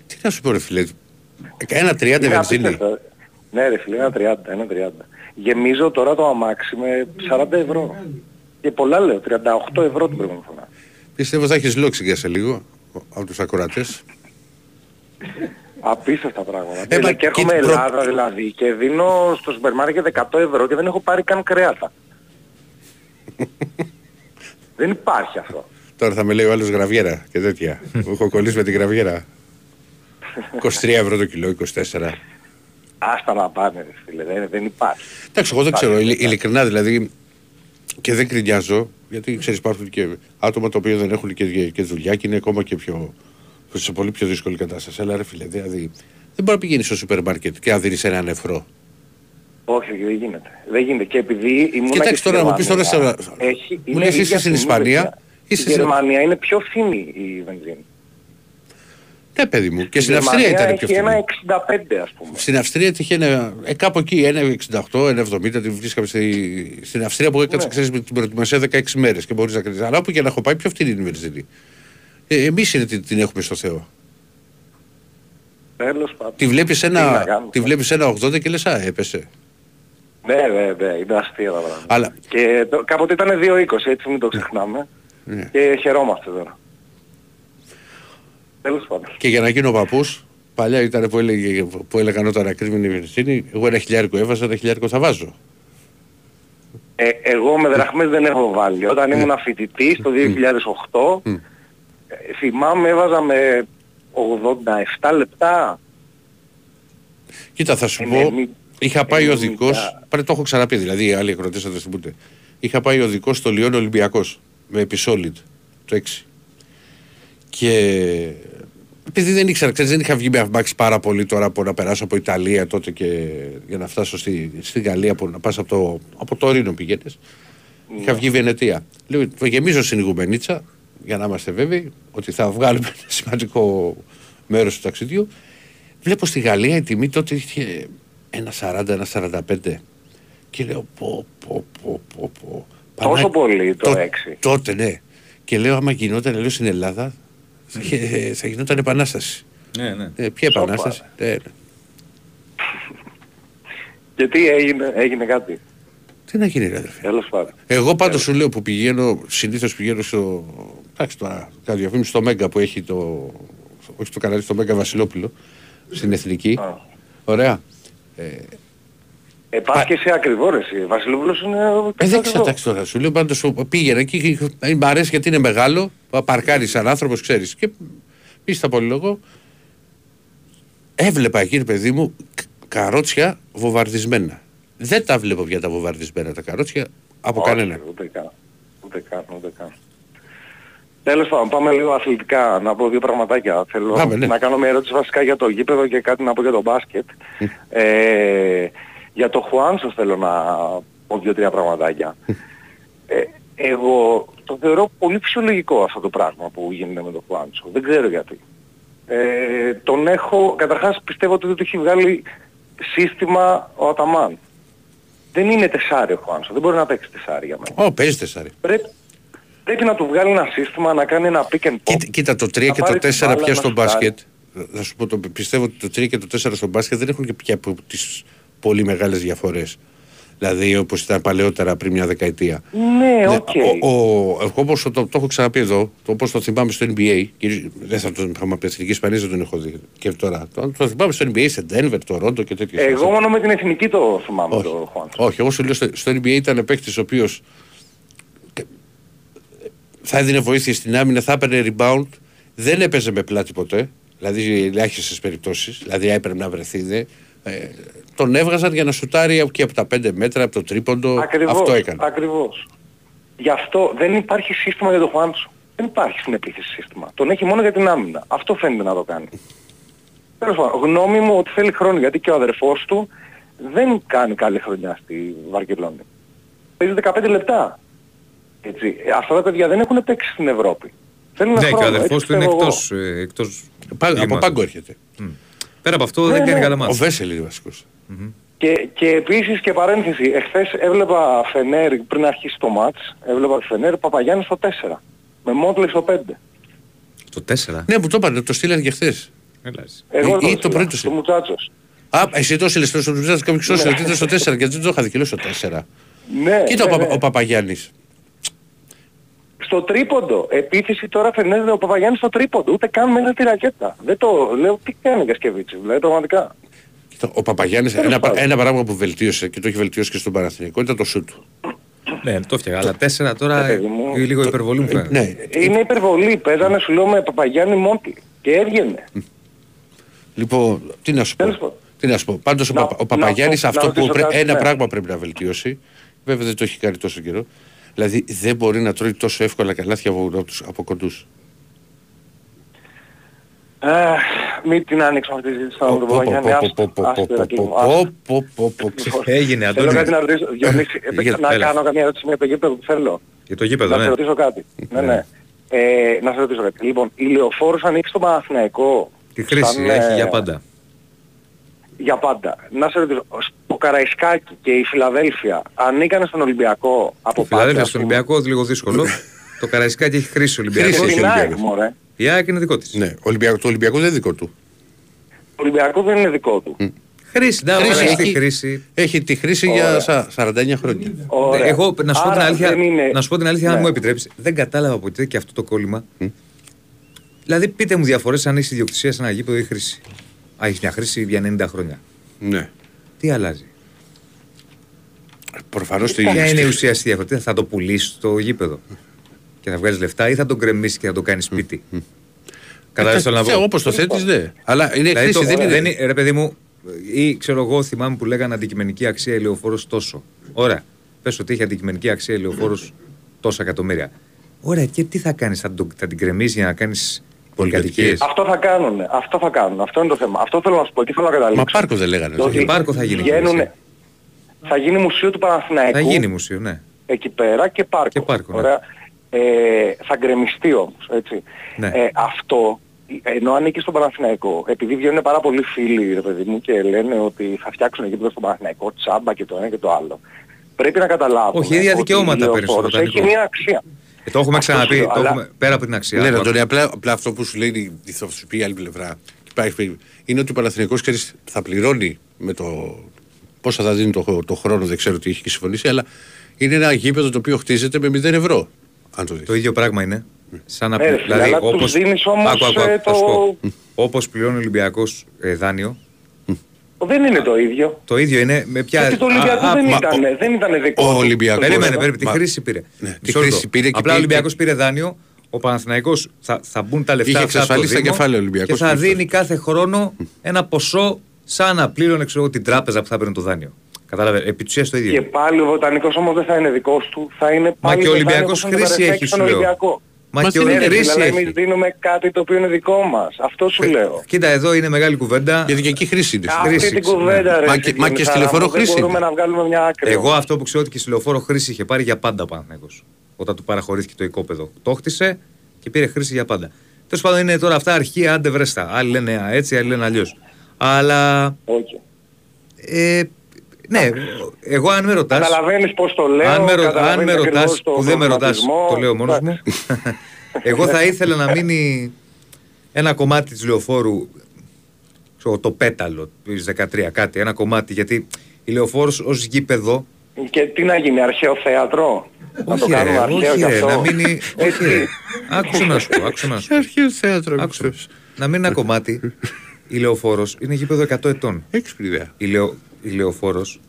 Τι να σου πω ρε φίλε. Ένα 30 Είναι βενζίνη. απίστευτο. Ναι ρε φίλε, ένα 30, ένα 30. Γεμίζω τώρα το αμάξι με 40 ευρώ. Και πολλά λέω, 38 ευρώ την προηγούμενη φορά. Πιστεύω θα έχεις λόξη για σε λίγο από τους ακροατές. Απίστευτα πράγματα. Ε, μα και έρχομαι και προ- Ελλάδα δηλαδή και δίνω στο σούπερ μάρκετ 100 ευρώ και δεν έχω πάρει καν κρέατα. (laughs) δεν υπάρχει αυτό. Τώρα θα με λέει ο άλλος γραβιέρα και τέτοια. Μου έχω κολλήσει με την γραβιέρα. 23 ευρώ το κιλό, 24. Άστα να πάνε ρε φίλε, δεν, δεν υπάρχει. Εντάξει, εγώ δεν ξέρω, ειλι- ειλικρινά δηλαδή και δεν κρινιάζω, γιατί ξέρεις υπάρχουν και άτομα τα οποία δεν έχουν και, και δουλειά και είναι ακόμα και πιο, σε πολύ πιο δύσκολη κατάσταση. Αλλά ρε φίλε, δηλαδή δεν μπορεί να πηγαίνεις στο σούπερ μάρκετ και να δίνεις ένα νεφρό. Όχι, δεν γίνεται. Δεν γίνεται. Και επειδή ήμουν Κοιτάξτε τώρα, μου πεις τώρα σε- Έχει, μου είναι λες είσαι ίδια στην τιμή, Ισπανία, παιδιά. είσαι Στη στην- Γερμανία είναι πιο φθηνή η βενζίνη. Ναι παιδί μου, και Η στην Αυστρία Γερμανία ήταν πιο έχει ένα φθηνή. 65 ας πούμε. Στην Αυστρία είχε ένα, ε, κάπου εκεί, ένα 68, ένα 70, τη βρίσκαμε στη, στην Αυστρία που έκατσε, Ναι. ξέρεις, με την προετοιμασία 16 μέρες και μπορείς να κρίνεις. Αλλά όπου και να έχω πάει, πιο φτηνή είναι η βενζίνη. Ε, εμείς είναι την, την έχουμε στο Θεό. Τέλος πάντων. Τη βλέπεις Τι να ένα, κάνουμε. τη βλέπεις ένα 80 και λες, α, έπεσε. Ναι, ναι, ναι, είναι αστεία τα πράγματα. Αλλά, Και το, κάποτε ήταν 2,20 έτσι μην το ξεχνάμε. ναι. Και χαιρόμαστε τώρα. Τέλος πάντων. Και για να γίνω παππούς, παλιά ήταν που, έλεγε, που έλεγαν όταν ακρίβαινε η βενζίνη, εγώ ένα χιλιάρικο έβαζα, ένα χιλιάρικο θα βάζω. Ε, εγώ με δραχμές δεν έχω βάλει. Όταν Ναι. ήμουν φοιτητής το 2008, Μμ. ε, θυμάμαι έβαζα με 87 λεπτά. Κοίτα, θα σου Ε, πω, ναι, μη- είχα πάει ε, οδικό. μη- Πρέπει το έχω ξαναπεί, δηλαδή οι άλλοι ακροτέ θα το θυμούνται. Είχα πάει οδικό στο Λιόν Ολυμπιακός με επισόλιτ το 6. Και επειδή δεν ήξερα, ξέρεις, δεν είχα βγει με αμάξι πάρα πολύ τώρα από να περάσω από Ιταλία τότε και για να φτάσω στη, στη Γαλλία που να πας από το, από το Ρήνο πηγαίνεις. Είχα βγει Βενετία. Λέω, το γεμίζω στην Ιγουμενίτσα για να είμαστε βέβαιοι ότι θα βγάλουμε ένα σημαντικό μέρος του ταξιδιού. Βλέπω στη Γαλλία η τιμή τότε είχε ένα 40, ένα 45. Και λέω πω πω πω πω πω. Τόσο Πανά- πολύ το Τό- 6. Τότε ναι. Και λέω άμα γινόταν λέω στην Ελλάδα θα, είχε- θα γινόταν επανάσταση. Ναι, ναι. Ε, ποια Σόπα. επανάσταση; Ε, ναι. (laughs) Και τι έγινε, έγινε κάτι; Τι να γίνει ρε αδερφέ. Τέλος πάντων. Εγώ πάντως σου λέω που πηγαίνω, συνήθως πηγαίνω στο, εντάξει τώρα, κάνω διαφήμιση στο Μέγκα που έχει το, όχι στο κανάλι, στο Μέγκα Βασιλόπουλο, στην Εθνική. Α. Ωραία. Ε, πας και εσύ ακριβό ρε εσύ. Βασιλόπουλος είναι... Ε, δεν ξέρω, εντάξει τώρα, σου λέω πάντως που πήγαινα εκεί, ε, μ' αρέσει γιατί είναι μεγάλο, παρκάρει σαν άνθρωπος, ξέρεις. Και πίστα πολύ λόγο, έβλεπα εκεί, ρε παιδί μου, κ- καρότσια βομβαρδισμένα. Δεν τα βλέπω πια τα βομβαρδισμένα τα καρότσια από Όχι, κανένα. Ούτε καν. Ούτε καν, ούτε καν. Τέλος πάντων, πάμε λίγο αθλητικά. Να πω δύο πραγματάκια. Θέλω Πάμε, ναι. να κάνω μια ερώτηση βασικά για το γήπεδο και κάτι να πω για το μπάσκετ. ε, για το Χουάνσο θέλω να πω δύο-τρία πραγματάκια. ε, εγώ το θεωρώ πολύ φυσιολογικό αυτό το πράγμα που γίνεται με τον Χουάνσο. Δεν ξέρω γιατί. Ε, τον έχω, καταρχάς πιστεύω ότι δεν του έχει βγάλει σύστημα ο Αταμάν. Δεν είναι τεσάρι ο Χουάνσο, δεν μπορεί να παίξει τεσάρι για μένα. Ω, παίζει τεσσάρι. Πρέπει, πρέπει να του βγάλει ένα σύστημα, να κάνει ένα pick and pop. Κοίτα, κοίτα, το 3 να και το πάρει την 4 μπάλα, πια να στο σουτάρει. μπάσκετ. Θα σου πω, το, πιστεύω ότι το 3 και το 4 στο μπάσκετ δεν έχουν και πια από τις πολύ μεγάλες διαφορές. Δηλαδή όπως ήταν παλαιότερα πριν μια δεκαετία. Ναι, οκ. Ο, ο, εγώ όπως το, το έχω ξαναπεί εδώ, το, όπως το θυμάμαι στο NBA, και δεν θα το είχαμε πει Εθνική Ισπανία, δεν τον έχω δει και τώρα. Το, το θυμάμαι στο NBA, σε Denver, Τορόντο και τέτοια. Εγώ μόνο με την εθνική το θυμάμαι Όχι. το Χουάντσο. Όχι, εγώ σου λέω στο, στο NBA ήταν παίκτης ο οποίος θα έδινε βοήθεια στην άμυνα, θα έπαιρνε rebound, δεν έπαιζε με πλάτη ποτέ. Δηλαδή ελάχιστες περιπτώσεις, δηλαδή έπρεπε να βρεθεί. Δε. Ε, τον έβγαζαν για να σουτάρει και από τα 5 μέτρα, από το τρίποντο. Ακριβώς, Αυτό έκανε. Ακριβώς. Γι' αυτό δεν υπάρχει σύστημα για τον Χουάνσο. Δεν υπάρχει στην επίθεση σύστημα. Τον έχει μόνο για την άμυνα. Αυτό φαίνεται να το κάνει. Τέλος πάντων, γνώμη μου ότι θέλει χρόνο γιατί και ο αδερφός του δεν κάνει καλή χρονιά στη Βαρκελόνη. Παίζει 15 λεπτά. Έτσι. Ε, Αυτά τα παιδιά δεν έχουν παίξει στην Ευρώπη. Θέλουν Ναι, και χρόνο, ο αδερφός έτσι του είναι πιστεύω εγώ. εκτός, ε, εκτός Πά- από γυμνάσεων. πάγκο έρχεται. Πέρα από αυτό Ναι, δεν κάνει ναι. καλά Ο μάτς. Βέσελ είναι βασικός. Και, και επίσης και παρένθεση, εχθές έβλεπα Φενέρ πριν αρχίσει το μάτς, έβλεπα Φενέρ Παπαγιάννης στο 4. Με Μότλε στο 5. Το 4. Ναι, μου το είπανε, το στείλανε και χθες. Έλας, εσύ. Εγώ Ή- ή το το πρωί το του στο Μουτσάτσος. Α, εσύ το έστειλε στο Τζουζάτ κάποιο ξώσει ότι ήταν στο 4 γιατί δεν το είχα δει και λέω στο 4. Ναι, Κοίτα ναι, ο, ναι. Παπα- ο Παπαγιάννης. Στο τρίποντο. Επίθεση τώρα Φενέρ ο Παπαγιάννης στο τρίποντο. Ούτε καν μέσα τη ρακέτα. Δεν το λέω τι κάνει ο Γκασκεβίτσι. Δηλαδή πραγματικά. Ο Παπαγιάννης, Τέλος ένα, πάντων. ένα πράγμα που βελτίωσε και το έχει βελτιώσει και στον Παναθηνικό ήταν το σουτ. Ναι, το έφτιαγα. Αλλά 4 τώρα Ε, παιδί μου. είναι λίγο υπερβολή μου φαίνεται. Ναι, Είναι υπερβολή. Παίζανε σου λέω με Παπαγιάννη Μότλε. Και έβγαινε. λοιπόν, τι να σου πω. Τέλος πάντων. Τι να σου πω. Πάντως ο, Να- Παπα, ο Παπαγιάννης να- αυτό να που ρωτήσω πρέ- κάτι, ένα ναι. πράγμα πρέπει να βελτιώσει. Βέβαια δεν το έχει κάνει τόσο καιρό. Δηλαδή δεν μπορεί να τρώει τόσο εύκολα καλάθια από, από, τους- από κοντούς. Ε, μην την ανοίξουμε αυτή τη συζήτηση στον Πω, πω, Παπαγιάννη. πω, Άστο, πω, πω, άστο, πω, Ηρακλή πω, μου, πω, άστο. πω, πω, πω. Έγινε, Θέλω Αντώνη. κάτι να ρωτήσω, (laughs) Διονύση, ε, Για- να έλα. κάνω καμία ερώτηση για το γήπεδο που θέλω. Για το γήπεδο, Να σε ναι. ρωτήσω κάτι. Ναι, ναι. Ε, να σε ρωτήσω κάτι. Λοιπόν, η Λεωφόρος ανοίξει στο Παναθηναϊκό. Τη χρήση σαν, έχει ε, για πάντα. Για πάντα. Να σε ρωτήσω, ο Καραϊσκάκη και η Φιλαδέλφια ανήκανε στον Ολυμπιακό από Το Φιλαδέλφια πάντα, στον ας πούμε; Ολυμπιακό λίγο δύσκολο. (laughs) Το Καραϊσκάκι έχει χρήση ο Ολυμπιακός. Χρήση. Την ο ΑΕΚ, Ολυμπιακός. μωρέ. Η ΑΕΚ είναι δικό της. Ναι, Ολυμπιακό, το Ολυμπιακό δεν είναι δικό του. Το Ολυμπιακό δεν είναι δικό του. Χρήση, ναι, Χρήση, χρήση, έχει- χρήση. Έχει τη χρήση Ωραία. για σα- 49 χρόνια. Ωραία. Εγώ να σου πω την Άρα αλήθεια, δεν είναι- να σου πω την αλήθεια αν Ναι. μου επιτρέψεις. Δεν κατάλαβα ποτέ και αυτό το κόλλημα. Δηλαδή πείτε μου διαφορές αν έχει ιδιοκτησία σε ένα γήπεδο ή χρήση. Α, έχεις μια χρήση για 90 χρόνια. Ναι. Τι αλλάζει; Προφανώς το Ποια είναι η ουσιαστική διαφορά. Τι Θα το πουλήσεις το γήπεδο και θα βγάλεις λεφτά ή θα τον κρεμίσει και θα το κάνεις σπίτι; Κατάλαβες το να πω; Όπως το θέτεις, ναι. Αλλά είναι Δηλαδή, χρήση, το, δεν είναι. ρε παιδί μου, ή ξέρω εγώ, θυμάμαι που λέγανε αντικειμενική αξία ηλεοφόρο τόσο. Ωραία. Πες ότι έχει αντικειμενική αξία ηλεοφόρο τόσα εκατομμύρια. Ωραία, και τι θα κάνεις, θα, το- θα την κρεμίσει για να κάνεις πολυκατοικίες. Αυτό θα κάνουν. Αυτό θα κάνουν. Αυτό είναι το θέμα. Αυτό θέλω να σου πω και θέλω να καταλήξω. Μα πάρκο δεν λέγανε. Το δηλαδή. ότι πάρκο θα γίνει βγαίνουνε- και Θα γίνει μουσείο του Παναθηναϊκού. Θα γίνει μουσείο, ναι. εκεί πέρα και πάρκο. Και πάρκο, ναι. Ωραία. Ε, θα γκρεμιστεί όμως, έτσι. Ναι. Ε, αυτό ενώ ανήκει στον Παναθηναϊκό, επειδή βγαίνουν πάρα πολλοί φίλοι, ρε παιδί μου, και λένε ότι θα φτιάξουν γήπεδο στον Παναθηναϊκό, τσάμπα και το ένα και το άλλο. Πρέπει να καταλάβουμε Όχι, ίδια ότι δικαιώματα η παίρνει στο Λεωφόρος έχει Βοτανικό. μια αξία. Ε, το έχουμε Αυτό ξαναπεί. σου λέω, το αλλά- έχουμε, πέρα από την αξία. Ναι, το- Αντώνη, απλά, απλά αυτό που σου λέει, η- θα σου πει η άλλη πλευρά, και υπάρχει, είναι ότι ο Παναθηναϊκός ξέρεις, θα πληρώνει με το πόσα θα δίνει το, το χρόνο, δεν ξέρω τι έχει και συμφωνήσει, αλλά είναι ένα γήπεδο το οποίο χτίζεται με 0 ευρώ. Αν το δεις. Το ίδιο πράγμα είναι. Σαν να Ναι, ρε πει. φίλε, Δηλαδή, αλλά τους όπως, δίνεις όμως, άκου, άκου, ε, άκου, θα σου το- πω. Όπως πληρώνει ο Ολυμπιακός ε, δάνειο, Δεν είναι το ίδιο. το ίδιο είναι με ποια... Γιατί το Ολυμπιακός Α, α, δεν, μα- ήταν, δεν ήταν δικό ο του. Ολυμπιακός- Το Περίμενε, γήπεδο. περίμενε, τη Μα- χρήση πήρε. Ναι, τη Μισό χρήση λεπτό. πήρε και Απλά ο πήγε- Ολυμπιακός πήρε δάνειο, ο Παναθηναϊκός θα, θα μπουν τα λεφτά Είχε αυτά από το εξασφαλίσει τα Δήμο κεφάλαια ο Ολυμπιακός και θα και αυτό. δίνει κάθε χρόνο ένα ποσό σαν να πλήρωνε ξέρω, εγώ, την τράπεζα που θα έπαιρνε το δάνειο. Κατάλαβε, επί της ουσίας το ίδιο. Και είναι. πάλι ο Βοτανικός όμως δεν θα είναι δικός του, θα είναι Μα πάλι και ο το δάνειο Ολυμπιακός που θα χρήση παρεφέξει έχει, στον σου λέω. Ολυμπιακό. Μα Μας και τι ο Ναι, ρε φίλε, χρήση αλλά έχει. εμείς δίνουμε κάτι το οποίο είναι δικό μας. Αυτό σου λέω. Κοίτα, εδώ είναι μεγάλη κουβέντα. Γιατί και εκεί χρήση είναι. Αυτή χρήση, την ναι. κουβέντα ρε. Μα και- φίλε, μα και στη Σαράμο, λεωφόρο δεν χρήση μπορούμε είναι. να βγάλουμε μια άκρη. Εγώ αυτό που ξέρω ότι και στη λεωφόρο χρήση είχε πάρει για πάντα ο Παναθηναϊκός. Όταν του παραχωρήθηκε το οικόπεδο. Το χτίσε και πήρε χρήση για πάντα. Τέλος πάντων είναι τώρα αυτά αρχεία, άντε βρέστα. Άλλοι λένε α, έτσι, άλλοι λένε αλλιώς. Αλλά. Όχι. Ε, ναι, εγώ αν με ρωτά. Καταλαβαίνεις πώς το λέω, Αν με, ρω- αν καταλαβαίνεις με ρωτάς, ακριβώς το που δεν με ρωτάς, προβληματισμό. το λέω μόνος μου. εγώ θα ήθελα να μείνει ένα κομμάτι της λεωφόρου. ξέρω, το πέταλο της 13, κάτι, ένα κομμάτι. Γιατί η λεωφόρος ως γήπεδο Και τι να γίνει, αρχαίο θέατρο; Να το όχι, ρε, κάνουμε αρχαίο όχι, κι ρε, αυτό. να μείνει. Έτσι. όχι, ρε. Άκουσε να σου πω, άκουσε να σου πω. (laughs) Αρχαίο θέατρο. Άκουσε. Να μείνει ένα κομμάτι. Η λεωφόρος είναι γήπεδο 100 ετών. Έξυπνη ιδέα. Η, λεω, η λεωφόρος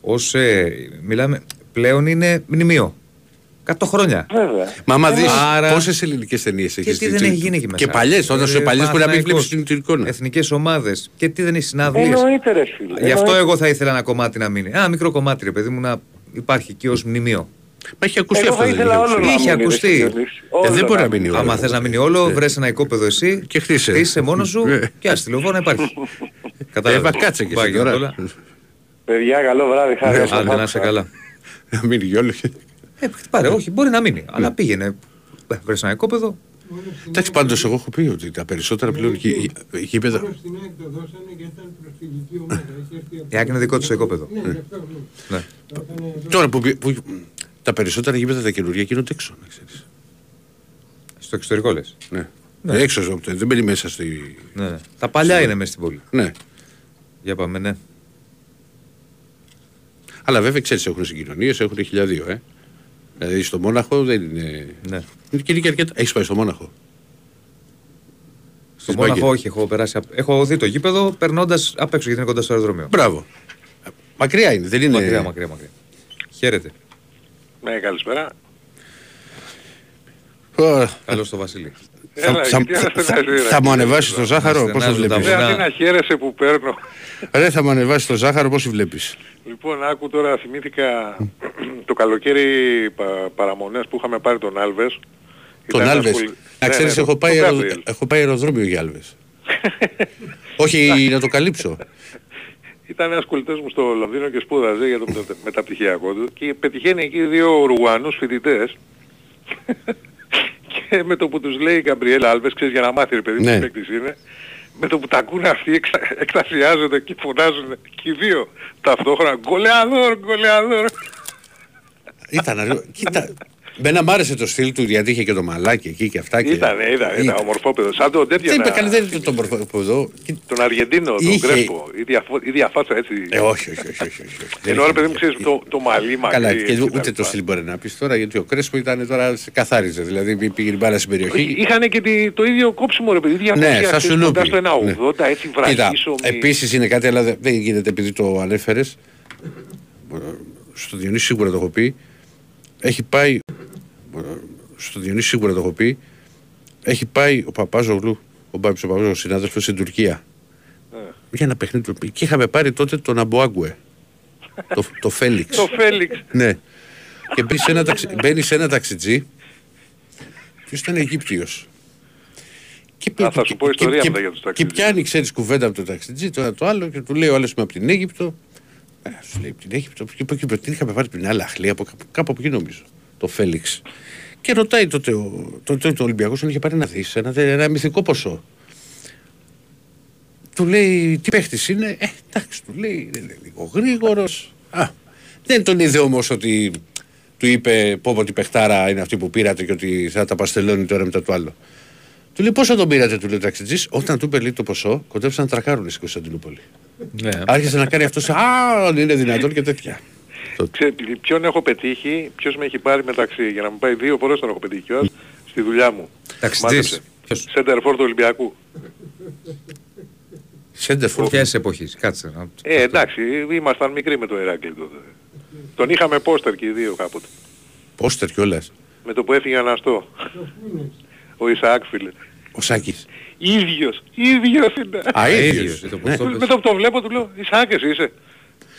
ως. μιλάμε. πλέον είναι μνημείο. 100 χρόνια. Βέβαια. Μα άμα δεις Άρα- πόσες ελληνικές ταινίες έχεις Και τι δει, δεν έχει γίνει εκεί μέσα. Και παλιές, όταν σου παλιές μπορεί να μην βλέπεις την, την εικόνα. Εθνικές ομάδες. Και τι δεν έχεις συναυλίες. Εννοείται ρε φίλε. Γι' αυτό εννοείται. εγώ θα ήθελα ένα κομμάτι να μείνει. Ένα μικρό κομμάτι, ρε παιδί μου, να υπάρχει εκεί ως μνημείο. Μα έχει ακουστεί Εγώ αυτό. θα δεν ήθελα έχει όλο ακουστεί. να Είχε μείνει, ρε, ακουστεί. στη Διονύση. Ε, Όλο δεν να μπορεί να μείνει. μείνει όλο. Άμα θες να μείνει όλο, βρες ένα οικόπεδο εσύ Και χτίσε. Είσαι μόνος σου Ναι. και ας τηλεοπό να υπάρχει. Ε, μα κάτσε και εσύ Πάει τώρα. Όλα. Παιδιά, καλό βράδυ. Χάρη. Ναι, σας Άντε να άκουσα. είσαι καλά. Να μείνει κι όλο. Ε, πάρε, όχι, μπορεί να μείνει. Ναι. Αλλά πήγαινε. Ε, Βρες ένα οικόπεδο. Εντάξει, πάντως εγώ έχω πει ότι τα περισσότερα πλέον γη- γη- γήπεδα. Μόνο στην ΑΕΚ το δώσανε και ήταν προσφυγική ομάδα. Έχει έρθει από- Η ΑΕΚ είναι δικό της το οικόπεδο. Ναι, γι' αυτό. ναι. Ναι. Όταν εδώ- Τώρα που, που τα περισσότερα γήπεδα τα καινούργια γίνονται έξω, να ξέρεις. Στο εξωτερικό λες. Ναι. Έξω, από το- δεν μπαίνει μέσα στη... Ναι, ναι. Τα παλιά είναι μέσα στην πόλη. Ναι. Για πάμε, ναι. Αλλά βέβαια ξέρεις έχουν συγκοινωνίες, έχουν χιλιαδίο, ε. Δηλαδή στο Μόναχο δεν είναι... ναι. Και είναι και αρκετά... Έχεις πάει στο Μόναχο; Στο Στις Μόναχο, Μπάγκερ. όχι, έχω περάσει. απ- Έχω δει το γήπεδο περνώντας απ' έξω γιατί είναι κοντά στο αεροδρόμιο. Μπράβο. Μακριά είναι, δεν είναι... Μακριά, μακριά, μακριά. Χαίρετε. Ναι, καλησπέρα. Ω, Καλώς το Βασίλη. Θα, Έλα, θα, γιατί θα, αναστενάζεις, θα, ρε. θα μου ανεβάσεις το ζάχαρο, πώς το Αναστενάζουν τα βλέπεις; βουνά. Ρε, αντί να χαίρεσαι που παίρνω. Ρε, θα μου ανεβάσεις το ζάχαρο, πώς βλέπεις; Λοιπόν, άκου τώρα, θυμήθηκα το καλοκαίρι πα, παραμονές που είχαμε πάρει τον Άλβες. Τον Ήταν Άλβες; ασχολη- Να Ναι, ξέρεις, ναι, έχω, τον πάει αερο- Γκάμπριελ. έχω πάει αεροδρόμιο για Άλβες. (laughs) Όχι, να το καλύψω. Ήταν ένας κολλητός μου στο Λονδίνο και σπούδαζε για το μετα- μεταπτυχιακό του και πετυχαίνει εκεί δύο Ουρουγουανούς φοιτητές και (laughs) με το που τους λέει η Γκαμπριέλα Άλβες, ξέρεις για να μάθει ρε παιδί μου Ναι. τι παίκτης είναι, με το που τα ακούνε αυτοί εξα... εκτασιάζονται και φωνάζουν και οι δύο ταυτόχρονα «Γκολεαδόρ, γκολεαδόρ». Ήταν, αριο- κοίτα. Μένα μ' άρεσε το στυλ του γιατί είχε και το μαλάκι εκεί και αυτά. Και... Ήταν, ήταν, ήταν ομορφόπεδο. Σαν το τέτοιο Δεν είπε να- καλή, δεν είναι το μορφό εδώ. τον Αργεντίνο, τον Είχε- Κρέσπο, η διαφο- η διαφάτσα έτσι. Ε, όχι, όχι, όχι. όχι, όχι. Δεν Ενώ ρε είχε- παιδί μου ξέρεις το, το μαλλί μακρύ. Καλά, και έτσι, ούτε τα το λοιπά. στυλ μπορεί να πεις τώρα γιατί ο Κρέσπο ήταν τώρα σε καθάριζε. Δηλαδή πήγε μπάλα στην περιοχή. Είχαν και τη- το ίδιο κόψιμο ρε παιδί, ίδια Ναι, φωσία, σαν ξέρεις, σουνούπι. κοντά στο 1,80 Ναι. έτσι Κοίτα, βραχίσομη. επίσης είναι κάτι, αλλά δεν δεν γίνεται επειδή το ανέφερες. Στο Διονύση σίγουρα το έχω πει. Έχει πάει... Στο Διονύση σίγουρα το έχω πει. Έχει πάει ο Παπάζογλου, ο Μπάμπης ο Παπάζογλου, συνάδελφος στην Τουρκία. Ναι. Για ένα παιχνίδι του. Και είχαμε πάρει τότε τον Αμποάγκουε. το, το Φέλιξ. (laughs) Το Φέλιξ. Ναι. Και μπαίνει σε ένα, ταξι... μπαίνει σε ένα ταξιτζί. Ποιο ήταν Αιγύπτιος. Και, Α, θα σου πω ιστορία και, μετά για τους και ταξιτζείς. πιάνει, ξέρεις, κουβέντα από το ταξιτζί, το ένα το άλλο και του λέει ο άλλος είμαι από την Αίγυπτο. Ε, σου λέει από την Αίγυπτο. Και από εκεί την είχαμε πάρει την άλλη αχλή, από κάπου, κάπου από εκεί νομίζω. Το Φέλιξ. Και ρωτάει τότε ο, τότε, το Ολυμπιακός, τον είχε πάρει να δεις ένα, ένα μυθικό ποσό. του λέει τι παίχτης είναι; Ε, εντάξει, του λέει είναι λίγο γρήγορος. Α, δεν τον είδε όμως ότι του είπε πω πω τι παιχτάρα είναι αυτή που πήρατε και ότι θα τα παστελώνει τώρα μετά το άλλο. Του λέει πόσο τον πήρατε, του λέει ο ταξιτζής. Όταν του είπε λέει το ποσό, κοντέψαν να τρακάρουν στην Κωνσταντινούπολη. Ναι. Άρχισε να κάνει αυτός, Α, δεν είναι δυνατόν και τέτοια. Ξέρετε ποιον έχω πετύχει, ποιος με έχει πάρει μεταξύ, για να μου πάει δύο φορές τον έχω πετύχει κιόλας, στη δουλειά μου. Ταξιτζής. Σέντερ φόρ του Ολυμπιακού. Σέντερ φόρ. Ποιες εποχής, κάτσε. να- Ε, εντάξει, ήμασταν μικροί με το Ηράκλειο τότε. Τον είχαμε πόστερ και οι δύο κάποτε. Πόστερ κιόλας. Με το που έφυγε αναστό. Ο Ισαάκ φίλε. Ο Σάκης. Ίδιος, ίδιος είναι. Α, ίδιος. ίδιος, το Ναι. πώς το Με το που το βλέπω του λέω, Ισαάκ εσύ είσαι.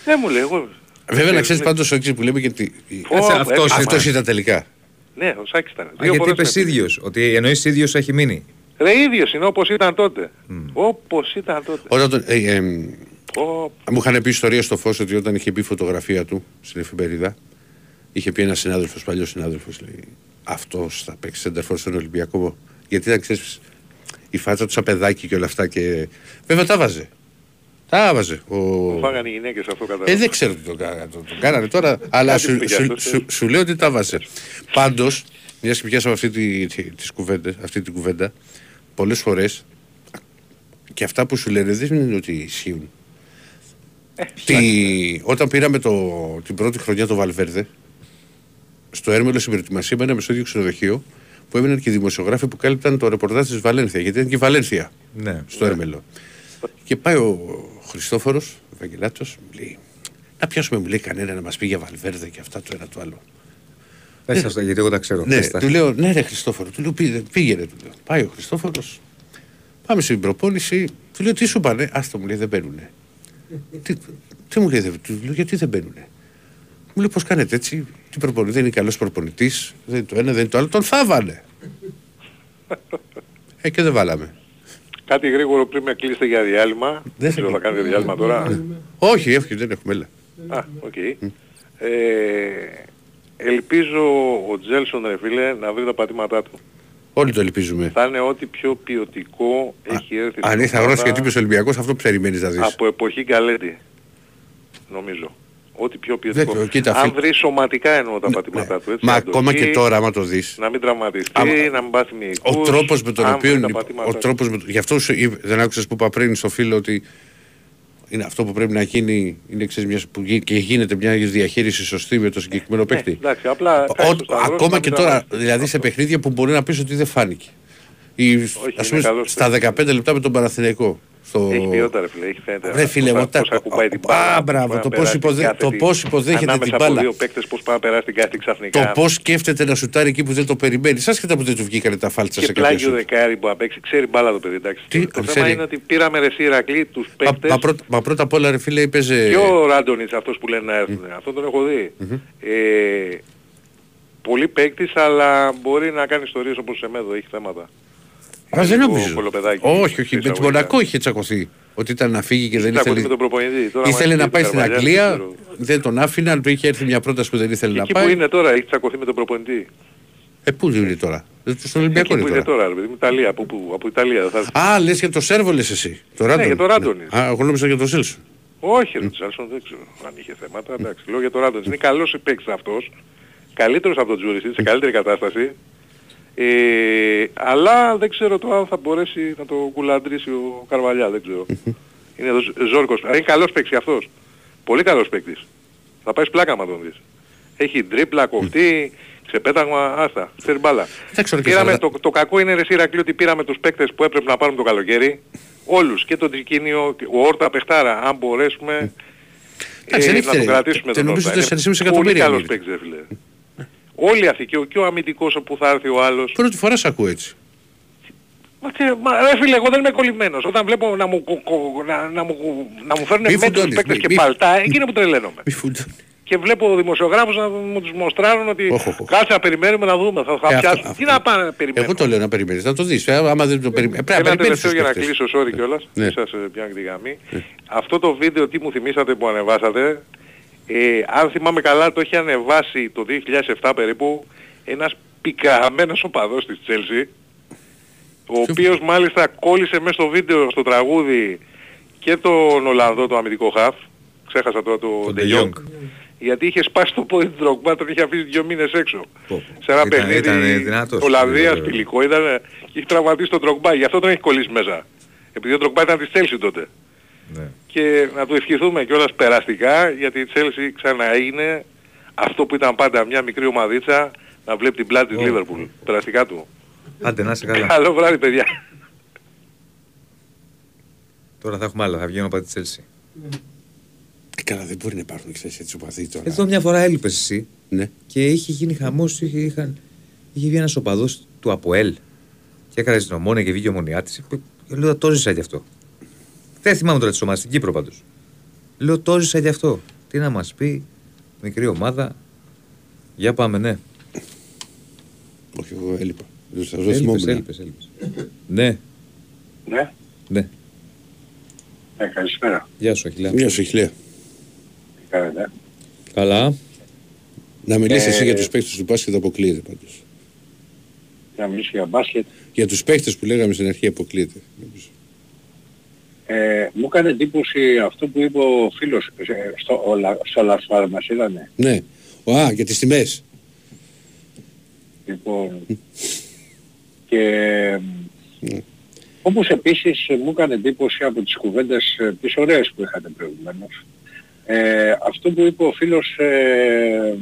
Δεν μου λέει, εγώ. Βέβαια να Ε, ξέρεις ναι. πάντως ο εξής που λέμε και τι... Πω, Κάτσε, πω, αυτός έπαθα. Αυτός ήταν τελικά. Ναι, ο Σάκης ήταν. Α, Δύο γιατί φορές είπες με πήγε. ίδιος, ότι εννοείς ίδιος έχει μείνει. Ρε ίδιος είναι όπως ήταν τότε. Όπως ήταν τότε. Όταν τον, ε, ε, εμ, Πω, μου είχαν πει ιστορία στο φως ότι όταν είχε μπει φωτογραφία του στην εφημερίδα είχε πει ένας συνάδελφος, παλιός συνάδελφος λέει αυτός θα παίξει σέντερφορ στον Ολυμπιακό γιατί ήταν ξέρεις η φάτσα του σαν παιδάκι και όλα αυτά και βέβαια τα βάζε. Τα βάζε. Ο... Μου φάγανε οι γυναίκες αυτό κατά. Ε, δεν ξέρω τι το, κάνα- το, το κάνανε τώρα, αλλά Κάτι σου, είπε κι σου, αυτός, σου, ε. σου λέω ότι τα βάζε. Πάντως, μιας και πιάσαμε αυτή, τη, τη, τις κουβέντες, αυτή την κουβέντα, πολλές φορές και αυτά που σου λένε δεν είναι ότι ισχύουν. Τι, όταν πήραμε το, την πρώτη χρονιά το Βαλβέρδε, στο Έρμελο στην προετοιμασία μέναμε στο ίδιο ξενοδοχείο που έμειναν και οι δημοσιογράφοι που κάλυπταν το ρεπορτάζ της Βαλένθια, γιατί ήταν και η Βαλένθια Ναι. στο Έρμελο. Και πάει ο Χριστόφορος, ο Ευαγγελάτος, μου λέει, να πιάσουμε, μου λέει κανένα να μας πει για Βαλβέρδε και αυτά το ένα το άλλο. Πες αυτά, γιατί εγώ τα ξέρω. Ναι, Πες τα. του λέω, ναι ρε Χριστόφορο, του λέω «Πήγε- πήγαινε, του λέω. Πάει ο Χριστόφορος, πάμε στην προπόνηση, του λέω τι σου πάνε, άστο μου λέει δεν μπαίνουνε. τι, τι μου λέει, δεν, του λέω γιατί δεν μπαίνουνε. Μου λέει πώς κάνετε έτσι, τι προπονητή, δεν είναι καλός προπονητής, δεν είναι το ένα, δεν είναι το άλλο, τον θάβανε. ε, και δεν βάλαμε. Κάτι γρήγορο πριν με κλείσετε για διάλειμμα. Δεν ξέρω, θα κάνετε διάλειμμα τώρα. όχι, όχι, δεν έχουμε, έλα. Α, οκ. Ε, ελπίζω ο Τζέλσον, ρε φίλε, να βρει τα πατήματά του. Όλοι το ελπίζουμε. Θα είναι ό,τι πιο ποιοτικό έχει έρθει Αν στην ήρθε ομάδα αγρός και τύπος Ολυμπιακός, αυτό που περιμένεις να δεις. από εποχή Γκαλέτη. Νομίζω. Ό,τι πιο ποιοτικό. Δεν το- κοίτα, Αν φίλ- βρεις σωματικά εννοώ τα Ναι, πατήματά του. Έτσι, Μα αντοχή, ακόμα και τώρα, άμα το δεις, Να μην τραυματιστεί, Άμα- να μην πάθει μυϊκούς. Ο τρόπος με τον αν οποίο. βρει τα λοιπόν, πατήματά Ο του. τρόπος με, το- γι' αυτό σου είπε- δεν άκουσες που είπα πριν στο φίλο ότι είναι αυτό που πρέπει να γίνει είναι ξέρεις, μιας, που γι- και γίνεται μια διαχείριση σωστή με το συγκεκριμένο Ναι, παίκτη. εντάξει, απλά Ο- κάνεις το σταυρός σου ακόμα να και μην τώρα, τραυματιστείς. δηλαδή σε παιχνίδια που μπορεί να πεις ότι δεν φάνηκε. Ή, ας είναι πούμε, καλός στα 15 λεπτά με τον Παναθηναϊκό. Στο... Έχει ποιότητα ρε φίλε, έχει φαίνεται. Ρε φίλε, Πώς εγώ τα- πώς ακουμπάει την Α, μπάλα, μπράβο, πώς να το πώς περάσει υποδε- την κάθετη, το πώς υποδέχεται ανάμεσα την από μπάλα. δύο παίκτες πώς πάει να περάσει την κάθετη ξαφνικά. Το πώς σκέφτεται να σουτάρει εκεί που δεν το περιμένει. Άσχετα που δεν του βγήκανε τα φάλτσα και σε κάποια πλάγιο σουτ. δεκάρι που απέξει, ξέρει μπάλα το παιδί, εντάξει. Τι, το αν θέμα ξέρει. είναι ότι πήραμε ρε Σιρακλή τους Μα, παίκτες μα, πρώτα, μα πρώτα απ' όλα, ρε φίλε, έπαιζε. και ο Ράντονιτς αυτός που λένε να έρθουν. Αυτό τον έχω δει. Ε, πολύ παίκτης αλλά μπορεί να κάνει ιστορίες όπως σε μέδο, έχει θέματα. Α, δεν το νομίζω. κολοπεδάκι Όχι, όχι. στα Με τη εισαγωγικά. Μονακό είχε τσακωθεί. Ότι ήταν να φύγει και δεν Τσακωθεί ήθελε. με τον προπονητή. Τώρα Ήθελε μας να πει πάει το στην Καρβαλιάς, Αγγλία, δεν ξέρω. δεν τον άφηναν. Του είχε έρθει μια πρόταση που δεν ήθελε να Εκεί που πάει. είναι τώρα, έχει τσακωθεί με τον προπονητή. Ε, πού είναι τώρα; Ε, Στον Ολυμπιακό Εκεί που είναι είναι τώρα. τώρα, ρε παιδί μου, Ιταλία, από, πού, από Ιταλία. δεν Θα... έρθει. Α, λες για το Σέρβο λες εσύ. Το Ράντονιτ. για το Ράντονιτ. Α, εγώ νόμιζα για το Σέλσον. Όχι, ρε, Τσάλσον δεν ξέρω αν είχε θέματα. Εντάξει, λέω για το Ράντονιτς. Είναι καλός παίκτης αυτός. Καλύτερος από τον Τζούρισιτ, σε καλύτερη κατάσταση. Ε, αλλά δεν ξέρω τώρα αν θα μπορέσει να το κουλαντρήσει ο Καρβαλιά, δεν ξέρω. είναι εδώ ζ- ζόρκος. Αλλά είναι καλός παίκτης αυτός. Πολύ καλός παίκτης. Θα πάει πλάκα μα τον δεις. Έχει τρίπλα, κοφτή, ξεπέταγμα, άστα, ξέρει μπάλα. Εντάξει, ωραία, και Πήραμε, σαράντα- το, το κακό είναι ρε Σιρακλή ότι πήραμε τους παίκτες που έπρεπε να πάρουμε το καλοκαίρι. Όλους. Και τον Τρικίνιο, ο Όρτα Πεχτάρα, αν μπορέσουμε Εντάξει, ε, δεν να έχει το κρατήσουμε τε- τον νομίζω Όρτα. 4,5 Είναι εκατομμύρια Πολύ καλός είναι. παίκτης ρε φίλε. Όλοι αυτοί και ο, και ο αμυντικός που θα έρθει ο άλλος. Πρώτη φορά σε ακούω έτσι. Μα, τε, μα ρε φίλε, εγώ δεν είμαι κολλημένος. Όταν βλέπω να μου, κο- κο- να, να μου, να μου φέρνουν Μη μέτρους φουντώνεις, παίκτες μη- και μη- παλτά, εκεί είναι που τρελαίνομαι. Μη φουντώνεις. Και βλέπω δημοσιογράφους να μου τους μοστράρουν ότι Οχ, οχ, οχ. κάτσε να περιμένουμε να δούμε, θα, θα Ε, αυτό- πιάσουμε. Τι αυτό- να πάνε να περιμένουμε; Εγώ το λέω να περιμένεις. Να το δεις. Άμα δεν το περιμένει. Πρέπει να Ένα περιμένεις. τελευταίο για να κλείσω, sorry κιόλας, Ναι. ναι. σας ε, πιάνω και τη γραμμή. Αυτό το βίντεο τι μου θυμήσατε που ανεβάσατε, ε, αν θυμάμαι καλά το έχει ανεβάσει το 2007 περίπου ένας πικραμένος οπαδός της Chelsea, ο οποίος μάλιστα κόλλησε μέσα στο βίντεο στο τραγούδι και τον Ολλανδό, το αμυντικό χαφ, ξέχασα τώρα το Τον De De Jong, Jong. γιατί είχε σπάσει το πόδι του Ντρογκμπά, τον είχε αφήσει δύο μήνες έξω. Πω, πω. Σε ένα Ήταν- παιχνίδι ήταν δυνατός. Ολλανδίας, Βέβαια. φιλικό, ήταν, και είχε τραυματίσει τον Ντρογκμπά, γι' αυτό τον έχει κολλήσει μέσα. Επειδή ο Ντρογκμπά ήταν της Chelsea τότε. Ναι. Και να του ευχηθούμε κιόλας περαστικά, γιατί η Chelsea ξαναέγινε αυτό που ήταν πάντα μια μικρή ομαδίτσα, να βλέπει την πλάτη της Ω. Λίβερπουλ. Περαστικά του. Άντε να είσαι καλά. Καλό βράδυ παιδιά. Τώρα θα έχουμε άλλα, θα βγαίνω από τη Chelsea. Ε, Καλά, δεν μπορεί να υπάρχουν ξέρεις, έτσι οπαδοί τώρα. Εδώ μια φορά έλειπες εσύ Ναι. και είχε γίνει χαμός. Είχε, είχαν, είχε βγει ένας οπαδός του Αποέλ και έκανες την ομόνια και βγήκε η ομονιά τη. Λέω το ζήσα γι' αυτό. Δεν θυμάμαι τώρα τη ομάδα στην Κύπρο πάντως. Λέω το ζήσα γι' αυτό. Τι να μας πει, μικρή ομάδα. Για πάμε, ναι. Όχι, εγώ έλειπα. Δεν σας Έλειπες, θυμόμουν. έλειπες, έλειπες. Ναι, Ναι, ναι. ε, καλησπέρα. Γεια σου, Αχιλιά. Μια σου χιλιά. Τι κάνετε; Καλά. Να μιλήσεις Ε, εσύ για τους παίκτες του μπάσκετ αποκλείεται πάντως. Να μιλήσω για μπάσκετ. Για τους παίκτες που λέγαμε στην αρχή αποκλείεται. νομίζω. Ε, μου έκανε εντύπωση αυτό που είπε ο φίλος ε, στο, ο, Λα- στο Λασφάλ μας είδανε; Ναι. Ο, α, για τις τιμές. Λοιπόν, και Ναι. όπως επίσης μου έκανε εντύπωση από τις κουβέντες ε, τις ωραίες που είχατε προηγουμένως. Ε, αυτό που είπε ο φίλος, ε,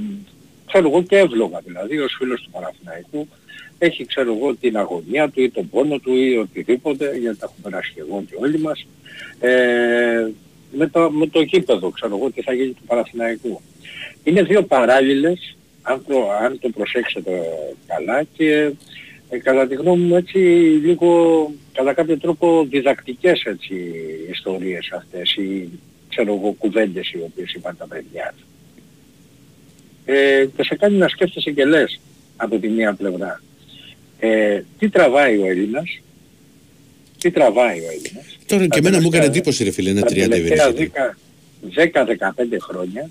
ξέρω εγώ και εύλογα δηλαδή, ως φίλος του Παναθηναϊκού, έχει ξέρω εγώ την αγωνία του ή τον πόνο του ή οτιδήποτε, γιατί τα έχουμε περάσει και εγώ και όλοι μας, ε, με, το, με το γήπεδο, ξέρω εγώ, τι θα γίνει του Παναθηναϊκού. Είναι δύο παράλληλες, αν το, αν το προσέξετε καλά και ε, κατά τη γνώμη μου έτσι λίγο κατά κάποιο τρόπο διδακτικές έτσι ιστορίες αυτές ή ξέρω εγώ κουβέντες οι οποίες είπαν τα παιδιά. Ε, και σε κάνει να σκέφτεσαι και λες από τη μία πλευρά ε, τι τραβάει ο Έλληνας, τι τραβάει ο Έλληνας; Τώρα και Τα εμένα μου έκανε τελευταία- εντύπωση ρε φίλε ένα τα 30 τελευταία ευελισίδι. 10-15 χρόνια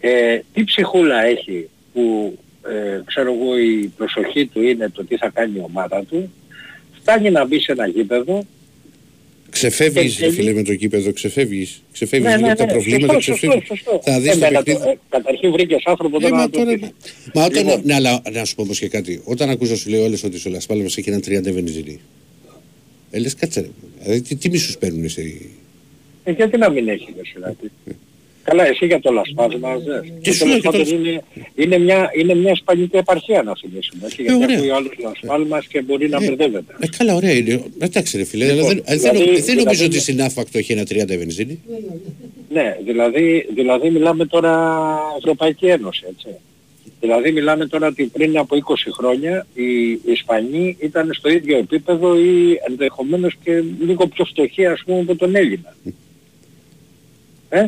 ε, τι ψυχούλα έχει που ε, ξέρω εγώ η προσοχή του είναι το τι θα κάνει η ομάδα του φτάνει να μπει σε ένα γήπεδο Ξεφεύγεις Και- ρε φίλε με το κήπεδο, ξεφεύγεις. Ξεφεύγεις Ναι, λίγο ναι, από τα ναι, προβλήματα, σωστό, σωστό, ξεφεύγεις. σωστό. Θα δεις Ε, το βέβαια, παιχνίδι. το- ε, Καταρχήν βρήκες άνθρωπος Ε, τώρα μα να το τώρα- πεις. Μα όταν, Λοιπόν. ναι, αλλά να σου πω όμως και κάτι. Όταν ακούς να σου λέει όλες ότι στο Λασπάλ μας έχει έναν 30 βενζίνη. Ε, λες κάτσε ρε. Δηλαδή τι, τι μίσους παίρνουν εσύ. Ε, γιατί να μην έχει δε δηλαδή. Καλά, εσύ για το λασπάσμα δες. Και σου τέλος λέω και πάντων το- είναι, είναι, μια, είναι μια ισπανική επαρχία να θυμίσουμε. Έτσι, γιατί ωραία. ακούει ο άλλος λασπάλμας και μπορεί να Ε, μπερδεύεται. Ε, καλά, ωραία είναι. Εντάξει ρε φίλε, Λοιπόν, αλλά δεν, ε, δηλαδή- δεν, δεν νομίζω δηλαδή- ότι στην άφακτο έχει ένα 30 βενζίνη. Ναι, δηλαδή, δηλαδή μιλάμε τώρα Ευρωπαϊκή Ένωση, έτσι. Δηλαδή μιλάμε τώρα ότι πριν από 20 χρόνια οι Ισπανοί ήταν στο ίδιο επίπεδο ή ενδεχομένως και λίγο πιο φτωχοί ας πούμε από τον Έλληνα. Ε;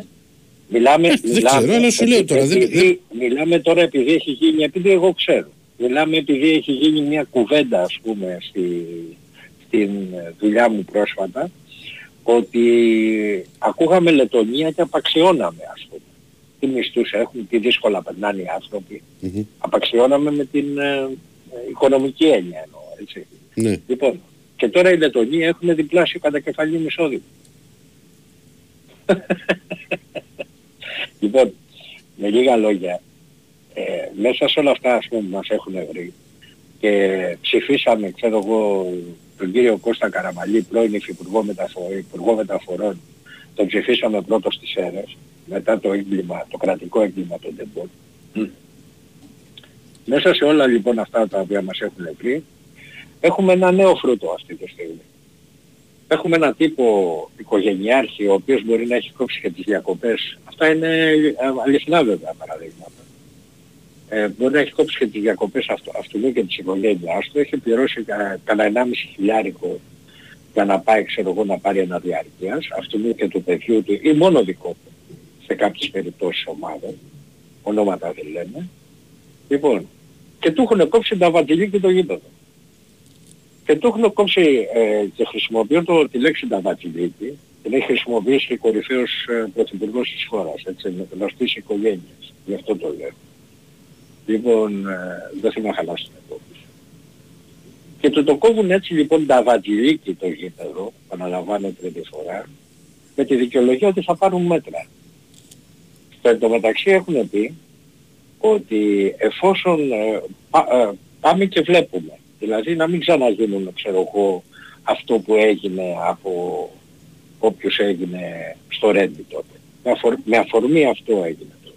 Μιλάμε, Ε, δεν μιλάμε, ξέρω, αλλά σου λέω τώρα, δεν- επειδή- μιλάμε τώρα επειδή έχει γίνει, επειδή εγώ ξέρω. Μιλάμε επειδή έχει γίνει μια κουβέντα ας πούμε στη, στην δουλειά μου πρόσφατα ότι ακούγαμε Λετωνία και απαξιώναμε ας πούμε. Τι μισθούς έχουν, τι δύσκολα περνάνε οι άνθρωποι. Μμμ. Απαξιώναμε με την ε, ε, οικονομική έννοια εννοώ, έτσι. Ναι. Λοιπόν, και τώρα οι Λετωνοί έχουν διπλάσιο κατακεφαλήν εισόδημα. (laughs) λοιπόν, με λίγα λόγια, ε, μέσα σε όλα αυτά ας πούμε, που μας έχουν βρει και ψηφίσαμε, ξέρω εγώ, τον κύριο Κώστα Καραμαλή, πρώην Υφυπουργό Μεταφορών, Υπουργό Μεταφορών, τον ψηφίσαμε πρώτος στις αίρες, μετά το έγκλημα, το κρατικό έγκλημα των τεμπών. Μέσα σε όλα λοιπόν αυτά τα οποία μας έχουν βρει, έχουμε ένα νέο φρούτο αυτή τη στιγμή. Έχουμε έναν τύπο οικογενειάρχη ο οποίος μπορεί να έχει κόψει και τις διακοπές. Αυτά είναι ε, αληθινά βέβαια παραδείγματα. Ε, μπορεί να έχει κόψει και τις διακοπές αυτού, αυτού και της οικογένειάς του. Έχει πληρώσει κα, κανένα 1,5 χιλιάρικο για να πάει ξέρω εγώ να πάρει ένα διαρκείας αυτού και του παιδιού του ή μόνο δικό του σε κάποιες περιπτώσεις ομάδων. Ονόματα δεν λέμε. Λοιπόν, και του έχουν κόψει τα βατιλή και το γήπεδο. Και του έχουν κόψει ε, και χρησιμοποιώ το, τη λέξη Νταβατιλίκη, την έχει χρησιμοποιήσει και κορυφαίος ε, πρωθυπουργός της χώρας, έτσι, με γνωστής οικογένειας. Γι' αυτό το λέω. Λοιπόν, ε, δεν θέλω να χαλάσω την υπόθεση. Και του το κόβουν έτσι λοιπόν Νταβατιλίκη το γήπεδο, επαναλαμβάνω τρίτη φορά, με τη δικαιολογία ότι θα πάρουν μέτρα. Στο εν τω μεταξύ έχουν πει ότι εφόσον ε, πα- ε, πάμε και βλέπουμε, δηλαδή να μην ξαναγίνουν, ξέρω εγώ, αυτό που έγινε από όποιος έγινε στο Ρέντι τότε. Με, αφορ- με αφορμή αυτό έγινε τότε.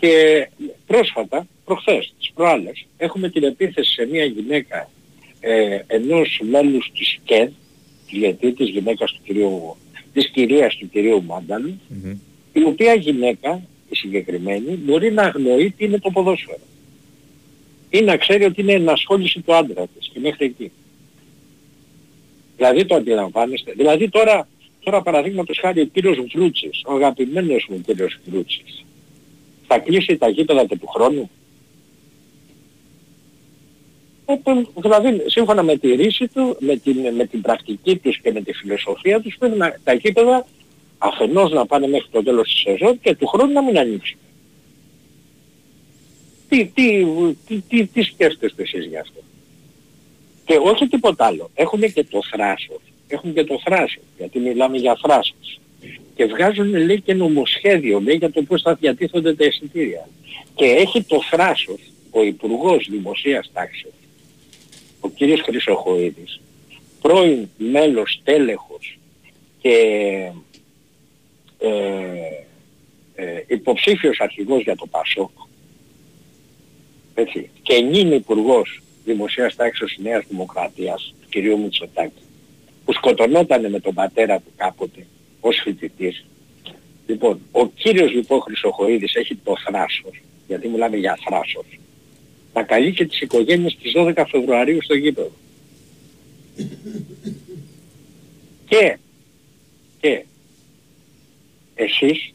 Και πρόσφατα, προχθές, τις προάλλες, έχουμε την επίθεση σε μια γυναίκα ε, ενός μέλους της ΚΕΔ, γιατί της γυναίκας του κυρίου, της κυρίας του κυρίου Μάνταλου, η οποία γυναίκα, η συγκεκριμένη, μπορεί να αγνοεί τι είναι το ποδόσφαιρο. Ή να ξέρει ότι είναι ενασχόληση του άντρα της και μέχρι εκεί. Δηλαδή το αντιλαμβάνεστε. Δηλαδή τώρα, τώρα παραδείγματος χάρη ο κύριος Βρούτσης, ο αγαπημένος μου κύριος Βρούτσης, θα κλείσει τα γήπεδα και του χρόνου; Ε, το- Δηλαδή, σύμφωνα με τη ρίση του, με την, με την πρακτική τους και με τη φιλοσοφία τους, πρέπει να, τα γήπεδα αφενός να πάνε μέχρι το τέλος της σεζόν και του χρόνου να μην ανοίξουν. Τι, τι, τι, τι, τι σκέφτεστε εσείς γι' αυτό; Και όχι τίποτα άλλο. Έχουν και το θράσος. Έχουν και το θράσος, γιατί μιλάμε για θράσος. Και βγάζουν λέει και νομοσχέδιο λέει για το πώς θα διατίθονται τα εισιτήρια. Και έχει το θράσος ο Υπουργός Δημοσίας Τάξης, ο κύριος Χρυσοχοίδης, πρώην μέλος τέλεχος και ε, ε, υποψήφιος αρχηγός για το ΠΑΣΟΚ, έτσι, και νυν υπουργός Δημοσίας Τάξης της Νέας Δημοκρατίας, του κυρίου Μητσοτάκη, που σκοτωνότανε με τον πατέρα του κάποτε ως φοιτητής. Λοιπόν, ο κύριος λοιπόν Χρυσοχοίδης έχει το θράσος, γιατί μιλάμε για θράσος, να καλεί και τις οικογένειες της 12 Φεβρουαρίου στο γήπεδο. Και, και εσείς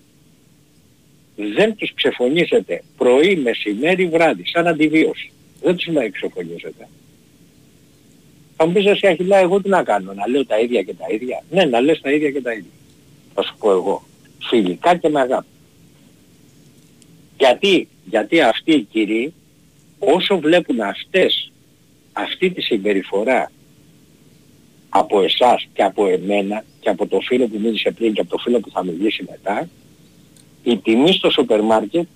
δεν τους ξεφωνήσετε πρωί, μεσημέρι, βράδυ, σαν αντιβίωση. Δεν τους με ξεφωνήσετε. Θα μου πεις εσύ Αχιλά, εγώ τι να κάνω, να λέω τα ίδια και τα ίδια. Ναι, να λες τα ίδια και τα ίδια. Θα σου πω εγώ. Φιλικά και με αγάπη. Γιατί, γιατί αυτοί οι κύριοι, όσο βλέπουν αυτές, αυτή τη συμπεριφορά από εσάς και από εμένα και από το φίλο που μίλησε πριν και από το φίλο που θα μιλήσει μετά, η τιμή στο σούπερ μάρκετ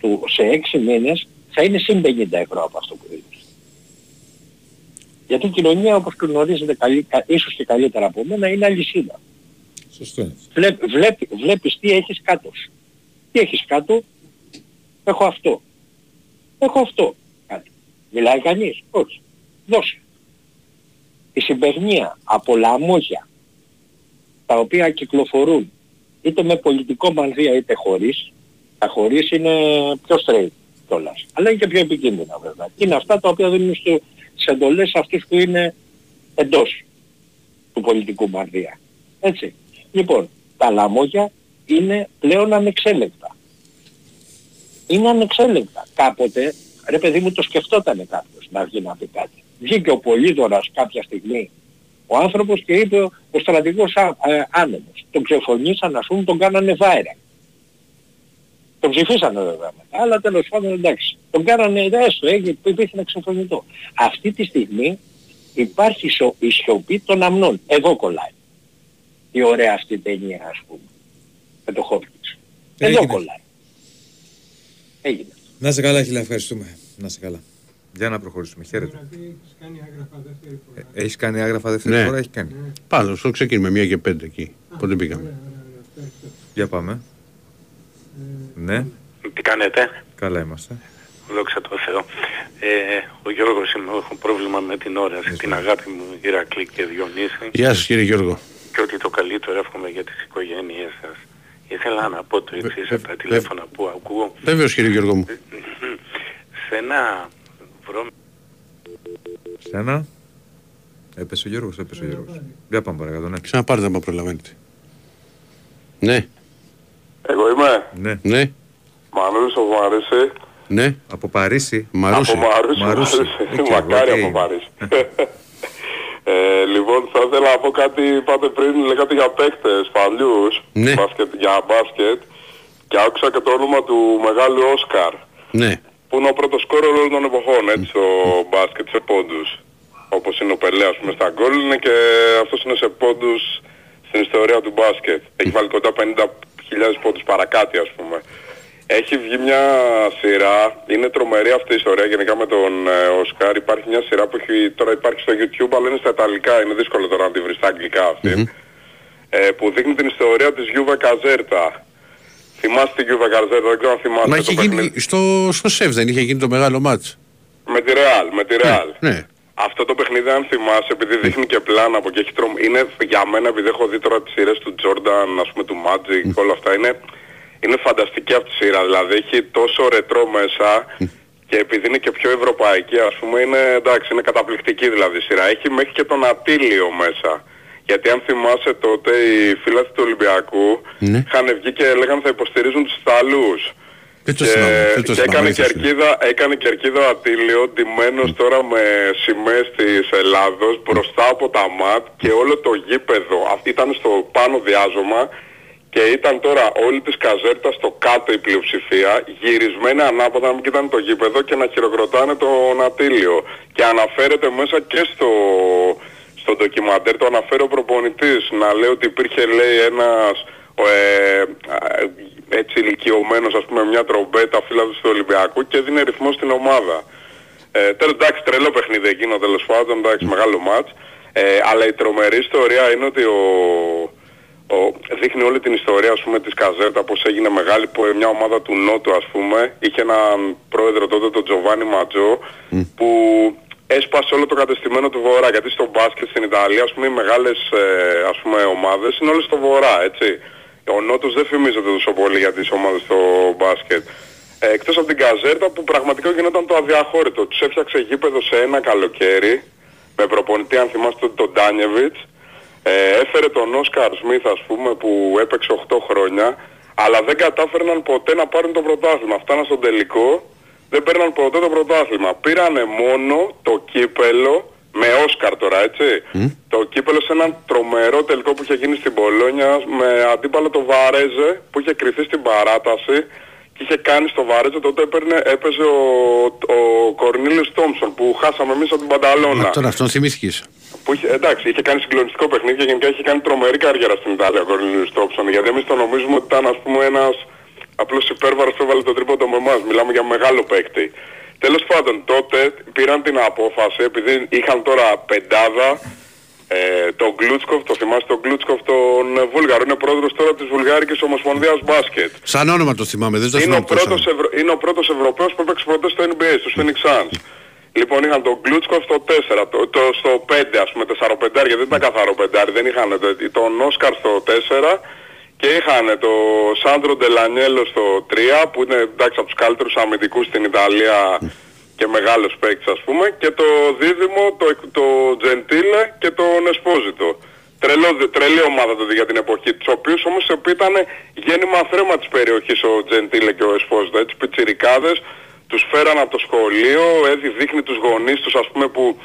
του σε 6 μήνες θα είναι συν 50 ευρώ από αυτό που δίνεις. Γιατί η κοινωνία όπως γνωρίζετε καλύ, κα- ίσως και καλύτερα από μένα είναι αλυσίδα. Σωστό είναι. Βλέπ, βλέπ, βλέπεις τι έχεις κάτω σου. Τι έχεις κάτω, έχω αυτό. Έχω αυτό κάτω. Μιλάει κανείς, όχι. Δώσε. Η συμπερνία από λαμόγια τα οποία κυκλοφορούν είτε με πολιτικό μανδύα είτε χωρίς, τα χωρίς είναι πιο straight κιόλας. Αλλά είναι και πιο επικίνδυνα βέβαια. Και είναι αυτά τα οποία δίνουν στο, στις εντολές αυτούς που είναι εντός του πολιτικού μανδύα. Έτσι. Λοιπόν, τα λαμόγια είναι πλέον ανεξέλεγκτα. Είναι ανεξέλεγκτα. Κάποτε, ρε παιδί μου το σκεφτότανε κάποιος να βγει να πει κάτι. Βγήκε ο Πολύδωρας κάποια στιγμή ο άνθρωπος και είπε ο στρατηγός α, ε, άνεμος. Τον ξεφωνήσαν ας πούμε, τον κάνανε βάιρα. Τον ψηφίσανε βέβαια μετά, αλλά τέλος πάντων εντάξει. Τον κάνανε έστω, έγινε, υπήρχε εξωφωνητό. Αυτή τη στιγμή υπάρχει σο- η σιωπή των αμνών. Εδώ κολλάει. Η ωραία αυτή ταινία ας πούμε. Με το Χόπκινς. Εδώ Έγινε. κολλάει. Έγινε. Να σε καλά, Χίλια, ευχαριστούμε. Να σε καλά. Για να προχωρήσουμε. Χαίρετε. Δηλαδή έχεις κάνει άγραφα δεύτερη φορά; Έχεις κάνει άγραφα δεύτερη Ναι. φορά, έχει κάνει. Πάνω στο ξεκίνημα, μία και πέντε εκεί. Πότε πήγαμε; Για πάμε. Ναι, Τι κάνετε, καλά είμαστε. δόξα τω Θεώ. Ε, ο Γιώργος είμαι, έχω πρόβλημα με την όραση, την αγάπη μου Ηρακλή και Διονύση Γεια σας κύριε Γιώργο. και ότι το καλύτερο εύχομαι για τις οικογένειες σας. Ήθελα να πω το εξής από τα τηλέφωνα που ακούω. Βέβαιος κύριε Γιώργο μου. Σε ένα βρώμικο Σένα. Έπεσε ο Γιώργος, έπεσε ο Γιώργος. Για πάμε παρακάτω, ναι. Ξαναπάρτε άμα προλαβαίνετε. Ναι, Εγώ είμαι Ναι. ναι, Μανούλης από Μαρίσι. ναι. Από Παρίσι. Μαρούσι. Από Μαρούσι. Μαρούσι. Μαρούσι. Ε, και Μακάρι εγώ, από τι- Μαρίσι. Ε, λοιπόν, θα ήθελα να πω κάτι, είπατε πριν, λέγατε για παίκτες παλιούς, Ναι. μπάσκετ, για μπάσκετ, και άκουσα και το όνομα του μεγάλου Όσκαρ, Ναι. Που είναι ο πρώτος σκόρερ όλων των εποχών, έτσι, στο μπάσκετ, σε πόντους. Όπως είναι ο Πελέ, ας πούμε, στα γκολ, είναι και αυτός είναι σε πόντους στην ιστορία του μπάσκετ. Έχει βάλει κοντά 50.000 πόντους παρακάτω ας πούμε. Έχει βγει μια σειρά, είναι τρομερή αυτή η ιστορία γενικά με τον ε, Οσκάρ. Υπάρχει μια σειρά που έχει, τώρα υπάρχει στο YouTube αλλά είναι στα Ιταλικά, είναι δύσκολο τώρα να τη βρεις στα Αγγλικά αυτή. Ε, που δείχνει την ιστορία της Γιούβε Καζέρτα. Θυμάστε την Γιούβε Καζέρτα, δεν ξέρω αν θυμάστε Μα το είχε παιχνίδι. γίνει στο, στο ΣΕΦ, δεν είχε γίνει το μεγάλο ματς. Με τη Ρεάλ, με τη Ρεάλ. Ναι. Αυτό το παιχνίδι αν θυμάσαι, επειδή δείχνει και πλάνα από εκεί έχει τρομ... είναι για μένα επειδή έχω δει τώρα τις σειρές του Jordan, ας πούμε του Magic, όλα αυτά, είναι, είναι φανταστική αυτή η σειρά. Δηλαδή έχει τόσο ρετρό μέσα και επειδή είναι και πιο ευρωπαϊκή ας πούμε είναι εντάξει, είναι καταπληκτική δηλαδή η σειρά. Έχει μέχρι και τον Ατήλιο μέσα. Γιατί αν θυμάσαι τότε οι φίλαθλοι του Ολυμπιακού Ναι. είχαν βγει και λέγανε θα υποστηρίζουν τους Ιταλούς. Δεν το Και, θυμάμαι, δεν το και θυμάμαι, έκανε, αλήθεια σου λέω. κερκίδα, έκανε κερκίδα ο Ατήλιο ντυμένος τώρα με σημαίες της Ελλάδος μπροστά από τα ΜΑΤ και όλο το γήπεδο αυ- ήταν στο πάνω διάζωμα και ήταν τώρα όλη της καζέρτα στο κάτω η πλειοψηφία γυρισμένη ανάποδα να μην κοιτάνε το γήπεδο και να χειροκροτάνε τον Ατήλιο και αναφέρεται μέσα και στο, στο ντοκιμαντέρ το αναφέρει ο προπονητής να λέει ότι υπήρχε λέει ένας ε, α, έτσι ηλικιωμένος ας πούμε μια τρομπέτα φίλαθλος του Ολυμπιακού και δίνει ρυθμό στην ομάδα. Ε, τέλος εντάξει τρελό παιχνίδι εκείνο τέλος πάντων, εντάξει μεγάλο μάτς. Ε, αλλά η τρομερή ιστορία είναι ότι ο, ο, δείχνει όλη την ιστορία ας πούμε της Καζέρτα πως έγινε μεγάλη που μια ομάδα του Νότου ας πούμε είχε έναν πρόεδρο τότε τον Τζοβάνι Ματζό που έσπασε όλο το κατεστημένο του Βορρά γιατί στο μπάσκετ στην Ιταλία ας πούμε οι μεγάλες ε, ας πούμε ομάδες είναι όλες στο Βορρά έτσι. Ο Νότος δεν φημίζεται τόσο πολύ για τις ομάδες στο μπάσκετ. Ε, εκτός από την Καζέρτα που πραγματικά γινόταν το αδιαχώρητο. Τους έφτιαξε γήπεδο σε ένα καλοκαίρι με προπονητή αν θυμάστε τον Ντάνιεβιτς ε, έφερε τον Όσκαρ Σμιθ ας πούμε που έπαιξε 8 χρόνια αλλά δεν κατάφερναν ποτέ να πάρουν το πρωτάθλημα. Φτάναν στον τελικό, δεν παίρναν ποτέ το πρωτάθλημα. Πήρανε μόνο το κύπελο με Όσκαρ τώρα έτσι. Το κύπελο σε έναν τρομερό τελικό που είχε γίνει στην Πολόνια με αντίπαλο το Βαρέζε που είχε κρυθεί στην παράταση και είχε κάνει στο Βαρέζε τότε έπαιρνε, έπαιζε ο, ο Κορνίλιος Τόμψον που χάσαμε εμείς από την Πανταλώνα. Μα Τώρα αυτόν θυμήθηκες. Που είχε, εντάξει, είχε κάνει συγκλονιστικό παιχνίδι και γενικά είχε κάνει τρομερή καριέρα στην Ιταλία ο Κορνίλιος Τόμψον. Γιατί εμείς το νομίζουμε ότι ήταν ας πούμε ένας απλός υπέρβαρος που έβαλε το τρίποντο με εμάς. Μιλάμε για μεγάλο παίκτη. Τέλος πάντων, τότε πήραν την απόφαση, επειδή είχαν τώρα πεντάδα, ε, τον Γκλούτσκοφ, το θυμάστε τον Γκλούτσκοφ τον ε, Βούλγαρο, είναι πρόεδρος τώρα της Βουλγάρικης Ομοσπονδίας Μπάσκετ. Σαν όνομα το θυμάμαι, δεν το Είναι ο, θυμάμαι τόσο. πρώτος Ευρω... είναι ο πρώτος Ευρωπαίος που έπαιξε ποτέ στο NBA, στους Phoenix Suns. Λοιπόν είχαν τον Γκλούτσκοφ στο 4, το, το, στο 5 ας πούμε, 4 πεντάρι, γιατί δεν ήταν καθαρό πεντάρι, δεν είχαν το, τον Όσκαρ στο 4 και είχαν το Σάντρο Ντελανιέλο στο 3 που είναι εντάξει από τους καλύτερους αμυντικούς στην Ιταλία και μεγάλος παίκτης ας πούμε και το δίδυμο το, το Τζεντίλε και τον Εσπόζιτο. Τρελό, τρελή ομάδα τότε για την εποχή, τους οποίους όμως ήταν γέννημα θρέμα της περιοχής ο Τζεντίλε και ο Εσπόζιτο, έτσι πιτσιρικάδες, τους φέραν από το σχολείο, έτσι δείχνει τους γονείς τους ας πούμε που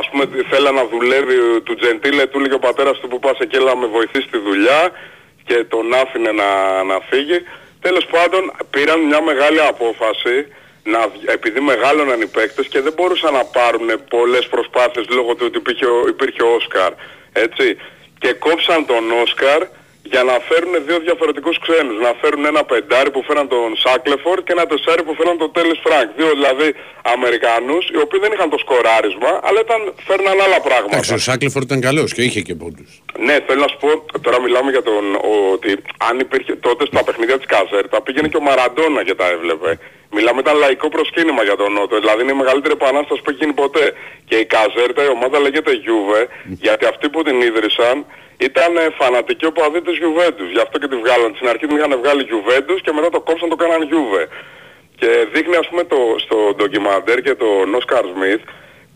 ας πούμε θέλει να δουλεύει του Τζεντίλε, του έλεγε ο πατέρας του που πας εκεί έλα να με βοηθήσεις στη δουλειά και τον άφηνε να, να φύγει. Τέλος πάντων πήραν μια μεγάλη απόφαση να, βγ- επειδή μεγάλωναν οι παίκτες και δεν μπορούσαν να πάρουν πολλές προσπάθειες λόγω του ότι υπήρχε, ο- υπήρχε ο Όσκαρ. Έτσι. Και κόψαν τον Όσκαρ για να φέρουν δύο διαφορετικούς ξένους. Να φέρουν ένα πεντάρι που φέραν τον Σάκλεφορντ και ένα τεσσάρι που φέραν τον Τέλις Φρανκ. Δύο δηλαδή Αμερικανούς οι οποίοι δεν είχαν το σκοράρισμα αλλά ήταν, φέρναν άλλα πράγματα. Εντάξει, ο Σάκλεφορ ήταν καλός και είχε και πόντους. Ναι, θέλω να σου πω, τώρα μιλάμε για τον, ότι αν υπήρχε τότε στα παιχνίδια της Καζέρτα πήγαινε και ο Μαραντόνα και τα έβλεπε. Μιλάμε ήταν λαϊκό προσκύνημα για τον Νότο, δηλαδή είναι η μεγαλύτερη επανάσταση που έχει γίνει ποτέ. Και η Καζέρτα, η ομάδα λέγεται Juve, γιατί αυτοί που την ίδρυσαν ήταν ε, φανατικοί οπαδοί της Juventus. Γι' αυτό και τη βγάλαν. Στην αρχή την είχαν βγάλει Juventus και μετά το κόψαν το κάναν Juve. Και δείχνει ας πούμε το, στο ντοκιμαντέρ και τον Όσκαρ Σμιθ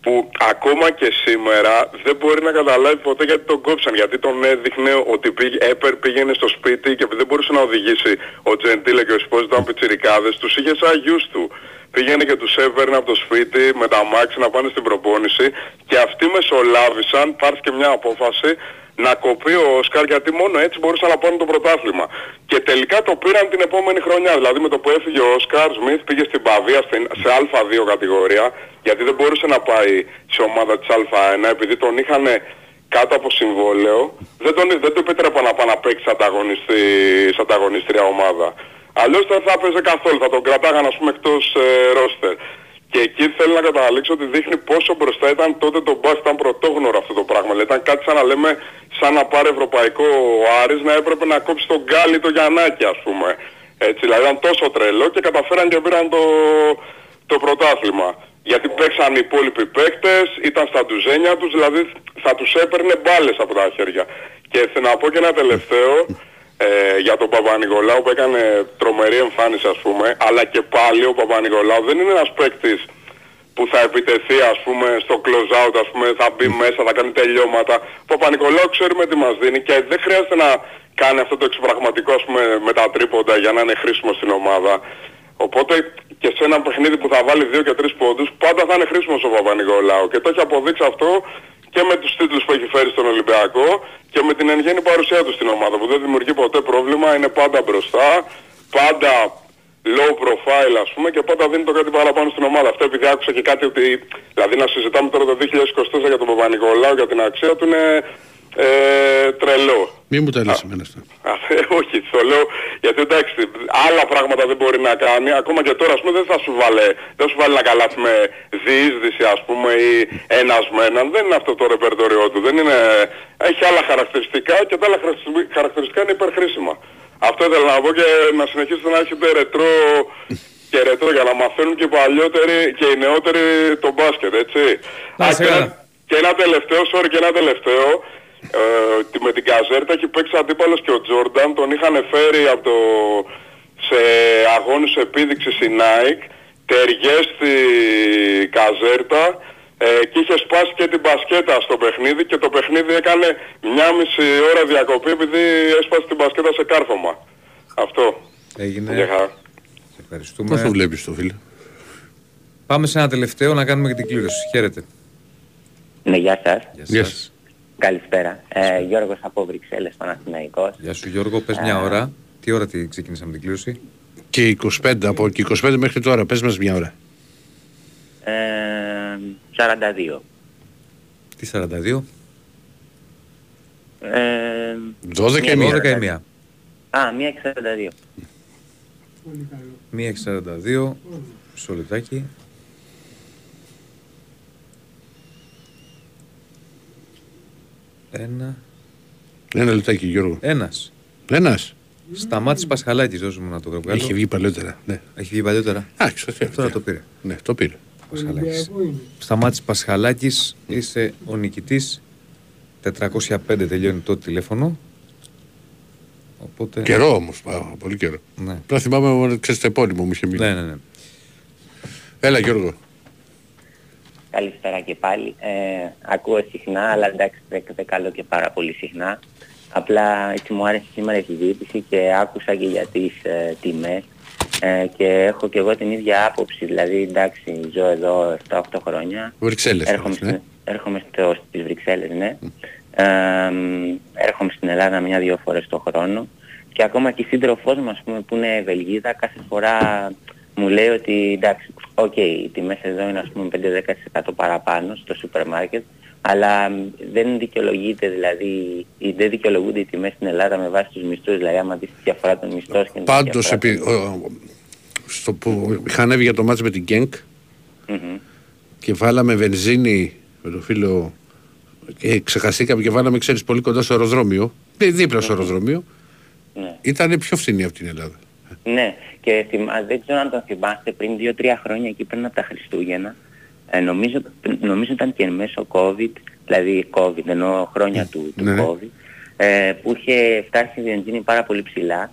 που ακόμα και σήμερα δεν μπορεί να καταλάβει ποτέ γιατί τον κόψαν. Γιατί τον έδειχνε ότι πήγε, έπερ, πήγαινε στο σπίτι και επειδή δεν μπορούσε να οδηγήσει ο Τζεντήλε και ο Εσπόζητο ήταν πιτσιρικάδες, τους είχε σαν γιους του. Πήγαινε και τους έβαιρνε από το σπίτι με τα μάξι να πάνε στην προπόνηση και αυτοί μεσολάβησαν, πάρθηκε μια απόφαση να κοπεί ο Όσκαρ γιατί μόνο έτσι μπορούσαν να πάρουν το πρωτάθλημα. Και τελικά το πήραν την επόμενη χρονιά. Δηλαδή με το που έφυγε ο Όσκαρ Σμιθ πήγε στην Παβία στην- σε Α2 κατηγορία γιατί δεν μπορούσε να πάει σε ομάδα της Α1 επειδή τον είχαν κάτω από συμβόλαιο, δεν, τον, δεν του επιτρέπω να πάει να παίξει ανταγωνιστή, σε ανταγωνίστρια ομάδα. Αλλιώς δεν θα έπαιζε καθόλου, θα τον κρατάγαν ας πούμε εκτός ε, ρόστερ. Και εκεί θέλω να καταλήξω ότι δείχνει πόσο μπροστά ήταν τότε το μπας, ήταν πρωτόγνωρο αυτό το πράγμα. Δηλαδή, ήταν κάτι σαν να λέμε, σαν να πάρει ευρωπαϊκό ο Άρης να έπρεπε να κόψει τον Γκάλι το Γιαννάκη ας πούμε. Έτσι, δηλαδή ήταν τόσο τρελό και καταφέραν και πήραν το, το πρωτάθλημα. Γιατί παίξαν οι υπόλοιποι παίκτες, ήταν στα ντουζένια τους, δηλαδή θα τους έπαιρνε μπάλες από τα χέρια. Και θέλω να πω και ένα τελευταίο, ε, για τον Παπα-Νικολάου που έκανε τρομερή εμφάνιση ας πούμε, αλλά και πάλι ο Παπα-Νικολάου δεν είναι ένας παίκτης που θα επιτεθεί ας πούμε στο close out ας πούμε, θα μπει μέσα, θα κάνει τελειώματα. Ο Παπα-Νικολάου ξέρουμε τι μας δίνει και δεν χρειάζεται να κάνει αυτό το εξωπραγματικό ας πούμε με τα τρίποντα για να είναι χρήσιμο στην ομάδα. Οπότε και σε ένα παιχνίδι που θα βάλει 2 και 3 πόντους πάντα θα είναι χρήσιμος ο Παπα-Νικολάου και το έχει αποδείξει αυτό και με τους τίτλους που έχει φέρει στον Ολυμπιακό και με την εν γέννη παρουσία του στην ομάδα που δεν δημιουργεί ποτέ πρόβλημα, είναι πάντα μπροστά, πάντα low profile ας πούμε και πάντα δίνει το κάτι παραπάνω στην ομάδα. Αυτό επειδή άκουσα και κάτι ότι, δηλαδή να συζητάμε τώρα το 2024 για τον Παπα-Νικολάου για την αξία του είναι ε, τρελό. Μη μου τα λες εμένα αυτά. Α, ε, όχι, το λέω γιατί εντάξει, άλλα πράγματα δεν μπορεί να κάνει. Ακόμα και τώρα, ας πούμε, δεν θα σου βάλει, δεν σου βάλει ένα καλάθι με διείσδυση, ας πούμε, ή ένας με έναν. Δεν είναι αυτό το ρεπερτόριό του. Δεν είναι... Έχει άλλα χαρακτηριστικά και τα άλλα χαρακτηριστικά είναι υπερχρήσιμα. Αυτό ήθελα να πω και να συνεχίσετε να έχετε ρετρό και ρετρό για να μαθαίνουν και οι παλιότεροι και οι νεότεροι το μπάσκετ, έτσι. Α, και, ένα, και ένα τελευταίο, sorry, και ένα τελευταίο. Ε, με την Καζέρτα έχει παίξει αντίπαλος και ο Τζόρνταν, τον είχαν φέρει από το, σε αγώνες επίδειξης η Nike, τεριές στη Καζέρτα ε, και είχε σπάσει και την μπασκέτα στο παιχνίδι και το παιχνίδι έκανε μια μισή ώρα διακοπή επειδή έσπασε την μπασκέτα σε κάρφωμα. Αυτό. Έγινε. Για χαρά. Σε ευχαριστούμε. Πώς το βλέπεις το φίλε; Πάμε σε ένα τελευταίο να κάνουμε και την κλήρωση. Χαίρετε. Ναι, γεια σας. Γεια σας. Καλησπέρα. Ε, Γιώργος από Βρυξέλλες, Παναθηναϊκός. Γεια σου Γιώργο, πες μια Ε, ώρα. Τι ώρα τι ξεκινήσαμε την κλήρωση; Και 25, από και 25 μέχρι τώρα, πες μας μια ώρα. Ε, 42. Τι 42. Ε, 12 ή μία. 12 ή μία. Α, μία και 42. Μία και 42. Μισό λεπτάκι. Ένα. Ένα λεπτάκι Γιώργο. Ένας. Ένας. Σταμάτης Πασχαλάκης, δώσ' μου να το βγάλω. Έχει βγει παλιότερα. Ναι. Έχει βγει παλιότερα. Α, ξέρω. Τώρα το πήρε. Ναι, το πήρε. Πασχαλάκης. Σταμάτης Πασχαλάκης, είσαι ο νικητής. 405 τελειώνει το τηλέφωνο. Οπότε... Καιρό όμως, α, πολύ καιρό. Ναι. Απλά θυμάμαι, ξέρεις το επώνυμο μου είχε μείνει. Ναι, ναι, ναι. Έλα Γιώργο. Καλησπέρα και πάλι. Ε, ακούω συχνά, αλλά εντάξει δεν, δεν καλώ και πάρα πολύ συχνά. Απλά έτσι μου άρεσε σήμερα η συζήτηση και άκουσα και για τις ε, τιμές ε, και έχω και εγώ την ίδια άποψη. Δηλαδή εντάξει ζω εδώ 7-8 χρόνια. Βρυξέλλες. Έρχομαι, ναι. στην, έρχομαι στο, στις Βρυξέλλες, ναι. Ε, έρχομαι στην Ελλάδα μια-δυο φορές το χρόνο και ακόμα και η σύντροφός μου, ας πούμε, που είναι Βελγίδα, κάθε φορά μου λέει ότι εντάξει, οκ, οι τιμές εδώ είναι ας πούμε 5-10% παραπάνω στο σούπερ μάρκετ, αλλά μ, δεν δικαιολογείται δηλαδή, ή δεν δικαιολογούνται οι τιμές στην Ελλάδα με βάση τους μισθούς, δηλαδή άμα δεις τη διαφορά των μισθών και τη Πάντως, διαφορά επί, ο- ο- στο που είχα ανέβει για το μάτς με την Γκένκ Μμμ. και βάλαμε βενζίνη με το φίλο και ξεχαστήκαμε και βάλαμε, ξέρεις, πολύ κοντά στο αεροδρόμιο, δί- δίπλα στο αεροδρόμιο, Ναι. ήταν πιο φθηνή από την Ελλάδα. Ναι, και θυμά, δεν ξέρω αν το θυμάστε πριν 2-3 χρόνια εκεί πριν από τα Χριστούγεννα, ε, νομίζω, νομίζω ήταν και εν μέσω COVID, δηλαδή COVID, ενώ χρόνια του, του Ναι, ναι. COVID, ε, που είχε φτάσει η βενζίνη πάρα πολύ ψηλά.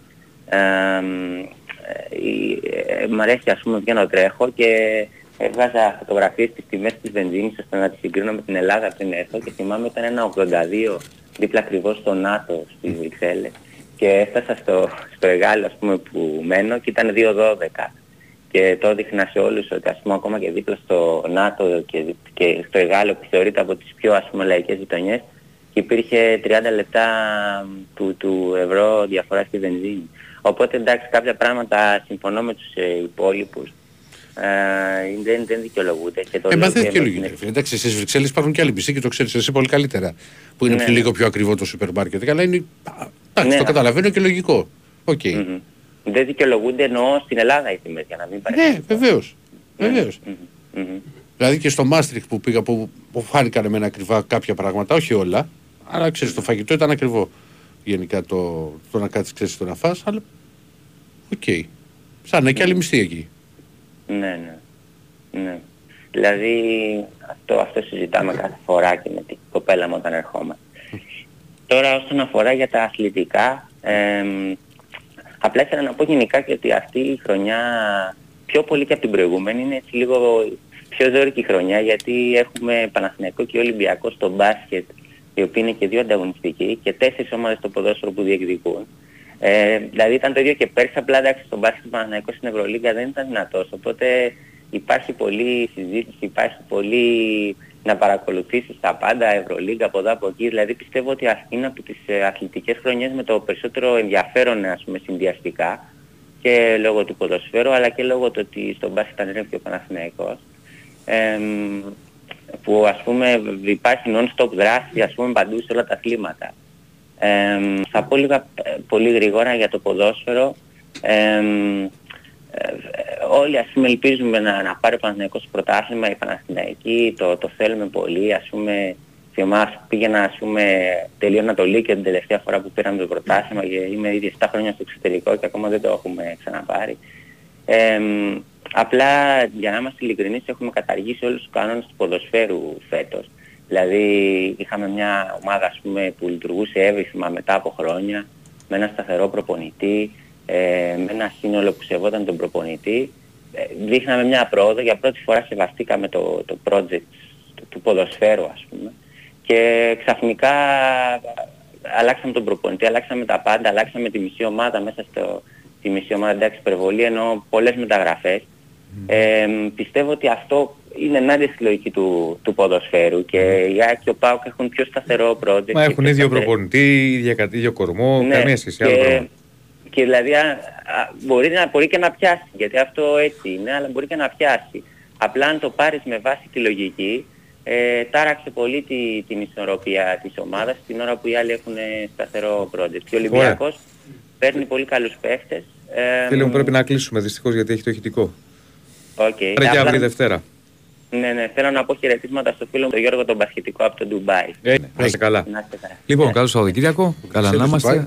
Ε, μ, ε, η- ε, μ' αρέσει ας πούμε βγαίνω τρέχω και έβγαζα φωτογραφίες στις τιμές της βενζίνης ώστε να τις συγκρίνω με την Ελλάδα πριν έρθω και θυμάμαι ήταν ένα 82 δίπλα ακριβώς στο ΝΑΤΟ στις Βρυξέλλες και έφτασα στο, στο εργάλειο ας πούμε που μένω και ήταν 2.12 και το έδειχνα σε όλους ότι ας πούμε ακόμα και δίπλα στο ΝΑΤΟ και, και στο εργάλειο που θεωρείται από τις πιο ας πούμε λαϊκές γειτονιές και υπήρχε 30 λεπτά του, του ευρώ διαφοράς στη βενζίνη. Οπότε εντάξει κάποια πράγματα συμφωνώ με τους ε, υπόλοιπους Ε, δεν, δεν δικαιολογούνται. Και το Ε, λέω μα δεν και με δικαιολογείται. την- ρε φίλε. Εντάξει, στις Βρυξέλλες υπάρχουν και άλλοι μισθοί και το ξέρεις εσύ πολύ καλύτερα. Που είναι Ναι, πιο ναι. λίγο πιο ακριβό το σούπερ μάρκετ. Αλλά είναι. α, Εντάξει, Ναι, το ναι. καταλαβαίνω και λογικό. Οκ. Μμμ. Δεν δικαιολογούνται εννοώ στην Ελλάδα οι τιμές για να μην Ναι, παρεξηγηθώ. βεβαίως. Βεβαίως. Μμμ. Δηλαδή και στο Μάστριχ που πήγα που, που φάνηκαν εμένα ακριβά κάποια πράγματα, όχι όλα, αλλά ξέρεις το φαγητό ήταν ακριβό. Γενικά το, το να κάτσεις ξέρεις το να φας, αλλά οκ. Είναι και άλλοι μισθοί εκεί. Ναι, ναι. ναι. Δηλαδή αυτό, αυτό συζητάμε κάθε φορά και με την κοπέλα μου όταν ερχόμαστε. Τώρα όσον αφορά για τα αθλητικά, εμ, απλά ήθελα να πω γενικά και ότι αυτή η χρονιά πιο πολύ και από την προηγούμενη είναι έτσι λίγο πιο ζώρικη χρονιά γιατί έχουμε Παναθηναϊκό και Ολυμπιακό στο μπάσκετ οι οποίοι είναι και δύο ανταγωνιστικοί και τέσσερις ομάδες στο ποδόσφαιρο που διεκδικούν. Ε, δηλαδή ήταν το ίδιο και πέρσι, απλά εντάξει στον μπάσκετ του Παναθηναϊκού στην Ευρωλίγκα δεν ήταν δυνατός. Οπότε υπάρχει πολλή συζήτηση, υπάρχει πολύ να παρακολουθήσεις τα πάντα, Ευρωλίγκα από εδώ από εκεί. Δηλαδή πιστεύω ότι αυτή είναι από τις ε, αθλητικές χρονιές με το περισσότερο ενδιαφέρον ας πούμε συνδυαστικά και λόγω του ποδοσφαίρου αλλά και λόγω του ότι στον μπάσκετ ανέβηκε ο Παναθηναϊκός. Εμ, που ας πούμε υπάρχει non-stop δράση ας πούμε παντού σε όλα τα αθλήματα. Εμ, θα πω λίγα ε, πολύ γρήγορα για το ποδόσφαιρο. Εμ, ε, όλοι ας πούμε ελπίζουμε να, να πάρει ο Παναθηναϊκός το πρωτάθλημα, η Παναθηναϊκή, το, το θέλουμε πολύ, ας πούμε θυμάσαι πήγαινα ας πούμε τελείωνα το Λύκειο την τελευταία φορά που πήραμε το πρωτάθλημα και είμαι ήδη 7 χρόνια στο εξωτερικό και ακόμα δεν το έχουμε ξαναπάρει. Εμ, απλά για να είμαστε ειλικρινείς έχουμε καταργήσει όλους τους κανόνες του ποδοσφαίρου φέτος. Δηλαδή είχαμε μια ομάδα ας πούμε, που λειτουργούσε εύρυθμα μετά από χρόνια, με ένα σταθερό προπονητή, ε, με ένα σύνολο που σεβόταν τον προπονητή. Ε, δείχναμε μια πρόοδο, για πρώτη φορά σεβαστήκαμε το, το project του, του ποδοσφαίρου ας πούμε. Και ξαφνικά αλλάξαμε τον προπονητή, αλλάξαμε τα πάντα, αλλάξαμε τη μισή ομάδα μέσα στο, τη μισή ομάδα εντάξει υπερβολή, ενώ πολλές μεταγραφές. Ε, πιστεύω ότι αυτό είναι ενάντια στη λογική του, του ποδοσφαίρου και η ΑΕΚ και ο ΠΑΟΚ έχουν πιο σταθερό project. Μα και έχουν πιο ίδιο σταθερή- προπονητή, ίδια, κα- ίδιο κορμό, Ναι, καμία σχέση. Άλλο και, πρόβλημα. και δηλαδή α, α, μπορεί, να, μπορεί και να πιάσει, γιατί αυτό έτσι είναι, αλλά μπορεί και να πιάσει. Απλά αν το πάρεις με βάση τη λογική, ε, τάραξε πολύ τη, την ισορροπία της ομάδας την ώρα που οι άλλοι έχουν ε, σταθερό project. Και ο Ολυμπιακός παίρνει πολύ καλούς παίχτες. Ε, Φίλε μου, πρέπει να κλείσουμε δυστυχώς γιατί έχει το ηχητικό. Okay. Πρέπει και αύριο Δευτέρα. Ναι, ναι, θέλω να πω χαιρετίσματα στο φίλο μου τον Γιώργο τον Πασχετικό από το Ντουμπάι. Ε, να είστε καλά. Να είστε καλά. Λοιπόν, καλό Σαββατοκύριακο. Καλά να Ξέρεις, είμαστε. πάει.